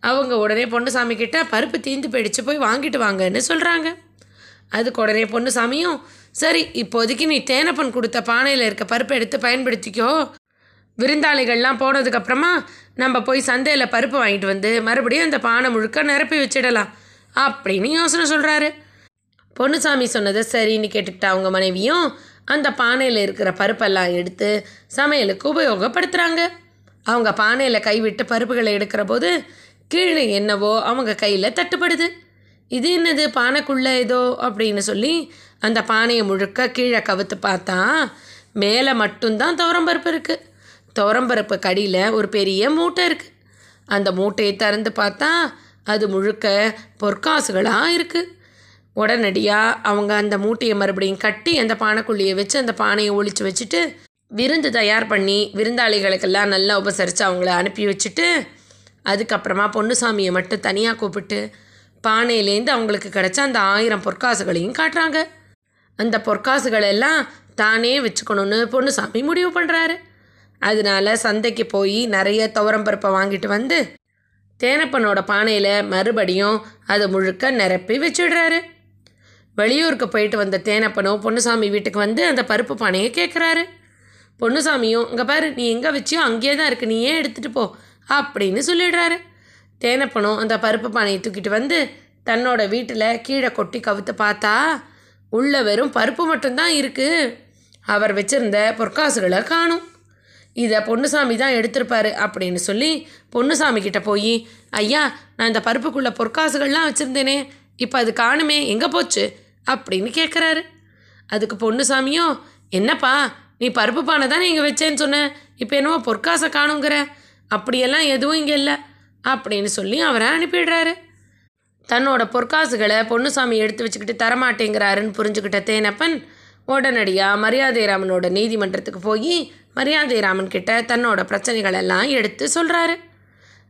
அவங்க உடனே பொண்ணுசாமி கிட்ட பருப்பு தீந்து போயிடுச்சு போய் வாங்கிட்டு வாங்கன்னு சொல்கிறாங்க அதுக்கு உடனே பொண்ணுசாமியும் சரி இப்போதைக்கு நீ தேனப்பன் கொடுத்த பானையில் இருக்க பருப்பை எடுத்து பயன்படுத்திக்கோ. விருந்தாளிகள்லாம் போனதுக்கப்புறமா நம்ம போய் சந்தையில் பருப்பு வாங்கிட்டு வந்து மறுபடியும் அந்த பானை முழுக்க நிரப்பி வச்சிடலாம் அப்படின்னு யோசனை சொல்கிறாரு பொண்ணுசாமி சொன்னதை சரின்னு கேட்டுக்கிட்ட அவங்க மனைவியும் அந்த பானையில் இருக்கிற பருப்பெல்லாம் எடுத்து சமையலுக்கு உபயோகப்படுத்துகிறாங்க அவங்க பானையில் கைவிட்டு பருப்புகளை எடுக்கிற போது கீழே என்னவோ அவங்க கையில் தட்டுப்படுது. இது என்னது பானைக்குள்ளே ஏதோ? அப்படின்னு சொல்லி அந்த பானையை முழுக்க கீழே கவுத்து பார்த்தா மேலே மட்டும்தான் துவரம்பருப்பு இருக்குது துவரம்பருப்பு கடியில் ஒரு பெரிய மூட்டை இருக்குது அந்த மூட்டையை திறந்து பார்த்தா அது முழுக்க பொற்காசுகளாக இருக்குது உடனடியாக அவங்க அந்த மூட்டையை மறுபடியும் கட்டி அந்த பானைக்குள்ளையை வச்சு அந்த பானையை ஒழிச்சு வச்சுட்டு விருந்து தயார் பண்ணி விருந்தாளிகளுக்கெல்லாம் நல்லா உபசரித்து அவங்கள அனுப்பி வச்சுட்டு அதுக்கப்புறமா பொன்னுசாமியை மட்டும் தனியாக கூப்பிட்டு பானையிலேருந்து அவங்களுக்கு கிடச்ச அந்த ஆயிரம் பொற்காசுகளையும் காட்டுறாங்க. அந்த பொற்காசுகள் எல்லாம் தானே வச்சுக்கணும்னு பொன்னுசாமி முடிவு பண்ணுறாரு அதனால சந்தைக்கு போய் நிறைய துவரம்பருப்பை வாங்கிட்டு வந்து தேனப்பனோட பானையில் மறுபடியும் அதை முழுக்க நிரப்பி வச்சிடுறாரு. வெளியூருக்கு போயிட்டு வந்த தேனப்பனும் பொன்னுசாமி வீட்டுக்கு வந்து அந்த பருப்பு பானையை கேட்குறாரு பொன்னுசாமியும் இங்கே பாரு நீ எங்கே வச்சியோ அங்கேயே தான் இருக்கு நீ ஏன் எடுத்துகிட்டு போ. அப்படின்னு சொல்லிடுறாரு. தேனப்பனும் அந்த பருப்பு பானையை தூக்கிட்டு வந்து தன்னோட வீட்டில் கீழே கொட்டி கவுத்து பார்த்தா உள்ள வெறும் பருப்பு மட்டும்தான் இருக்குது அவர் வச்சிருந்த பொற்காசுகளை காணும். இதை பொன்னுசாமி தான் எடுத்திருப்பாரு அப்படின்னு சொல்லி பொன்னுசாமி கிட்டே போய் ஐயா நான் இந்த பருப்புக்குள்ளே பொற்காசுகள்லாம் வச்சுருந்தேனே இப்போ அது காணுமே எங்கே போச்சு? அப்படின்னு கேட்குறாரு அதுக்கு பொன்னுசாமியும் என்னப்பா நீ பருப்பு பானை தானே இங்கே வச்சேன்னு சொன்னேன் இப்போ என்னவோ பொற்காசை காணுங்கிற? அப்படியெல்லாம் எதுவும் இங்கே இல்லை அப்படின்னு சொல்லி அவரை அனுப்பிடுறாரு. தன்னோட பொற்காசுகளை பொன்னுசாமி எடுத்து வச்சுக்கிட்டு தரமாட்டேங்கிறாருன்னு புரிஞ்சுக்கிட்ட தேனப்பன் உடனடியாக மரியாதை ராமனோட நீதிமன்றத்துக்கு போய் மரியாதை ராமன் கிட்ட தன்னோட பிரச்சனைகள் எல்லாம் எடுத்து சொல்கிறாரு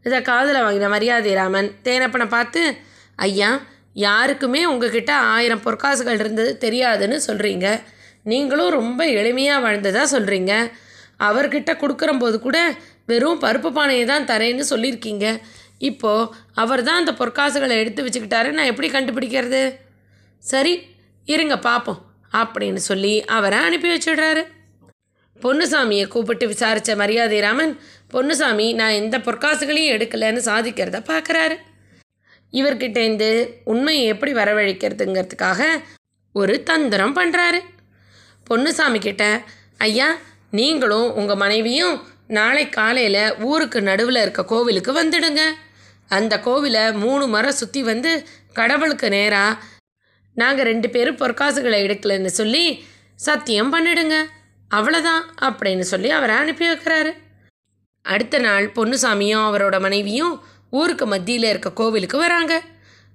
இதை காதில் வாங்கின மரியாதை ராமன் தேனப்பனை பார்த்து ஐயா யாருக்குமே உங்ககிட்ட ஆயிரம் பொற்காசுகள் இருந்தது தெரியாதுன்னு சொல்கிறீங்க நீங்களும் ரொம்ப எளிமையாக வாழ்ந்ததாக சொல்கிறீங்க அவர்கிட்ட கொடுக்குறம்போது கூட வெறும் பருப்பு பானையை தான் தரேன்னு சொல்லியிருக்கீங்க. இப்போது அவர் தான் அந்த பொற்காசுகளை எடுத்து வச்சுக்கிட்டாரு. நான் எப்படி கண்டுபிடிக்கிறது? சரி இருங்க பார்ப்போம் அப்படின்னு சொல்லி அவரை அனுப்பி வச்சுடுறாரு. பொன்னுசாமியை கூப்பிட்டு விசாரித்த மரியாதை ராமன் பொன்னுசாமி நான் எந்த பொற்காசுகளையும் எடுக்கலைன்னு சாதிக்கிறத பார்க்குறாரு இவர்கிட்டேருந்து உண்மையை எப்படி வரவழைக்கிறதுங்கிறதுக்காக ஒரு தந்திரம் பண்ணுறாரு பொன்னுசாமி கிட்ட ஐயா நீங்களும் உங்கள் மனைவியும் நாளை காலையில் ஊருக்கு நடுவில் இருக்க கோவிலுக்கு வந்துடுங்க. அந்த கோவிலை மூணு மரம் சுற்றி வந்து கடவுளுக்கு நேராக நாங்கள் ரெண்டு பேரும் பொற்காசுகளை எடுக்கலைன்னு சொல்லி சத்தியம் பண்ணிடுங்க. அவ்வளோதான் அப்படின்னு சொல்லி அவரை அனுப்பி வைக்கிறாரு. அடுத்த நாள் பொன்னுசாமியும் அவரோட மனைவியும் ஊருக்கு மத்தியில் இருக்க கோவிலுக்கு வராங்க.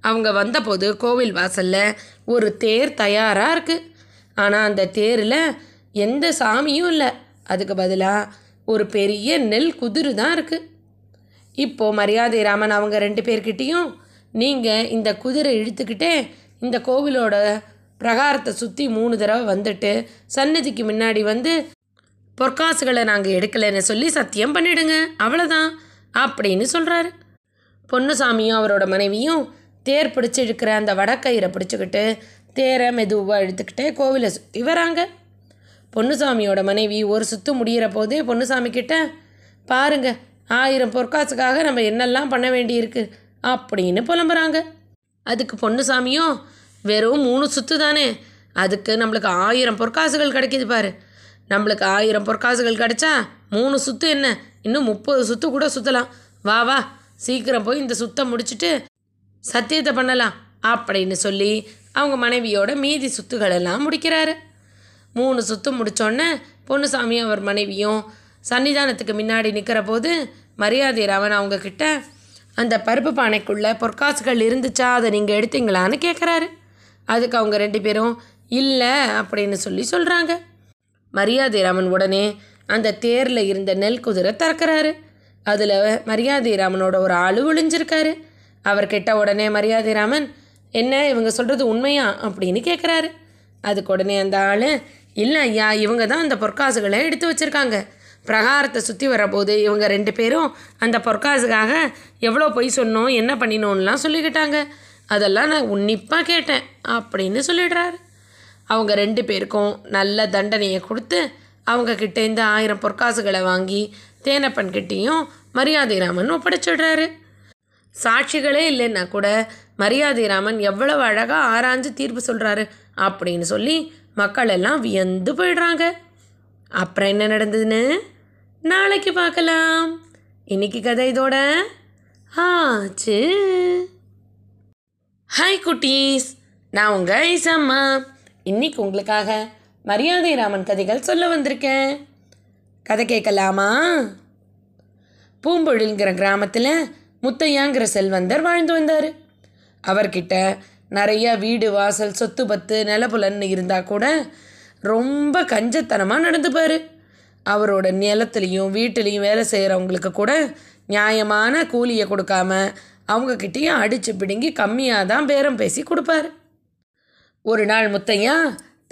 அவங்க வந்தபோது கோவில் வாசலில் ஒரு தேர் தயாராக இருக்குது ஆனால் அந்த தேரில் எந்த சாமியும் இல்லை. அதுக்கு பதிலாக ஒரு பெரிய நெல் குதிரு தான் இருக்குது இப்போது மரியாதை ராமன் அவங்க ரெண்டு பேர்கிட்டேயும் நீங்கள் இந்த குதிரை இழுத்துக்கிட்டே இந்த கோவிலோட பிரகாரத்தை சுற்றி மூணு தடவை வந்துட்டு சன்னதிக்கு முன்னாடி வந்து பொற்காசுகளை நாங்கள் எடுக்கலைன்னு சொல்லி சத்தியம் பண்ணிடுங்க. அவ்வளோதான் அப்படின்னு சொல்கிறாரு பொன்னுசாமியும் அவரோட மனைவியும் தேர் பிடிச்சி இழுக்கிற அந்த வடக்கயிறை பிடிச்சிக்கிட்டு தேரை மெதுவாக இழுத்துக்கிட்டே கோவிலை சுற்றி வராங்க. பொன்னுசாமியோட மனைவி ஒரு சுத்து முடிகிற போதே பொன்னுசாமி கிட்ட பாருங்க ஆயிரம் பொற்காசுக்காக நம்ம என்னெல்லாம் பண்ண வேண்டியிருக்கு? அப்படின்னு புலம்புறாங்க. அதுக்கு பொன்னுசாமியும் வெறும் மூணு சுத்து தானே. அதுக்கு நம்மளுக்கு ஆயிரம் பொற்காசுகள் கிடைக்கிது பாரு. நம்மளுக்கு ஆயிரம் பொற்காசுகள் கிடைச்சா மூணு சுத்து என்ன? இன்னும் முப்பது சுத்து கூட சுற்றலாம் வா வா சீக்கிரம் போய் இந்த சுத்தை முடிச்சுட்டு சத்தியத்தை பண்ணலாம் அப்படின்னு சொல்லி அவங்க மனைவியோட மீதி சுத்துகளெல்லாம் முடிக்கிறாரு. மூணு சுத்து முடித்தோடனே பொண்ணுசாமியும் அவர் மனைவியும் சன்னிதானத்துக்கு முன்னாடி நிற்கிற போது மரியாதை ராவன் அவங்கக்கிட்ட அந்த பருப்பு பானைக்குள்ளே பொற்காசுகள் இருந்துச்சா? அதை நீங்கள் எடுத்தீங்களான்னு கேட்குறாரு அதுக்கு அவங்க ரெண்டு பேரும் இல்லை அப்படின்னு சொல்லி சொல்கிறாங்க மரியாதை ராமன் உடனே அந்த தேரில் இருந்த நெல் குதிரை திறக்கிறாரு. அதில் மரியாதை ராமனோட ஒரு ஆளு ஒளிஞ்சிருக்காரு அவர் கிட்ட உடனே மரியாதை ராமன் என்ன இவங்க சொல்கிறது உண்மையா? அப்படின்னு கேட்குறாரு அதுக்கு உடனே அந்த ஆள் இல்லை ஐயா இவங்க தான் அந்த பொற்காசுகளை எடுத்து வச்சுருக்காங்க. பிரகாரத்தை சுற்றி வரபோது இவங்க ரெண்டு பேரும் அந்த பொற்காசுக்காக எவ்வளோ பொய் சொன்னோம் என்ன பண்ணினோன்னெலாம் சொல்லிக்கிட்டாங்க. அதெல்லாம் நான் உன்னிப்பாக கேட்டேன் அப்படின்னு சொல்லிடுறாரு. அவங்க ரெண்டு பேருக்கும் நல்ல தண்டனையை கொடுத்து அவங்க கிட்டேருந்து ஆயிரம் பொற்காசுகளை வாங்கி தேனப்பன் கிட்டேயும் மரியாதை ராமன் ஒப்படைச்சிடுறாரு. சாட்சிகளே இல்லைன்னா கூட மரியாதை ராமன் எவ்வளவு அழகாக ஆராய்ஞ்சு தீர்ப்பு சொல்கிறாரு அப்படின்னு சொல்லி மக்கள் எல்லாம் வியந்து போயிடுறாங்க. அப்புறம் என்ன நடந்ததுன்னு? நாளைக்கு பார்க்கலாம். இன்னைக்கு கதை இதோட ஆச்சு. ஹாய் குட்டீஸ். நான் உங்கள் ஐசம்மா. இன்னைக்கு உங்களுக்காக மரியாதை ராமன் கதைகள் சொல்ல வந்திருக்கேன். கதை கேட்கலாமா? பூம்பொழில்ங்கிற கிராமத்தில் முத்தையாங்கிற செல்வந்தர் வாழ்ந்து வந்தார். அவர்கிட்ட நிறையா வீடு வாசல் சொத்து பத்து நிலப்புலன்னு இருந்தால் கூட ரொம்ப கஞ்சத்தனமாக நடந்துப்பார். அவரோட நிலத்துலேயும் வீட்டிலையும் வேலை செய்கிறவங்களுக்கு கூட நியாயமான கூலியை கொடுக்காம அவங்கக்கிட்டேயும் அடித்து பிடுங்கி கம்மியாக தான் பேரம் பேசி கொடுப்பார். ஒரு நாள் முத்தையா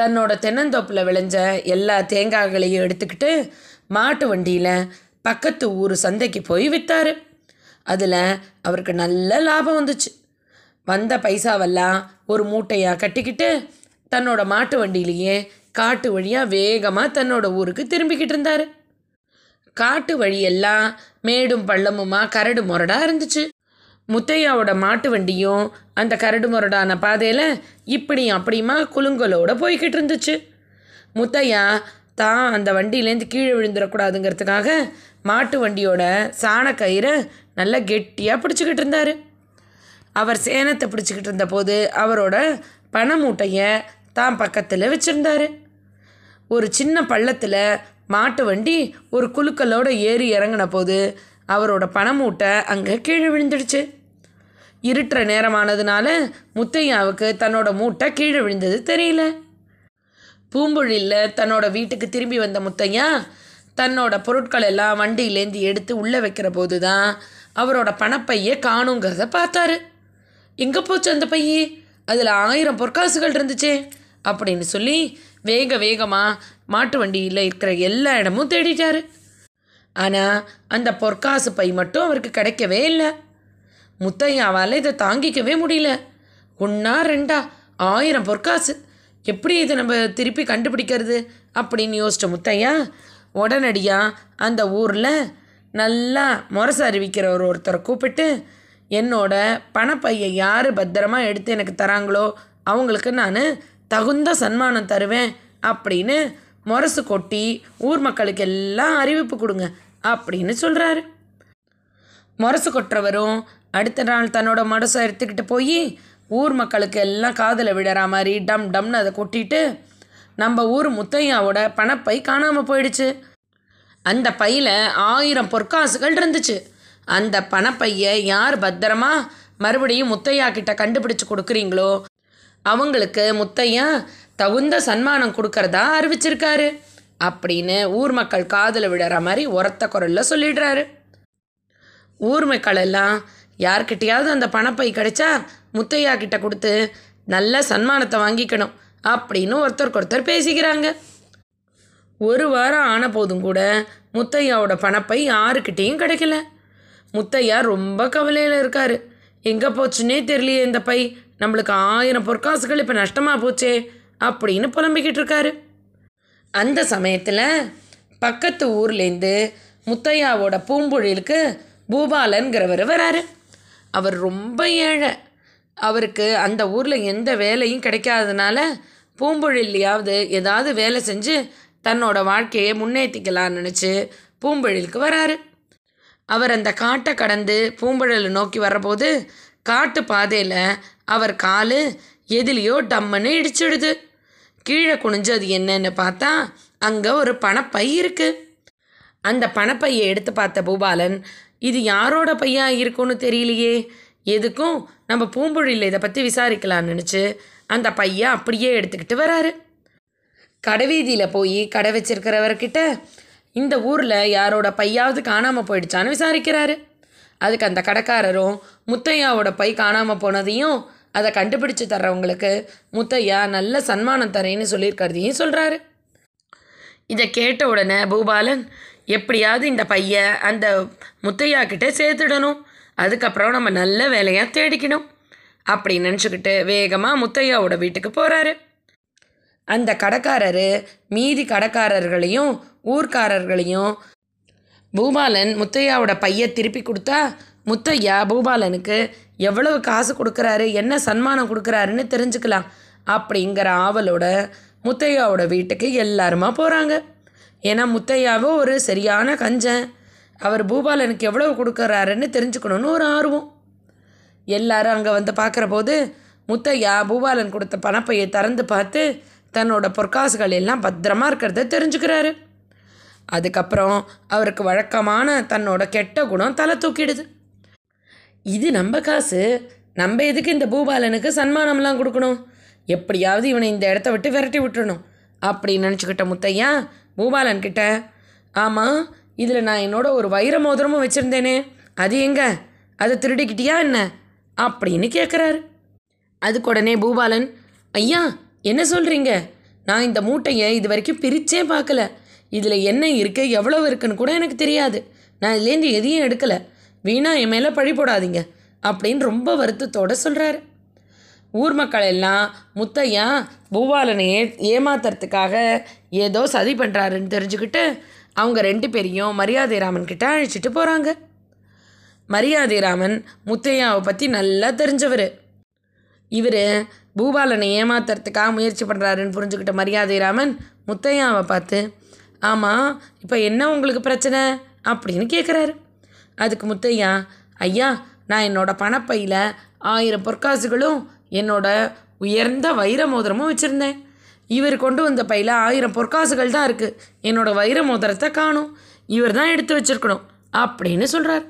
தன்னோட தென்னந்தோப்பில் விளைஞ்ச எல்லா தேங்காய்களையும் எடுத்துக்கிட்டு மாட்டு வண்டியில் பக்கத்து ஊர் சந்தைக்கு போய் விற்றாரு அதில் அவருக்கு நல்ல லாபம் வந்துச்சு. வந்த பைசாவெல்லாம் ஒரு மூட்டையாக கட்டிக்கிட்டு தன்னோட மாட்டு வண்டியிலேயே காட்டு வழியாக வேகமாக தன்னோட ஊருக்கு திரும்பிக்கிட்டு இருந்தார். காட்டு வழியெல்லாம் மேடும் பள்ளமுமா கரடு முரடாக இருந்துச்சு. முத்தையாவோட மாட்டு வண்டியும் அந்த கரடு முரடான பாதையில் இப்படியும் அப்படியுமா குலுங்கலோடு போய்கிட்டு இருந்துச்சு. முத்தையா தான் அந்த வண்டியிலேருந்து கீழே விழுந்துடக்கூடாதுங்கிறதுக்காக மாட்டு வண்டியோட சாணக்கயிறை நல்லா கெட்டியாக பிடிச்சிக்கிட்டு இருந்தார். அவர் சேனத்தை பிடிச்சிக்கிட்டு இருந்தபோது அவரோட பண மூட்டையை தான் பக்கத்தில் வச்சுருந்தாரு. ஒரு சின்ன பள்ளத்தில் மாட்டு வண்டி ஒரு குழுக்களோடு ஏறி இறங்கின போது அவரோட பணமூட்டை அங்கே கீழே விழுந்துடுச்சு. இருட்டுற நேரமானதுனால முத்தையாவுக்கு தன்னோட மூட்டை கீழே விழுந்தது தெரியல. பூம்பொழியில் தன்னோட வீட்டுக்கு திரும்பி வந்த முத்தையா தன்னோட பொருட்கள் எல்லாம் வண்டியிலேருந்து எடுத்து உள்ளே வைக்கிற போது தான் அவரோட பணப்பையை காணுங்கிறத பார்த்தாரு. எங்கே போச்சு அந்த பைய? அதில் ஆயிரம் பொற்காசுகள் இருந்துச்சே. அப்படின்னு சொல்லி வேக வேகமாக மாட்டு வண்டியில் இருக்கிற எல்லா இடமும் தேடிட்டாரு. ஆனால் அந்த பொற்காசு பை மட்டும் அவருக்கு கிடைக்கவே இல்லை. முத்தையாவால் இதை தாங்கிக்கவே முடியல. ஒன்றா ரெண்டா ஆயிரம் பொற்காசு. எப்படி இதை நம்ம திருப்பி கண்டுபிடிக்கிறது? அப்படின்னு யோசிச்ச முத்தையா உடனடியாக அந்த ஊரில் நல்லா முரசு அறிவிக்கிறவர் ஒருத்தரை கூப்பிட்டு என்னோட பணப்பையை யார் பத்திரமா எடுத்து எனக்கு தராங்களோ அவங்களுக்கு நான் தகுந்த சன்மானம் தருவேன் அப்படின்னு முரசு கொட்டி ஊர் மக்களுக்கு எல்லாம் அறிவிப்பு கொடுங்க அப்படின்னு சொல்கிறாரு முரசு கொட்டுறவரும் அடுத்த நாள் தன்னோட மடசை எடுத்துக்கிட்டு போய் ஊர் மக்களுக்கு எல்லாம் காதில் விடுற மாதிரி டம் டம்னு அதை கொட்டிட்டு நம்ம ஊர் முத்தையாவோட பணப்பை காணாமல் போயிடுச்சு. அந்த பையில் ஆயிரம் பொற்காசுகள் இருந்துச்சு. அந்த பணப்பையை யார் பத்திரமா மறுபடியும் முத்தையா கிட்ட கண்டுபிடிச்சு கொடுக்குறீங்களோ? அவங்களுக்கு முத்தையா தகுந்த சன்மானம் கொடுக்கறதா அறிவிச்சிருக்காரு. அப்படின்னு ஊர் மக்கள் காதில் விடுற மாதிரி உரத்த குரலில் சொல்லிடுறாரு. ஊர் மக்கள் எல்லாம் யார்கிட்டையாவது அந்த பணப்பை கிடைச்சா முத்தையா கிட்ட கொடுத்து நல்ல சன்மானத்தை வாங்கிக்கணும் அப்படின்னு ஒருத்தருக்கு ஒருத்தர் பேசிக்கிறாங்க. ஒரு வாரம் ஆன போதும் கூட முத்தையாவோட பணப்பை யாருக்கிட்டேயும் கிடைக்கல. முத்தையா ரொம்ப கவலையில் இருக்காரு. எங்கே போச்சுன்னே தெரியலையே இந்த பை. நம்மளுக்கு ஆயிரம் பொற்காசுகள் இப்போ நஷ்டமாக போச்சே அப்படின்னு புலம்பிக்கிட்டு இருக்காரு. அந்த சமயத்தில் பக்கத்து ஊர்லேருந்து முத்தையாவோட பூம்பொழிலுக்கு பூபாலன்கிறவர் வராரு. அவர் ரொம்ப ஏழை. அவருக்கு அந்த ஊரில் எந்த வேலையும் கிடைக்காதனால பூம்பொழிலையாவது ஏதாவது வேலை செஞ்சு தன்னோட வாழ்க்கையை முன்னேற்றிக்கலாம்னு நினச்சி பூம்பொழிலுக்கு வராரு. அவர் அந்த காட்டை கடந்து பூம்பழலை நோக்கி வரபோது காட்டு பாதையில் அவர் காலு எதிலையோ டம்முன்னு இடிச்சிடுது. கீழே குனிஞ்சு அது என்னன்னு பார்த்தா அங்கே ஒரு பணப்பை இருக்குது அந்த பணப்பையை எடுத்து பார்த்த பூபாலன் இது யாரோட பையா இருக்கும்னு தெரியலையே. எதுக்கும் நம்ம பூம்பொழியில் இதை பற்றி விசாரிக்கலாம்னு நினச்சி அந்த பையை அப்படியே எடுத்துக்கிட்டு வராரு. கடைவீதியில் போய் கடை வச்சிருக்கிறவர்கிட்ட இந்த ஊரில் யாரோட பையாவது காணாமல் போயிடுச்சான்னு விசாரிக்கிறாரு. அதுக்கு அந்த கடைக்காரரும் முத்தையாவோட பை காணாமல் போனதையும் அதை கண்டுபிடிச்சு தர்றவங்களுக்கு முத்தையா நல்ல சன்மானம் தரேன்னு சொல்லியிருக்கிறதையும் சொல்கிறாரு இதை கேட்ட உடனே பூபாலன் எப்படியாவது இந்த பைய அந்த முத்தையா கிட்டே சேர்த்துடணும். அதுக்கப்புறம் நம்ம நல்ல வேலையாக தேடிக்கணும் அப்படி நினச்சிக்கிட்டு வேகமாக முத்தையாவோட வீட்டுக்கு போகிறாரு அந்த கடைக்காரரு மீதி கடைக்காரர்களையும் ஊர்க்காரர்களையும் பூபாலன் முத்தையாவோட பையை திருப்பி கொடுத்தா முத்தையா பூபாலனுக்கு எவ்வளவு காசு கொடுக்குறாரு? என்ன சன்மானம் கொடுக்குறாருன்னு தெரிஞ்சுக்கலாம் அப்படிங்கிற ஆவலோட முத்தையாவோட வீட்டுக்கு எல்லாருமா போகிறாங்க ஏன்னா முத்தையாவோ ஒரு சரியான கஞ்சன். அவர் பூபாலனுக்கு எவ்வளவு கொடுக்குறாருன்னு தெரிஞ்சுக்கணுன்னு ஒரு ஆர்வம். எல்லாரும் அங்கே வந்து பார்க்குற போது முத்தையா பூபாலன் கொடுத்த பணப்பையை திறந்து பார்த்து தன்னோட பொற்காசுகள் எல்லாம் பத்திரமா இருக்கிறத தெரிஞ்சுக்கிறாரு. அதுக்கப்புறம் அவருக்கு வழக்கமான தன்னோட கெட்ட குணம் தலை தூக்கிடுது. இது நம்ம காசு. நம்ம எதுக்கு இந்த பூபாலனுக்கு சன்மானம்லாம் கொடுக்கணும்? எப்படியாவது இவனை இந்த இடத்த விட்டு விரட்டி விட்டுறணும். அப்படின்னு நினச்சிக்கிட்ட முத்தையா பூபாலன் கிட்ட ஆமாம் இதில் நான் என்னோட ஒரு வைர மோதிரமும் வச்சுருந்தேனே. அது எங்க? அதை திருடிக்கிட்டியா என்ன? அப்படின்னு கேட்குறாரு அதுக்கு உடனே பூபாலன் ஐயா என்ன சொல்கிறீங்க நான் இந்த மூட்டையை இது வரைக்கும் பிரித்தே பார்க்கல. இதில் என்ன இருக்குது எவ்வளவு இருக்குன்னு கூட எனக்கு தெரியாது. நான் இதுலேருந்து எதையும் எடுக்கலை. வீணாக என் மேலே பழி போடாதீங்க அப்படின்னு ரொம்ப வருத்தத்தோடு சொல்கிறாரு ஊர் மக்கள் எல்லாம் முத்தையா பூவாலனை ஏ ஏமாத்துறதுக்காக ஏதோ சதி பண்ணுறாருன்னு தெரிஞ்சுக்கிட்டு அவங்க ரெண்டு பேரையும் மரியாதை ராமன் கிட்ட அழைச்சிட்டு போகிறாங்க மரியாதை ராமன் முத்தையாவை பற்றி நல்லா தெரிஞ்சவர். இவர் பூபாலனை ஏமாத்துறதுக்காக முயற்சி பண்ணுறாருன்னு புரிஞ்சுக்கிட்ட மரியாதை ராமன் முத்தையாவை பார்த்து ஆமாம் இப்போ என்ன உங்களுக்கு பிரச்சனை? அப்படின்னு கேட்குறாரு அதுக்கு முத்தையா ஐயா நான் என்னோட பணப்பையில் ஆயிரம் பொற்காசுகளும் என்னோட உயர்ந்த வைர மோதிரமும் வச்சுருந்தேன். இவர் கொண்டு வந்த பையில் ஆயிரம் பொற்காசுகள் தான் இருக்குது என்னோட வைர மோதிரத்தை காணும். இவர் தான் எடுத்து வச்சிருக்கணும் அப்படின்னு சொல்கிறார்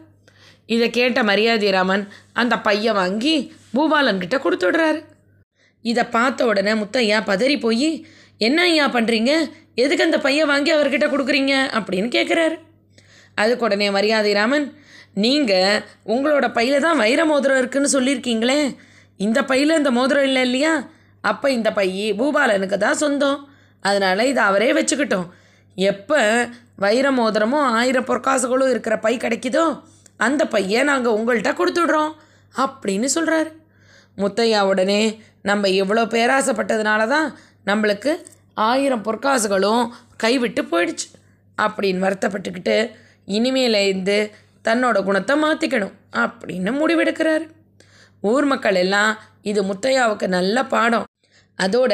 இதை கேட்ட மரியாதை ராமன் அந்த பையை வாங்கி பூபாலன்கிட்ட கொடுத்து விடுறாரு. இதை பார்த்த உடனே முத்தையா பதறி போய் என்ன ஐயா பண்ணுறீங்க எதுக்கு அந்த பையன் வாங்கி அவர்கிட்ட கொடுக்குறீங்க? அப்படின்னு கேட்குறாரு அதுக்கு உடனே மரியாதை ராமன் நீங்கள் உங்களோட பையில் தான் வைர மோதிரம் இருக்குன்னு சொல்லியிருக்கீங்களே? இந்த பையில் இந்த மோதிரம் இல்லை இல்லையா? அப்போ இந்த பைய பூபாலனுக்கு தான் சொந்தம். அதனால் இதை அவரே வச்சுக்கிட்டோம். எப்போ வைர மோதிரமும் ஆயிரம் பொற்காசுகளும் இருக்கிற பை கிடைக்குதோ அந்த பையை நாங்கள் உங்கள்கிட்ட கொடுத்துடுறோம் அப்படின்னு சொல்கிறாரு முத்தையா உடனே நம்ம இவ்வளோ பேராசைப்பட்டதுனால தான் நம்மளுக்கு ஆயிரம் பொற்காசுகளும் கைவிட்டு போயிடுச்சு அப்படின்னு வருத்தப்பட்டுக்கிட்டு இனிமேலேருந்து தன்னோட குணத்தை மாற்றிக்கணும் அப்படின்னு முடிவெடுக்கிறாரு. ஊர் மக்கள் எல்லாம் இது முத்தையாவுக்கு நல்ல பாடம். அதோட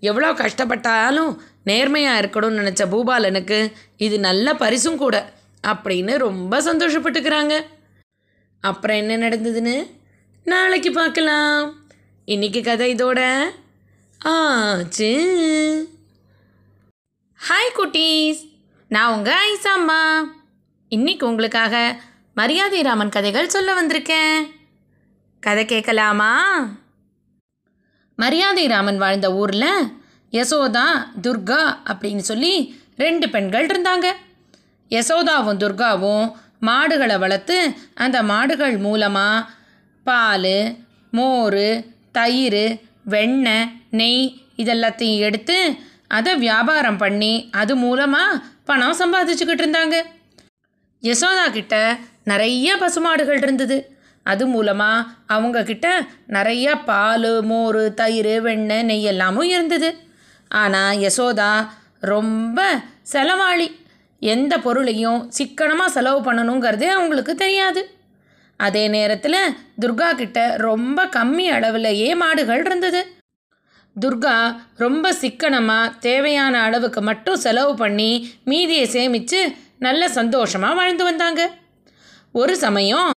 எவ்வளோ கஷ்டப்பட்டாலும் நேர்மையாக இருக்கணும்னு நினச்ச பூபாலனுக்கு இது நல்ல பரிசும் கூட அப்படின்னு ரொம்ப சந்தோஷப்பட்டுக்கிறாங்க. அப்புறம் என்ன நடந்ததுன்னு? நாளைக்கு பார்க்கலாம். இன்னைக்கு கதை இதோட ஆச்சு ஹாய் குட்டீஸ். நான் உங்கள் ஐசாம்மா இன்னைக்கு உங்களுக்காக மரியாதை ராமன் கதைகள் சொல்ல வந்திருக்கேன். கதை கேட்கலாமா? மரியாதை ராமன் வாழ்ந்த ஊரில் யசோதா துர்கா அப்படின்னு சொல்லி ரெண்டு பெண்கள் இருந்தாங்க. யசோதாவும் துர்காவும் மாடுகளை வளர்த்து அந்த மாடுகள் மூலமாக பால் மோர் தயிர் வெண்ணெய் நெய் இதெல்லாத்தையும் எடுத்து அதை வியாபாரம் பண்ணி அது மூலமாக பணம் சம்பாதிச்சுக்கிட்டு இருந்தாங்க. யசோதா கிட்ட நிறைய பசுமாடுகள் இருந்தது. அது மூலமாக அவங்க கிட்ட நிறைய பால் மோர் தயிர் வெண்ணெய் நெய் எல்லாமும் இருந்தது. ஆனால் யசோதா ரொம்ப செலவாளி. எந்த பொருளையும் சிக்கனமாக செலவு பண்ணணுங்கிறதே அவங்களுக்கு தெரியாது. அதே நேரத்தில் துர்கா கிட்ட ரொம்ப கம்மி அளவிலேயே மாடுகள் இருந்தது. துர்கா ரொம்ப சிக்கனமாக தேவையான அளவுக்கு மட்டும் செலவு பண்ணி மீதியை சேமித்து நல்ல சந்தோஷமாக வாழ்ந்து வந்தாங்க. ஒரு சமயம்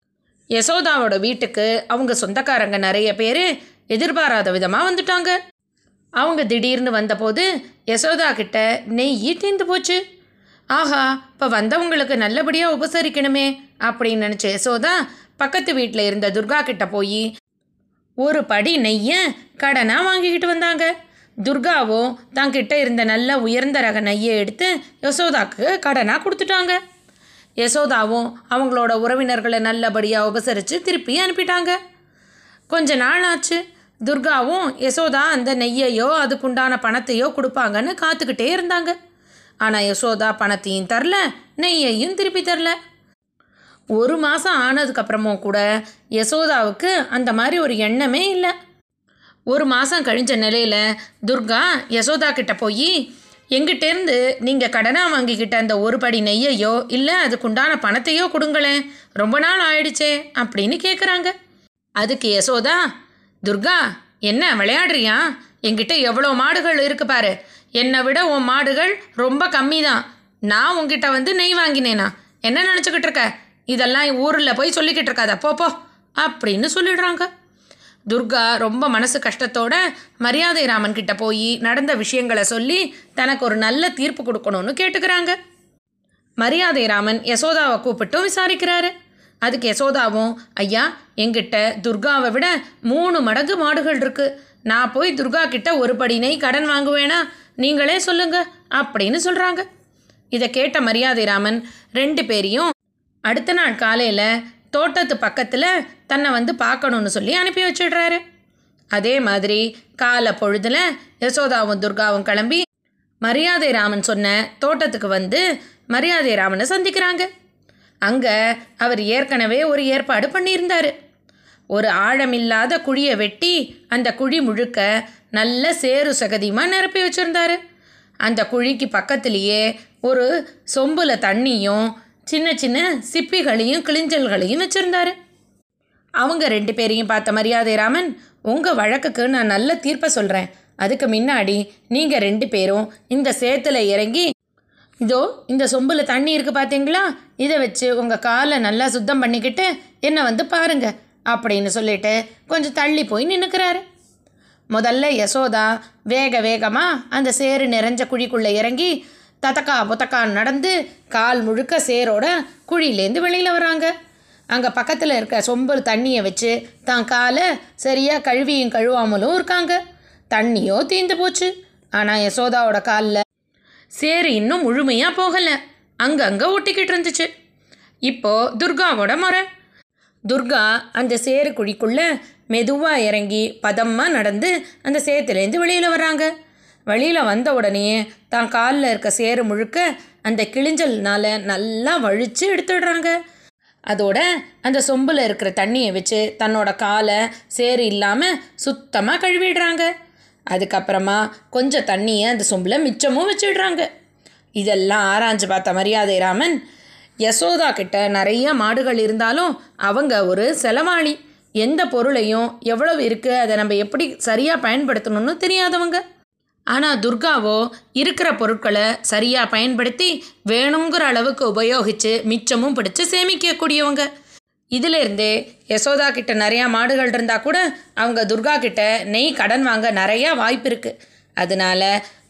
யசோதாவோட வீட்டுக்கு அவங்க சொந்தக்காரங்க நிறைய பேர் எதிர்பாராத விதமாக வந்துட்டாங்க. அவங்க திடீர்னு வந்தபோது யசோதா கிட்ட நெய் தீர்ந்து போச்சு. ஆஹா இப்போ வந்தவங்களுக்கு நல்லபடியாக உபசரிக்கணுமே அப்படின்னு நினச்ச யசோதா பக்கத்து வீட்டில் இருந்த துர்கா கிட்ட போய் ஒரு படி நெய்ய கடனாக வாங்கிக்கிட்டு வந்தாங்க. துர்காவும் தங்கிட்ட இருந்த நல்ல உயர்ந்த ரக நெய்யை எடுத்து யசோதாக்கு கடனாக கொடுத்துட்டாங்க. யசோதாவும் அவங்களோட உறவினர்களை நல்லபடியாக உபசரித்து திருப்பி அனுப்பிட்டாங்க. கொஞ்ச நாள் ஆச்சு. துர்காவும் யசோதா அந்த நெய்யையோ அதுக்குண்டான பணத்தையோ கொடுப்பாங்கன்னு காத்துக்கிட்டே இருந்தாங்க. ஆனால் யசோதா பணத்தையும் தரல நெய்யையும் திருப்பி தரல. ஒரு மாதம் ஆனதுக்கப்புறமும் கூட யசோதாவுக்கு அந்த மாதிரி ஒரு எண்ணமே இல்லை. ஒரு மாதம் கழிஞ்ச நிலையில் துர்கா யசோதா கிட்ட போய் எங்கிட்டேருந்து நீங்கள் கடனாக வாங்கிக்கிட்ட அந்த ஒரு படி நெய்யையோ இல்லை அதுக்குண்டான பணத்தையோ கொடுங்களேன். ரொம்ப நாள் ஆயிடுச்சே அப்படின்னு கேட்குறாங்க அதுக்கு யசோதா துர்கா என்ன விளையாடுறியா? என்கிட்ட எவ்வளோ மாடுகள் இருக்கு பாரு. என்னை விட உன் மாடுகள் ரொம்ப கம்மி தான் நான் உங்ககிட்ட வந்து நெய் வாங்கினேனா? என்ன நினச்சிக்கிட்டு இருக்க? இதெல்லாம் ஊரில் போய் சொல்லிக்கிட்டு இருக்காத. போ அப்படின்னு சொல்லிடுறாங்க. துர்கா ரொம்ப மனசு கஷ்டத்தோட மரியாதை ராமன் கிட்ட போய் நடந்த விஷயங்களை சொல்லி தனக்கு ஒரு நல்ல தீர்ப்பு கொடுக்கணும்னு கேட்டுக்கிறாங்க. மரியாதை ராமன் யசோதாவை கூப்பிட்டும் விசாரிக்கிறாரு. அதுக்கு யசோதாவும் ஐயா எங்கிட்ட துர்காவை விட மூணு மடங்கு மாடுகள் இருக்கு. நான் போய் துர்கா கிட்ட ஒரு படி நெய் கடன் வாங்குவேனா? நீங்களே சொல்லுங்க. அப்படின்னு சொல்கிறாங்க இதை கேட்ட மரியாதை ராமன் ரெண்டு பேரையும் அடுத்த நாள் காலையில் தோட்டத்து பக்கத்தில் தன்னை வந்து பார்க்கணுன்னு சொல்லி அனுப்பி வச்சிடுறாரு. அதே மாதிரி காலை பொழுதுல யசோதாவும் துர்காவும் கிளம்பி மரியாதை ராமன் சொன்ன தோட்டத்துக்கு வந்து மரியாதை ராமனை சந்திக்கிறாங்க. அங்கே அவர் ஏற்கனவே ஒரு ஏற்பாடு பண்ணியிருந்தார். ஒரு ஆழமில்லாத குழியை வெட்டி அந்த குழி முழுக்க நல்ல சேறு சகதியுமாக நிரப்பி வச்சுருந்தாரு. அந்த குழிக்கு பக்கத்துலேயே ஒரு சொம்பில் தண்ணியும் சின்ன சின்ன சிப்பிகளையும் கிளிஞ்சல்களையும் வச்சுருந்தாரு. அவங்க ரெண்டு பேரையும் பார்த்த மரியாதை ராமன் உங்கள் வழக்குக்கு நான் நல்ல தீர்ப்பை சொல்கிறேன் அதுக்கு முன்னாடி நீங்கள் ரெண்டு பேரும் இந்த சேத்துல இறங்கி இதோ இந்த சொம்பில் தண்ணி இருக்குது பார்த்தீங்களா இதை வச்சு உங்கள் காலை நல்லா சுத்தம் பண்ணிக்கிட்டு என்னை வந்து பாருங்க அப்படின்னு சொல்லிட்டு கொஞ்சம் தள்ளி போய் நின்றுக்கிறாரு முதல்ல யசோதா வேக வேகமாக அந்த சேறு நிறைஞ்ச குழிக்குள்ளே இறங்கி தத்தக்கா புத்தக்கான்னு நடந்து கால் முழுக்க சேரோட குழியிலேருந்து வெளியில் வராங்க. அங்கே பக்கத்தில் இருக்க சொம்பல் தண்ணியை வச்சு தான் காலை சரியாக கழுவியும் கழுவாமலும் இருக்காங்க. தண்ணியோ தீந்து போச்சு. ஆனால் யசோதாவோட காலில் சேரு இன்னும் முழுமையாக போகலை. அங்கங்கே ஒட்டிக்கிட்டு இருந்துச்சு. இப்போது துர்காவோட முறை. துர்கா அந்த சேரு குழிக்குள்ளே மெதுவாக இறங்கி பதமாக நடந்து அந்த சேத்துலேருந்து வெளியில் வராங்க வெளியில் வந்த உடனே தான் காலில் இருக்க சேறு முழுக்க அந்த கிழிஞ்சல்னால் நல்லா வழித்து எடுத்துடுறாங்க. அதோட அந்த சொம்பில் இருக்கிற தண்ணியை வச்சு தன்னோட காலை சேறு இல்லாமல் சுத்தமாக கழுவிடுறாங்க. அதுக்கப்புறமா கொஞ்சம் தண்ணியை அந்த சொம்பில் மிச்சமும் வச்சிடுறாங்க. இதெல்லாம் ஆராய்ஞ்சு பார்த்த மரியாதை ராமன் யசோதா கிட்ட நிறைய மாடுகள் இருந்தாலும் அவங்க ஒரு செலவாளி. எந்த பொருளையும் எவ்வளவு இருக்குது அதை நம்ம எப்படி சரியாக பயன்படுத்தணும்னு தெரியாதவங்க. ஆனால் துர்காவோ இருக்கிற பொருட்களை சரியாக பயன்படுத்தி வேணுங்கிற அளவுக்கு உபயோகித்து மிச்சமும் பிடிச்சி சேமிக்கக்கூடியவங்க. இதிலேருந்தே யசோதா கிட்ட நிறையா மாடுகள் இருந்தால் கூட அவங்க துர்கா கிட்ட நெய் கடன் வாங்க நிறையா வாய்ப்பு இருக்குது அதனால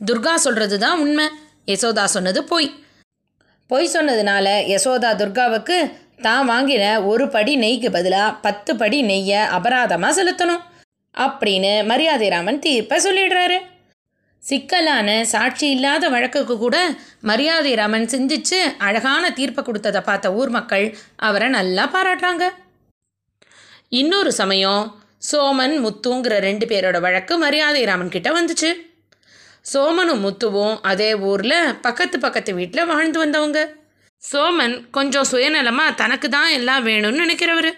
துர்கா சொல்கிறது தான் உண்மை. யசோதா சொன்னது பொய். பொய் சொன்னதுனால யசோதா துர்காவுக்கு தான் வாங்கின ஒரு படி நெய்க்கு பதிலாக பத்து படி நெய்யை அபராதமாக செலுத்தணும். அப்படின்னு மரியாதை ராமன் தீர்ப்பை சொல்லிடுறாரு. சிக்கலான சாட்சி இல்லாத வழக்குக்கு கூட மரியாதை ராமன் சிந்திச்சு அழகான தீர்ப்பை கொடுத்ததை பார்த்த ஊர் மக்கள் அவரை நல்லா பாராட்டுறாங்க. இன்னொரு சமயம் சோமன் முத்துங்கிற ரெண்டு பேரோட வழக்கு மரியாதை ராமன் கிட்ட வந்துச்சு. சோமனும் முத்துவும் அதே ஊரில் பக்கத்து பக்கத்து வீட்டில் வாழ்ந்து வந்தவங்க. சோமன் கொஞ்சம் சுயநலமாக தனக்கு தான் எல்லாம் வேணும்னு நினைக்கிறவர்.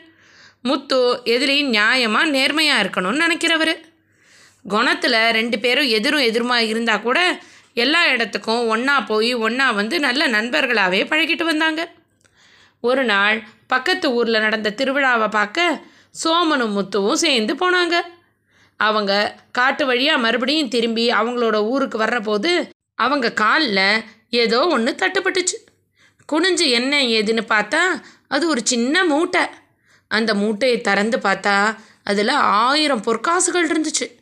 முத்து எதிலையும் நியாயமாக நேர்மையாக இருக்கணும்னு நினைக்கிறவர். குணத்தில் ரெண்டு பேரும் எதிரும் எதிருமா இருந்தால் கூட எல்லா இடத்துக்கும் ஒன்றா போய் ஒன்றா வந்து நல்ல நண்பர்களாகவே பழகிட்டு வந்தாங்க. ஒரு நாள் பக்கத்து ஊரில் நடந்த திருவிழாவை பார்க்க சோமனும் முத்துவும் சேர்ந்து போனாங்க. அவங்க காட்டு வழியாக மறுபடியும் திரும்பி அவங்களோட ஊருக்கு வர்றபோது அவங்க காலில் ஏதோ ஒன்று தட்டுப்பட்டுச்சு. குனிஞ்சு என்ன ஏதுன்னு பார்த்தா அது ஒரு சின்ன மூட்டை. அந்த மூட்டையை திறந்து பார்த்தா அதில் ஆயிரம் பொற்காசுகள் இருந்துச்சு.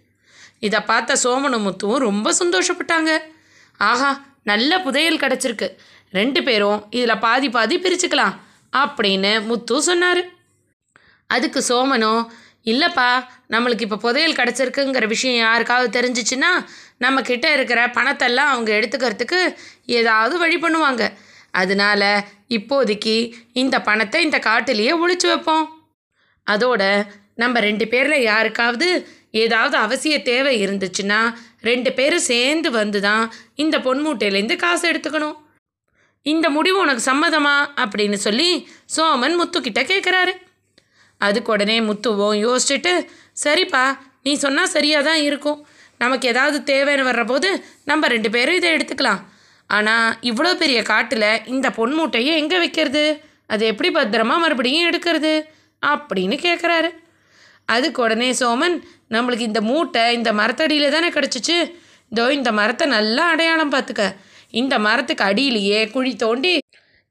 இதை பார்த்த சோமனும் முத்துவும் ரொம்ப சந்தோஷப்பட்டாங்க. ஆஹா நல்ல புதையல் கிடச்சிருக்கு. ரெண்டு பேரும் இதில் பாதி பாதி பிரிச்சுக்கலாம் அப்படின்னு முத்து சொன்னார். அதுக்கு சோமனும் இல்லைப்பா நம்மளுக்கு இப்போ புதையல் கிடச்சிருக்குங்கிற விஷயம் யாருக்காவது தெரிஞ்சிச்சுன்னா நம்ம இருக்கிற பணத்தெல்லாம் அவங்க எடுத்துக்கிறதுக்கு ஏதாவது வழி பண்ணுவாங்க. அதனால இப்போதைக்கு இந்த பணத்தை இந்த காட்டிலேயே ஒழிச்சு வைப்போம். அதோட நம்ம ரெண்டு பேரில் யாருக்காவது ஏதாவது அவசிய தேவை இருந்துச்சுன்னா ரெண்டு பேரும் சேர்ந்து வந்து தான் இந்த பொன்மூட்டையிலேருந்து காசு எடுத்துக்கணும். இந்த முடிவு உனக்கு சம்மதமா? அப்படின்னு சொல்லி சோமன் முத்துக்கிட்ட கேட்குறாரு அதுக்கு உடனே முத்துவும் யோசிச்சுட்டு சரிப்பா நீ சொன்னால் சரியாக தான் இருக்கும். நமக்கு ஏதாவது தேவைன்னு வர்றபோது நம்ம ரெண்டு பேரும் இதை எடுத்துக்கலாம். ஆனால் இவ்வளோ பெரிய காட்டில் இந்த பொன் மூட்டையை எங்கே வைக்கிறது? அது எப்படி பத்திரமா மறுபடியும் எடுக்கிறது? அப்படின்னு கேட்குறாரு அதுக்கு உடனே சோமன் நம்மளுக்கு இந்த மூட்டை இந்த மரத்தடியில் தானே கிடச்சிச்சு? இதோ இந்த மரத்தை நல்லா அடையாளம் பார்த்துக்க. இந்த மரத்துக்கு அடியிலேயே குழி தோண்டி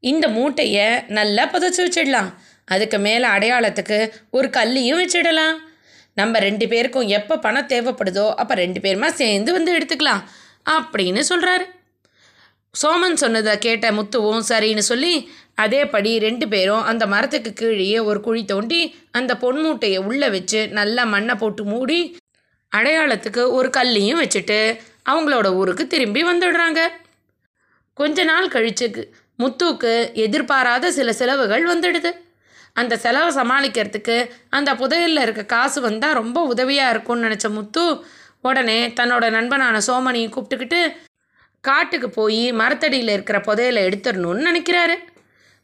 இந்த மூட்டையை நல்லா புதைச்சி வச்சிடலாம். அதுக்கு மேலே அடையாளத்துக்கு ஒரு கல்லையும் வச்சிடலாம். நம்ம ரெண்டு பேருக்கும் எப்போ பணம் தேவைப்படுதோ அப்போ ரெண்டு பேருமா சேர்ந்து வந்து எடுத்துக்கலாம் அப்படின்னு சொல்கிறாரு சோமன் சொன்னதை கேட்ட முத்துவும் சரின்னு சொல்லி அதேபடி ரெண்டு பேரும் அந்த மரத்துக்கு கீழேயே ஒரு குழி தோண்டி அந்த பொன் மூட்டையை உள்ளே வச்சு நல்லா மண்ணை போட்டு மூடி அடையாளத்துக்கு ஒரு கல்லையும் வச்சுட்டு அவங்களோட ஊருக்கு திரும்பி வந்துடுறாங்க. கொஞ்ச நாள் கழிச்சு முத்துவுக்கு எதிர்பாராத சில செலவுகள் வந்துடுது. அந்த செலவை சமாளிக்கிறதுக்கு அந்த புதையலில் இருக்க காசு வந்தால் ரொம்ப உதவியாக இருக்கும்னு நினச்ச முத்து உடனே தன்னோட நண்பனான சோமனியை கூப்பிட்டுக்கிட்டு காட்டுக்கு போய் மரத்தடியில் இருக்கிற புதையலை எடுத்துடணும்னு நினைக்கிறாரு.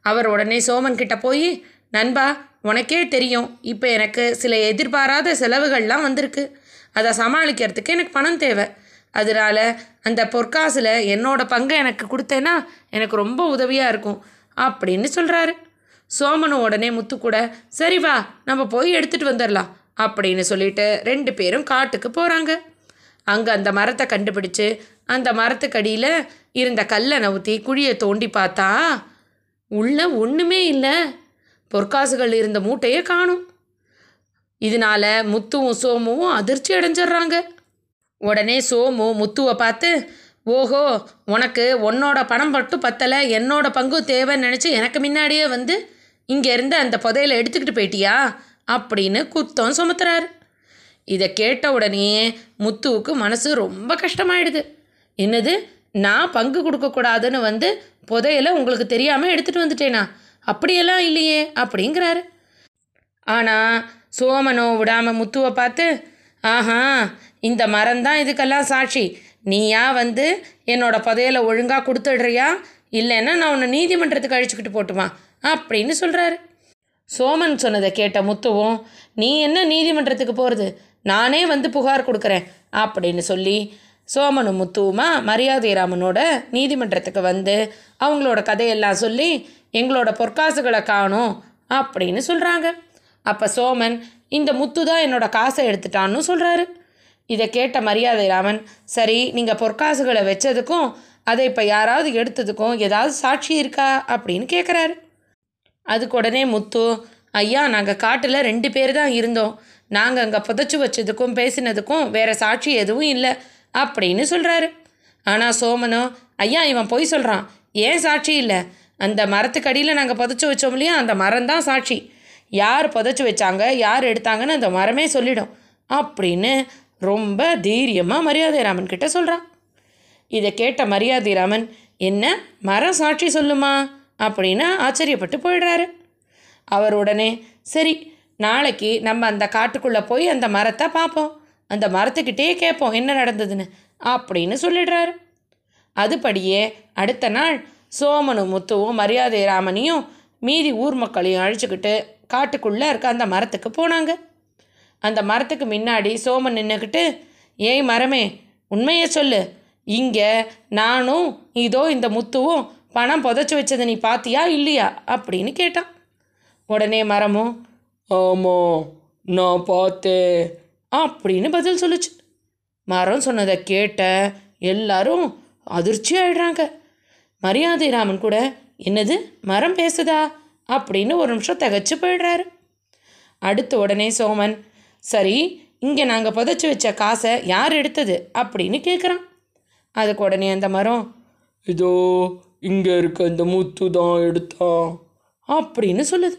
அவர் உடனே சோமன் கிட்ட போய் நண்பா உனக்கே தெரியும் இப்போ எனக்கு சில எதிர்பாராத செலவுகள்லாம் வந்திருக்கு. அதை சமாளிக்கிறதுக்கு எனக்கு பணம் தேவை. அதனால் அந்த பொற்காசில் என்னோட பங்கை எனக்கு கொடுத்தேன்னா எனக்கு ரொம்ப உதவியாக இருக்கும் அப்படின்னு சொல்கிறாரு சோமனு உடனே முத்து கூட சரி வா நம்ம போய் எடுத்துகிட்டு வந்துடலாம் அப்படின்னு சொல்லிட்டு ரெண்டு பேரும் காட்டுக்கு போகிறாங்க அங்கே அந்த மரத்தை கண்டுபிடிச்சு அந்த மரத்துக்கடியில் இருந்த கல்லை நவுத்தி குழியை தோண்டி பார்த்தா உள்ள ஒன்றுமே இல்லை. பொற்காசுகள் இருந்த மூட்டையை காணும். இதனால முத்துவும் சோமுவும் அதிர்ச்சி அடைஞ்சிடுறாங்க. உடனே சோமு முத்துவை பார்த்து ஓஹோ உனக்கு உன்னோட பணம் மட்டும் பத்தலை. என்னோட பங்கு தேவைன்னு நினச்சி எனக்கு முன்னாடியே வந்து இங்கேருந்து அந்த புதையில எடுத்துக்கிட்டு போயிட்டியா? அப்படின்னு குத்தம் சுமத்துறாரு. இதை கேட்ட உடனே முத்துவுக்கு மனசு ரொம்ப கஷ்டமாயிடுது. என்னது? நான் பங்கு கொடுக்கக்கூடாதுன்னு வந்து புதையலை உங்களுக்கு தெரியாமல் எடுத்துகிட்டு வந்துட்டேனா? அப்படியெல்லாம் இல்லையே அப்படிங்கிறாரு. ஆனால் சோமனோ விடாமல் முத்துவை பார்த்து ஆஹா இந்த மரம்தான் இதுக்கெல்லாம் சாட்சி. நீயா வந்து என்னோடய புதையலை ஒழுங்காக கொடுத்துடுறியா? இல்லைன்னா நான் உன்னை நீதிமன்றத்துக்கு அழிச்சுக்கிட்டு போட்டுமா? அப்படின்னு சொல்கிறாரு சோமன் சொன்னதை கேட்ட முத்துவும் நீ என்ன நீதிமன்றத்துக்கு போகிறது நானே வந்து புகார் கொடுக்குறேன் அப்படின்னு சொல்லி சோமனும் முத்துவுமா மரியாதை ராமனோட நீதிமன்றத்துக்கு வந்து அவங்களோட கதையெல்லாம் சொல்லி எங்களோட பொற்காசுகளை காணும் அப்படின்னு சொல்கிறாங்க அப்போ சோமன் இந்த முத்து தான் என்னோட காசை எடுத்துட்டான்னு சொல்கிறாரு இதை கேட்ட மரியாதை ராமன் சரி நீங்கள் பொற்காசுகளை வச்சதுக்கும் அதை இப்போ யாராவது எடுத்ததுக்கும் ஏதாவது சாட்சி இருக்கா அப்படின்னு கேட்குறாரு அதுக்கு உடனே முத்து ஐயா நாங்கள் காட்டில் ரெண்டு பேர் தான் இருந்தோம். நாங்கள் அங்கே புதைச்சி வச்சதுக்கும் பேசினதுக்கும் வேறு சாட்சி எதுவும் இல்லை. அப்படின்னு சொல்கிறாரு ஆனால் சோமனோ ஐயா இவன் பொய் சொல்கிறான் ஏன் சாட்சி இல்லை? அந்த மரத்துக்கடியில் நாங்கள் புதைச்சி வச்சோம் இல்லையா? அந்த மரம் தான் சாட்சி. யார் புதைச்சி வச்சாங்க? யார் எடுத்தாங்கன்னு அந்த மரமே சொல்லிடும். அப்படின்னு ரொம்ப தைரியமாக மரியாதை ராமன் கிட்ட சொல்கிறான் இதை கேட்ட மரியாதை ராமன் என்ன? மரம் சாட்சி சொல்லுமா? அப்படின்னு ஆச்சரியப்பட்டு போயிடுறாரு. அவர் உடனே சரி நாளைக்கு நம்ம அந்த காட்டுக்குள்ளே போய் அந்த மரத்தை பார்ப்போம். அந்த மரத்துக்கிட்டே கேட்போம் என்ன நடந்ததுன்னு? அப்படின்னு சொல்லிடுறாரு. அதுபடியே அடுத்த நாள் சோமனும் முத்துவும் மரியாதை ராமனையும் மீதி ஊர் மக்களையும் அழிச்சுக்கிட்டு காட்டுக்குள்ளே இருக்க அந்த மரத்துக்கு போனாங்க. அந்த மரத்துக்கு முன்னாடி சோமன் நின்றுக்கிட்டு ஏய் மரமே உண்மையை சொல்லு. இங்கே நானும் இதோ இந்த முத்துவும் பணம் புதைச்சி வச்சதை நீ பாத்தியா இல்லையா? அப்படின்னு கேட்டான். உடனே மரமும் ஆமாம் நான் பார்த்தேன். அப்படின்னு பதில் சொல்லுச்சு. மரம் சொன்னதை கேட்ட எல்லாரும் அதிர்ச்சி ஆயிடுறாங்க. மரியாதை ராமன் கூட என்னது மரம் பேசுதா? அப்படின்னு ஒரு நிமிஷம் தகச்சு போயிடுறாரு. அடுத்த உடனே சோமன் சரி இங்கே நாங்கள் புதைச்சி வச்ச காசை யார் எடுத்தது? அப்படின்னு கேட்குறான் அதுக்கு உடனே அந்த மரம் இதோ இங்கே இருக்க இந்த முத்து தான் எடுத்தான். அப்படின்னு சொல்லுது.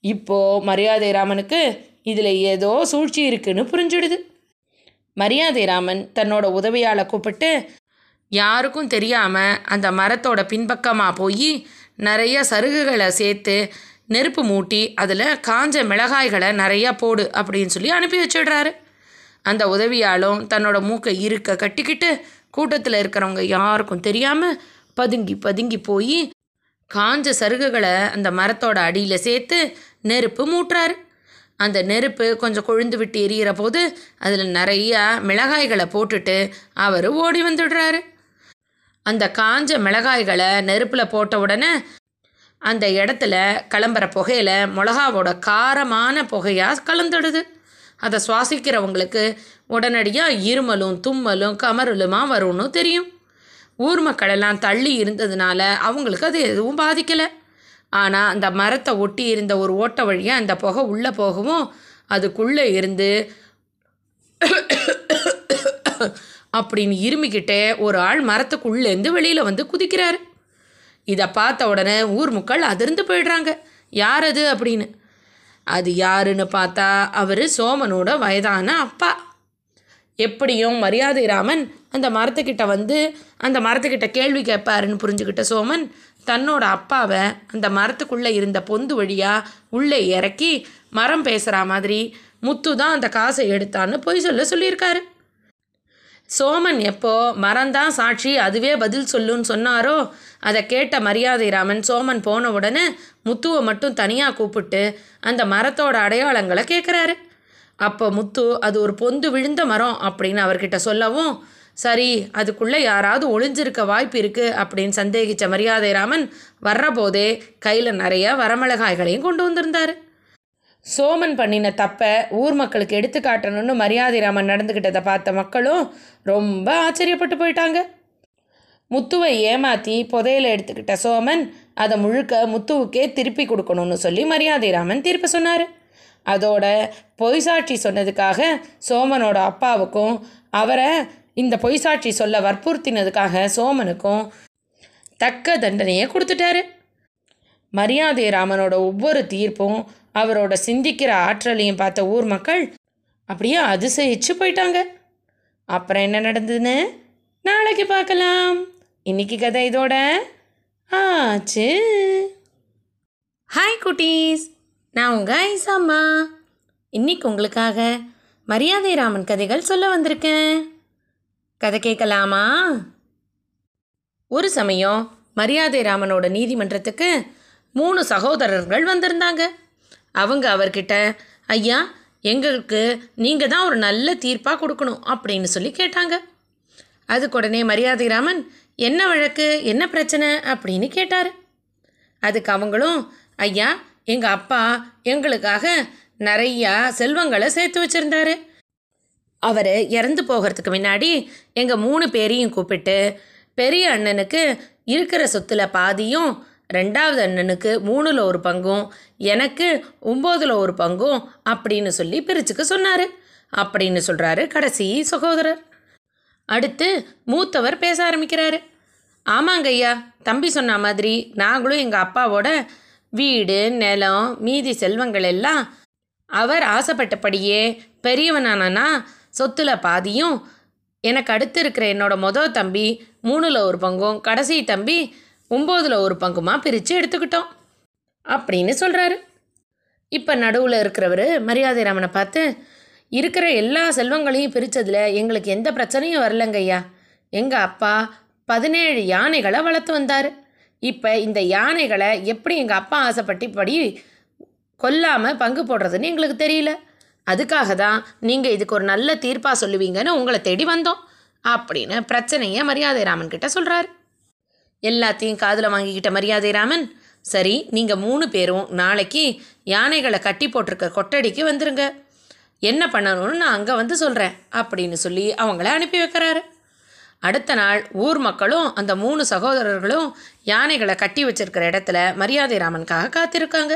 இப்போ மரியாதை ராமனுக்கு இதில் ஏதோ சூழ்ச்சி இருக்குன்னு புரிஞ்சிடுது. மரியாதை ராமன் தன்னோட உதவியாளை கூப்பிட்டு யாருக்கும் தெரியாமல் அந்த மரத்தோட பின்பக்கமாக போய் நிறைய சருகுகளை சேர்த்து நெருப்பு மூட்டி அதில் காஞ்ச மிளகாய்களை நிறையா போடு அப்படின்னு சொல்லி அனுப்பி வச்சிடுறாரு. அந்த உதவியாலும் தன்னோட மூக்கை இருக்க கட்டிக்கிட்டு கூட்டத்தில் இருக்கிறவங்க யாருக்கும் தெரியாமல் பதுங்கி பதுங்கி போய் காஞ்ச சருகுகளை அந்த மரத்தோட அடியில் சேர்த்து நெருப்பு மூட்டுறாரு. அந்த நெருப்பு கொஞ்சம் கொழுந்து விட்டு எரியிற போது அதில் நிறையா மிளகாய்களை போட்டுட்டு அவர் ஓடி வந்துடுறாரு. அந்த காஞ்ச மிளகாய்களை நெருப்பில் போட்ட உடனே அந்த இடத்துல கிளம்புற புகையில மிளகாவோட காரமான புகையாக கலந்துடுது. அதை சுவாசிக்கிறவங்களுக்கு உடனடியாக இருமலும் தும்மலும் கமறலுமா வரும்னு தெரியும். ஊர் மக்களெல்லாம் தள்ளி இருந்ததுனால அவங்களுக்கு அது எதுவும் பாதிக்கலை. ஆனால் அந்த மரத்தை ஒட்டி இருந்த ஒரு ஓட்டை வழியாக அந்த புகை உள்ளே போகவும் அதுக்குள்ளே இருந்து அப்படின்னு இருமிக்கிட்டே ஒரு ஆள் மரத்துக்குள்ளேருந்து வெளியில் வந்து குதிக்கிறாரு. இதை பார்த்த உடனே ஊர் மக்கள் அதிர்ந்து போயிடுறாங்க. யார் அது அப்படின்னு? அது யாருன்னு பார்த்தா அவர் சோமனோட வயதான அப்பா. எப்படியும் மரியாதை ராமன் அந்த மரத்துக்கிட்ட வந்து அந்த மரத்துக்கிட்ட கேள்வி கேட்பாருன்னு புரிஞ்சுக்கிட்ட சோமன் தன்னோட அப்பாவை அந்த மரத்துக்குள்ளே இருந்த பொந்து வழியாக உள்ளே இறக்கி மரம் பேசுகிற மாதிரி முத்து தான் அந்த காசை எடுத்தான்னு பொய் சொல்ல சொல்லியிருக்காரு. சோமன் எப்போ மரந்தான் சாட்சி அதுவே பதில் சொல்லுன்னு சொன்னாரோ அதை கேட்ட மரியாதை ராமன் சோமன் போன உடனே முத்துவை மட்டும் தனியாக கூப்பிட்டு அந்த மரத்தோட அடையாளங்களை கேட்குறாரு அப்போ முத்து அது ஒரு பொந்து விழுந்த மரம் அப்படின்னு அவர்கிட்ட சொல்லவும் சரி அதுக்குள்ளே யாராவது ஒளிஞ்சிருக்க வாய்ப்பு இருக்குது அப்படின்னு சந்தேகித்த மரியாதை ராமன் வர்றபோதே கையில் நிறைய வரமிளகாய்களையும் கொண்டு வந்திருந்தாரு. சோமன் பண்ணின தப்பை ஊர் மக்களுக்கு எடுத்து காட்டணும்னு மரியாதை ராமன் நடந்துக்கிட்டதை பார்த்த மக்களும் ரொம்ப ஆச்சரியப்பட்டு போயிட்டாங்க. முத்துவை ஏமாற்றி புதையில எடுத்துக்கிட்ட சோமன் அதை முழுக்க முத்துவுக்கே திருப்பி கொடுக்கணும்னு சொல்லி மரியாதை ராமன் தீர்ப்பு சொன்னார். அதோட பொய்சாட்சி சொன்னதுக்காக சோமனோட அப்பாவுக்கும் அவரை இந்த பொய்சாட்சி சொல்ல வற்புறுத்தினதுக்காக சோமனுக்கும் தக்க தண்டனையை கொடுத்துட்டாரு. மரியாதை ராமனோட ஒவ்வொரு தீர்ப்பும் அவரோட சிந்திக்கிற ஆற்றலையும் பார்த்த ஊர் மக்கள் அப்படியே அதிசயிச்சு போயிட்டாங்க. அப்புறம் என்ன நடந்ததுன்னு நாளைக்கு பார்க்கலாம். இன்னைக்கு கதை இதோட ஆச்சு. ஹாய் குட்டீஸ். நான் உங்கள் ஐசாம்மா. இன்னைக்கு உங்களுக்காக மரியாதை ராமன் கதைகள் சொல்ல வந்திருக்கேன். கதை கேட்கலாமா? ஒரு சமயம் மரியாதை ராமனோட நீதிமன்றத்துக்கு மூணு சகோதரர்கள் வந்திருந்தாங்க. அவங்க அவர்கிட்ட ஐயா எங்களுக்கு நீங்கள் தான் ஒரு நல்ல தீர்ப்பாக கொடுக்கணும் அப்படின்னு சொல்லி கேட்டாங்க. அதுக்கு உடனே மரியாதை ராமன் என்ன வழக்கு என்ன பிரச்சனை? அப்படின்னு கேட்டார். அதுக்கு அவங்களும் ஐயா எங்கள் அப்பா எங்களுக்காக நிறையா செல்வங்களை சேர்த்து வச்சுருந்தாரு. அவர் இறந்து போகிறதுக்கு முன்னாடி எங்கள் மூணு பேரையும் கூப்பிட்டு பெரிய அண்ணனுக்கு இருக்கிற சொத்துல பாதியும் ரெண்டாவது அண்ணனுக்கு மூணில் ஒரு பங்கும் எனக்கு ஒம்போதில் ஒரு பங்கும் அப்படின்னு சொல்லி பிரிச்சுக்க சொன்னார். அப்படின்னு சொல்கிறாரு கடைசி சகோதரர். அடுத்து மூத்தவர் பேச ஆரம்பிக்கிறாரு. ஆமாங்க ஐயா தம்பி சொன்ன மாதிரி நாங்களும் எங்கள் அப்பாவோட வீடு நிலம் மீதி செல்வங்கள் எல்லாம் அவர் ஆசைப்பட்டபடியே பெரியவனானா சொத்துல பாதியும் எனக்கு அடுத்து இருக்கிற என்னோட மொதல் தம்பி மூணில் ஒரு பங்கும் கடைசி தம்பி ஒம்போதில் ஒரு பங்குமா பிரித்து எடுத்துக்கிட்டோம். அப்படின்னு சொல்கிறாரு இப்போ நடுவில் இருக்கிறவர் மரியாதை ராமனை பார்த்து இருக்கிற எல்லா செல்வங்களையும் பிரித்ததில் எங்களுக்கு எந்த பிரச்சனையும் வரலங்கய்யா எங்கள் அப்பா பதினேழு யானைகளை வளர்த்து வந்தார். இப்போ இந்த யானைகளை எப்படி எங்கள் அப்பா ஆசைப்பட்டபடி கொல்லாமல் பங்கு போடுறதுன்னு எங்களுக்கு தெரியல. அதுக்காக தான் நீங்கள் இதுக்கு ஒரு நல்ல தீர்ப்பாக சொல்லுவீங்கன்னு உங்களை தேடி வந்தோம் அப்படின்னு பிரச்சனையை மரியாதை ராமன் கிட்ட சொல்கிறாரு எல்லாத்தையும் காதில் வாங்கிக்கிட்ட மரியாதை ராமன் சரி நீங்கள் மூணு பேரும் நாளைக்கு யானைகளை கட்டி போட்டிருக்க கொட்டடிக்கு வந்துருங்க. என்ன பண்ணணும்னு நான் அங்கே வந்து சொல்கிறேன் அப்படின்னு சொல்லி அவங்கள அனுப்பி வைக்கிறாரு. அடுத்த நாள் ஊர் மக்களும் அந்த மூணு சகோதரர்களும் யானைகளை கட்டி வச்சிருக்கிற இடத்துல மரியாதை ராமனுக்காக காத்திருக்காங்க.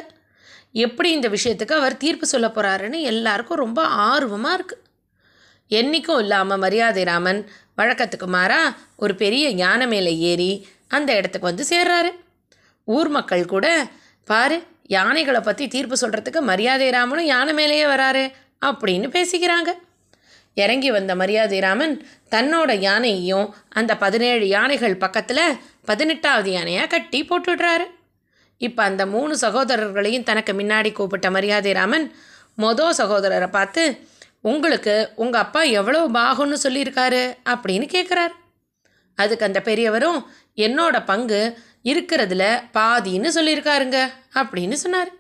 எப்படி இந்த விஷயத்துக்கு அவர் தீர்ப்பு சொல்ல போகிறாருன்னு எல்லாருக்கும் ரொம்ப ஆர்வமாக இருக்குது என்றைக்கும் இல்லாமல் மரியாதை ராமன் வழக்கத்துக்கு மாறாக ஒரு பெரிய யானை மேலே ஏறி அந்த இடத்துக்கு வந்து சேர்றாரு. ஊர் மக்கள் கூட பாரு யானைகளை பற்றி தீர்ப்பு சொல்கிறதுக்கு மரியாதை ராமனும் யானை மேலேயே வராரு அப்படின்னு பேசிக்கிறாங்க. இறங்கி வந்த மரியாதை ராமன் தன்னோட யானையையும் அந்த பதினேழு யானைகள் பக்கத்தில் பதினெட்டாவது யானையாக கட்டி போட்டுடுறாரு. இப்போ அந்த மூணு சகோதரர்களையும் தனக்கு முன்னாடி கூப்பிட்ட மரியாதை ராமன் மொதல் சகோதரரை பார்த்து உங்களுக்கு உங்கள் அப்பா எவ்வளோ பாகுன்னு சொல்லியிருக்காரு? அப்படின்னு கேட்குறாரு அதுக்கு அந்த பெரியவரும் என்னோட பங்கு இருக்கிறதுல பாதின்னு சொல்லியிருக்காருங்க அப்படின்னு சொன்னார்.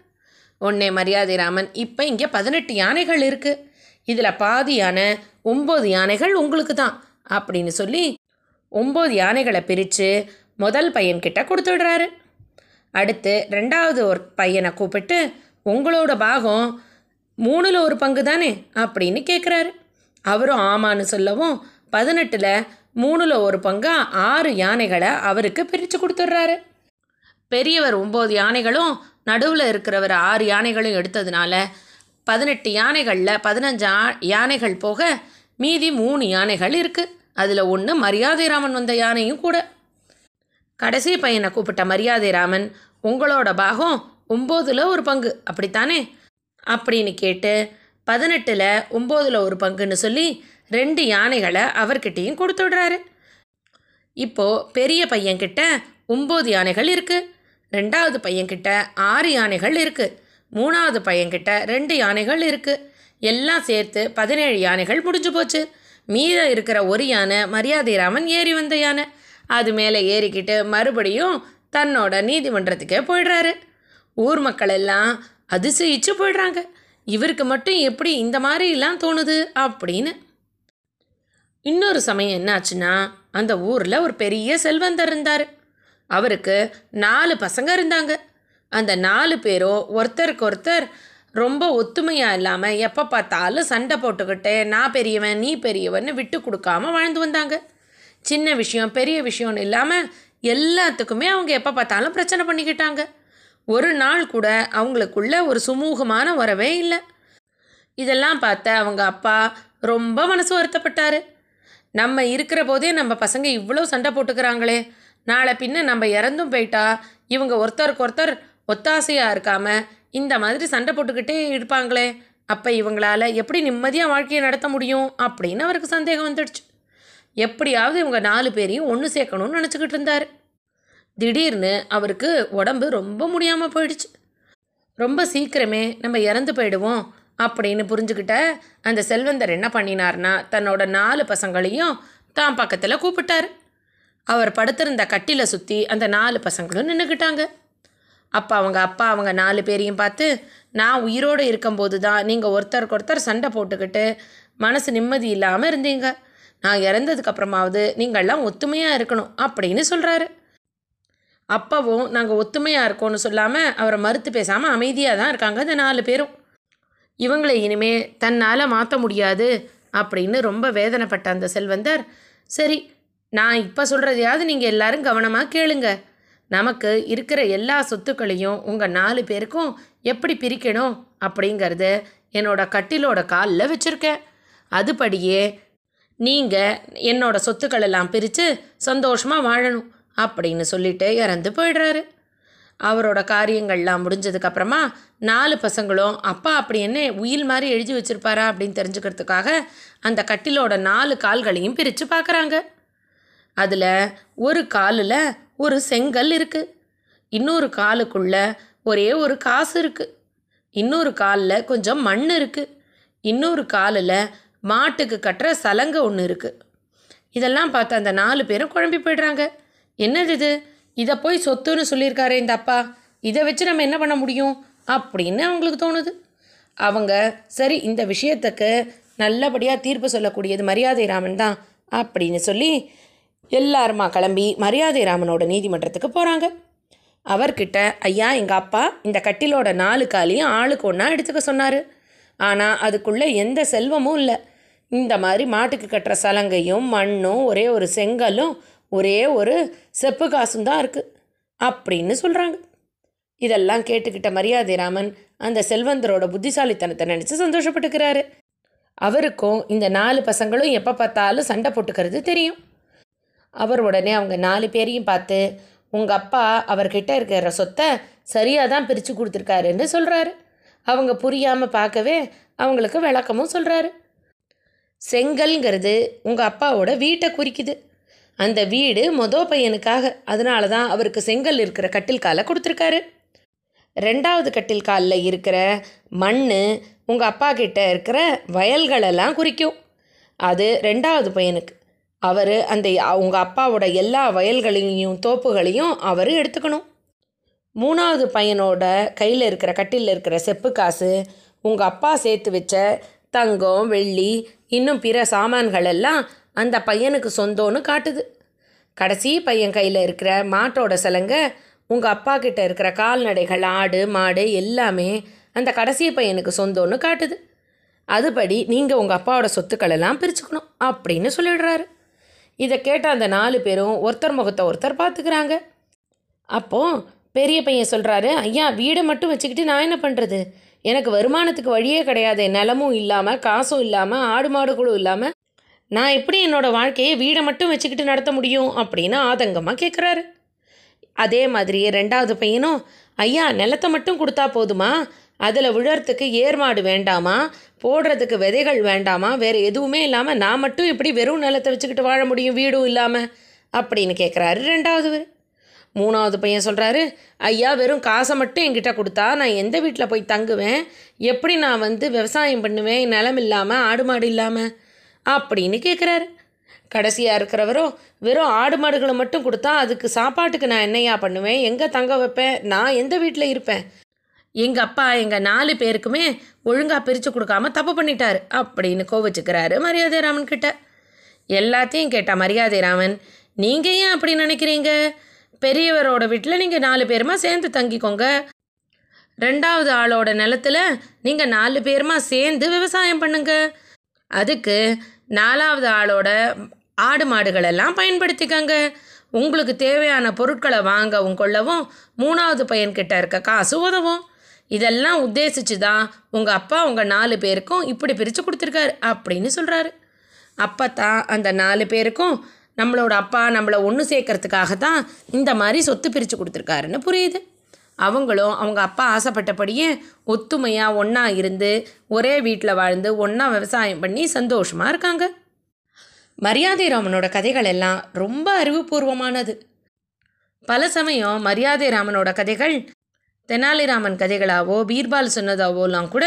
உன்னே மரியாதை ராமன் இப்போ இங்கே பதினெட்டு யானைகள் இருக்குது இதில் பாதி யானை ஒம்பது யானைகள் உங்களுக்கு தான் அப்படின்னு சொல்லி ஒம்பது யானைகளை பிரித்து முதல் பையன்கிட்ட கொடுத்து விடுறாரு அடுத்து ரெண்டாவது ஒரு பையனை கூப்பிட்டு உங்களோட பாகம் மூணில் ஒரு பங்கு தானே? அப்படின்னு கேட்குறாரு அவரும் ஆமான்னு சொல்லவும் பதினெட்டில் மூணில் ஒரு பங்காக ஆறு யானைகளை அவருக்கு பிரித்து கொடுத்துட்றாரு. பெரியவர் ஒம்பது யானைகளும் நடுவில் இருக்கிறவர் ஆறு யானைகளும் எடுத்ததுனால பதினெட்டு யானைகளில் பதினஞ்சு ஆ- யானைகள் போக மீதி மூணு யானைகள் இருக்குது அதில் ஒன்று மரியாதை ராமன் வந்த யானையும் கூட. கடைசி பையனை கூப்பிட்ட மரியாதை ராமன் உங்களோட பாகம் ஒம்போதில் ஒரு பங்கு அப்படித்தானே? அப்படின்னு கேட்டு பதினெட்டில் ஒம்போதில் ஒரு பங்குன்னு சொல்லி ரெண்டு யானைகளை அவர்கிட்டையும் கொடுத்துடுறாரு இப்போது பெரிய பையன்கிட்ட ஒம்பது யானைகள் இருக்குது ரெண்டாவது பையன்கிட்ட ஆறு யானைகள் இருக்குது மூணாவது பையன்கிட்ட ரெண்டு யானைகள் இருக்குது எல்லாம் சேர்த்து பதினேழு யானைகள் முடிஞ்சு போச்சு. மீதம் இருக்கிற ஒரு யானை மரியாதை ராமன் ஏறி வந்த யானை. அது மேலே ஏறிக்கிட்டு மறுபடியும் தன்னோட நீதிமன்றத்துக்கே போயிடுறாரு. ஊர் மக்கள் எல்லாம் அதிசயிச்சு போயிடுறாங்க. இவருக்கு மட்டும் எப்படி இந்த மாதிரிலாம் தோணுது அப்படின்னு. இன்னொரு சமயம் என்னாச்சுன்னா அந்த ஊரில் ஒரு பெரிய செல்வந்தர் இருந்தார். அவருக்கு நாலு பசங்க இருந்தாங்க. அந்த நாலு பேரும் ஒருத்தருக்கு ஒருத்தர் ரொம்ப ஒத்துமையாக இல்லாமல் எப்போ பார்த்தாலும் சண்டை போட்டுக்கிட்டு நான் பெரியவன் நீ பெரியவன்னு விட்டு கொடுக்காம வாழ்ந்து வந்தாங்க. சின்ன விஷயம் பெரிய விஷயம்னு இல்லாமல் எல்லாத்துக்குமே அவங்க எப்போ பார்த்தாலும் பிரச்சனை பண்ணிக்கிட்டாங்க. ஒரு நாள் கூட அவங்களுக்குள்ள ஒரு சுமூகமான உறவே இல்லை. இதெல்லாம் பார்த்த அவங்க அப்பா ரொம்ப மனசு வருத்தப்பட்டார். நம்ம இருக்கிற போதே நம்ம பசங்க இவ்வளோ சண்டை போட்டுக்கிறாங்களே. நாளை பின்ன நம்ம இறந்தும் போயிட்டா இவங்க ஒருத்தருக்கு ஒருத்தர் ஒத்தாசையாக இருக்காம இந்த மாதிரி சண்டை போட்டுக்கிட்டே இருப்பாங்களே. அப்போ இவங்களால எப்படி நிம்மதியாக வாழ்க்கையை நடத்த முடியும் அப்படின்னு அவருக்கு சந்தேகம் வந்துடுச்சு. எப்படியாவது இவங்க நாலு பேரையும் ஒன்று சேர்க்கணும்னு நினச்சிக்கிட்டு இருந்தார். திடீர்னு அவருக்கு உடம்பு ரொம்ப முடியாமல் போயிடுச்சு. ரொம்ப சீக்கிரமே நம்ம இறந்து போயிடுவோம் அப்படின்னு புரிஞ்சுக்கிட்ட அந்த செல்வந்தர் என்ன பண்ணினார்னா தன்னோட நாலு பசங்களையும் தான் பக்கத்தில் கூப்பிட்டாரு. அவர் படுத்திருந்த கட்டில சுற்றி அந்த நாலு பசங்களும் நின்றுக்கிட்டாங்க அப்போ அவங்க அப்பா அவங்க நாலு பேரையும் பார்த்து நான் உயிரோடு இருக்கும்போது தான் நீங்கள் ஒருத்தருக்கு ஒருத்தர் சண்டை போட்டுக்கிட்டு மனசு நிம்மதி இல்லாமல் இருந்தீங்க. நான் இறந்ததுக்கு அப்புறமாவது நீங்கள்லாம் ஒத்துமையாக இருக்கணும் அப்படின்னு சொல்கிறாரு அப்பவும் நாங்கள் ஒத்துமையாக இருக்கோம்னு சொல்லாமல் அவரை மறுத்து பேசாமல் அமைதியாக தான் இருக்காங்க இந்த நாலு பேரும். இவங்களை இனிமே தன்னால் மாற்ற முடியாது அப்படின்னு ரொம்ப வேதனைப்பட்ட அந்த செல்வந்தர் சரி நான் இப்போ சொல்கிறதையாவது நீங்கள் எல்லாரும் கவனமாக கேளுங்க. நமக்கு இருக்கிற எல்லா சொத்துக்களையும் உங்கள் நாலு பேருக்கும் எப்படி பிரிக்கணும்? அப்படிங்கிறத என்னோட கட்டிலோட காலில் வச்சுருக்கேன். அதுபடியே நீங்கள் என்னோட சொத்துக்கள் எல்லாம் பிரித்து சந்தோஷமாக வாழணும் அப்படின்னு சொல்லிட்டு இறந்து போயிடுறாரு. அவரோட காரியங்கள்லாம் முடிஞ்சதுக்கப்புறமா நாலு பசங்களும் அப்பா அப்படி என்ன உயில் மாதிரி எழுதி வச்சிருப்பாரா? அப்படின்னு தெரிஞ்சுக்கிறதுக்காக அந்த கட்டிலோட நாலு கால்களையும் பிரித்து பார்க்குறாங்க அதில் ஒரு காலில் ஒரு செங்கல் இருக்குது இன்னொரு காலுக்குள்ள ஒரே ஒரு காசு இருக்குது இன்னொரு காலில் கொஞ்சம் மண் இருக்குது இன்னொரு காலில் மாட்டுக்கு கட்டுற சலங்கை ஒன்று இருக்குது இதெல்லாம் பார்த்து அந்த நாலு பேரும் குழம்பி போயிடுறாங்க. என்னது இது? இதை போய் சொத்துன்னு சொல்லியிருக்காரு இந்த அப்பா. இதை வச்சு நம்ம என்ன பண்ண முடியும்? அப்படின்னு அவங்களுக்கு தோணுது. அவங்க சரி இந்த விஷயத்துக்கு நல்லபடியாக தீர்ப்பு சொல்லக்கூடியது மரியாதை ராமன் தான் அப்படின்னு சொல்லி எல்லாருமா கிளம்பி மரியாதை ராமனோட நீதிமன்றத்துக்கு போகிறாங்க அவர்கிட்ட ஐயா எங்கள் அப்பா இந்த கட்டிலோட நாலு காலையும் ஆளுக்கு ஒன்றா எடுத்துக்க சொன்னார். ஆனால் அதுக்குள்ளே எந்த செல்வமும் இல்லை. இந்த மாதிரி மாட்டுக்கு கட்டுற சலங்கையும் மண்ணும் ஒரே ஒரு செங்கலும் ஒரே ஒரு செப்பு காசும் தான் இருக்குது அப்படின்னு சொல்கிறாங்க இதெல்லாம் கேட்டுக்கிட்ட மரியாதை ராமன் அந்த செல்வந்தரோட புத்திசாலித்தனத்தை நினச்சி சந்தோஷப்பட்டுக்கிறாரு. அவருக்கும் இந்த நாலு பசங்களும் எப்போ பார்த்தாலும் சண்டை போட்டுக்கிறது தெரியும். அவர் உடனே அவங்க நாலு பேரையும் பார்த்து உங்கள் அப்பா அவர்கிட்ட இருக்கிற சொத்தை சரியாக தான் பிரித்து கொடுத்துருக்காருன்னு சொல்கிறாரு அவங்க புரியாமல் பார்க்கவே அவங்களுக்கு விளக்கமும் சொல்கிறாரு செங்கல்ங்கிறது உங்கள் அப்பாவோட வீட்டை குறிக்குது. அந்த வீடு மொதல் பையனுக்காக. அதனால தான் அவருக்கு செங்கல் இருக்கிற கட்டில் காலை கொடுத்துருக்காரு. ரெண்டாவது கட்டில் காலில் இருக்கிற மண் உங்கள் அப்பா கிட்ட இருக்கிற வயல்களெல்லாம் குறிக்கும். அது ரெண்டாவது பையனுக்கு. அவர் அந்த உங்கள் அப்பாவோட எல்லா வயல்களையும் தோப்புகளையும் அவர் எடுத்துக்கணும். மூணாவது பையனோட கையில் இருக்கிற கட்டில் இருக்கிற செப்பு காசு உங்கள் அப்பா சேர்த்து வச்ச தங்கம் வெள்ளி இன்னும் பிற சாமான்கள் எல்லாம் அந்த பையனுக்கு சொந்தம்னு காட்டுது. கடைசி பையன் கையில் இருக்கிற மாட்டோட சிலங்க உங்கள் அப்பா கிட்ட இருக்கிற கால்நடைகள் ஆடு மாடு எல்லாமே அந்த கடைசி பையனுக்கு சொந்தம்னு காட்டுது. அதுபடி நீங்கள் உங்கள் அப்பாவோட சொத்துக்கள் எல்லாம் பிரிச்சுக்கணும் அப்படின்னு சொல்லிடுறாரு. இதை கேட்ட அந்த நாலு பேரும் ஒருத்தர் முகத்தை ஒருத்தர் பார்த்துக்கிறாங்க. அப்போது பெரிய பையன் சொல்கிறாரு ஐயா வீடை மட்டும் வச்சுக்கிட்டு நான் என்ன பண்ணுறது எனக்கு வருமானத்துக்கு வழியே கிடையாது. நிலமும் இல்லாமல் காசும் இல்லாமல் ஆடு மாடுகளும் இல்லாமல் நான் எப்படி என்னோடய வாழ்க்கையை வீடை மட்டும் வச்சுக்கிட்டு நடத்த முடியும்? அப்படின்னு ஆதங்கமாக கேட்குறாரு அதே மாதிரியே ரெண்டாவது பையனும் ஐயா நிலத்தை மட்டும் கொடுத்தா போதுமா? அதில் விழறதுக்கு ஏர்மாடு வேண்டாமா? போடுறதுக்கு விதைகள் வேண்டாமா? வேறு எதுவுமே இல்லாமல் நான் மட்டும் எப்படி வெறும் நிலத்தை வச்சுக்கிட்டு வாழ முடியும் வீடும் இல்லாமல் அப்படின்னு கேட்குறாரு ரெண்டாவது. மூணாவது பையன் சொல்கிறாரு ஐயா வெறும் காசை மட்டும் என்கிட்ட கொடுத்தா நான் எந்த வீட்டில் போய் தங்குவேன்? எப்படி நான் வந்து விவசாயம் பண்ணுவேன்? நிலம் இல்லாமல் ஆடு மாடு இல்லாமல் அப்படின்னு கேட்குறாரு கடைசியாக இருக்கிறவரோ வெறும் ஆடு மாடுகளை மட்டும் கொடுத்தா அதுக்கு சாப்பாட்டுக்கு நான் என்னையா பண்ணுவேன்? எங்கே தங்க வைப்பேன்? நான் எந்த வீட்டில் இருப்பேன்? எங்கள் அப்பா எங்கள் நாலு பேருக்குமே ஒழுங்காக பிரித்து கொடுக்காம தப்பு பண்ணிட்டாரு அப்படின்னு கோவிச்சுக்கிறாரு மரியாதை ராமன் கிட்ட. எல்லாத்தையும் கேட்டால் மரியாதை ராமன் நீங்கள் ஏன் அப்படி நினைக்கிறீங்க? பெரியவரோட வீட்டில் நீங்கள் நாலு பேருமா சேர்ந்து தங்கிக்கோங்க. ரெண்டாவது ஆளோட நிலத்துல நீங்கள் நாலு பேருமா சேர்ந்து விவசாயம் பண்ணுங்க. அதுக்கு நாலாவது ஆளோட ஆடு மாடுகளெல்லாம் பயன்படுத்திக்கங்க. உங்களுக்கு தேவையான பொருட்களை வாங்கவும் கொள்ளவும் மூணாவது பையன்கிட்ட இருக்க காசு உதவும். இதெல்லாம் உத்தேசித்து தான் உங்கள் அப்பா உங்கள் நாலு பேருக்கும் இப்படி பிரித்து கொடுத்துருக்காரு அப்படின்னு சொல்கிறாரு அப்போ தான் அந்த நாலு பேருக்கும் நம்மளோட அப்பா நம்மளை ஒன்று சேர்க்கறதுக்காக தான் இந்த மாதிரி சொத்து பிரித்து கொடுத்துருக்காருன்னு புரியுது. அவங்களும் அவங்க அப்பா ஆசைப்பட்டபடியே ஒத்துமையாக ஒன்றா இருந்து ஒரே வீட்டில் வாழ்ந்து ஒன்றா விவசாயம் பண்ணி சந்தோஷமாக இருக்காங்க. மரியாதை ராமனோட கதைகள் எல்லாம் ரொம்ப அறிவுபூர்வமானது. பல சமயம் மரியாதை ராமனோட கதைகள் தெனாலிராமன் கதைகளாவோ பீர்பால் சொன்னதாவோலாம் கூட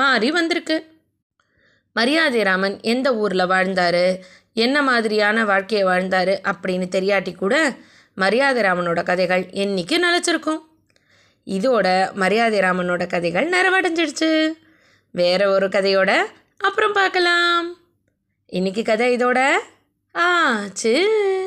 மாறி வந்திருக்கு. மரியாதை ராமன் எந்த ஊரில் வாழ்ந்தார்? என்ன மாதிரியான வாழ்க்கையை வாழ்ந்தார் அப்படின்னு தெரியாட்டி கூட மரியாதை ராமனோட கதைகள் என்றைக்கு நிலச்சிருக்கும்? இதோட மரியாதை ராமனோட கதைகள் நிறைவடைஞ்சிடுச்சு. வேற ஒரு கதையோட அப்புறம் பார்க்கலாம். இன்னைக்கு கதை இதோட ஆச்சு.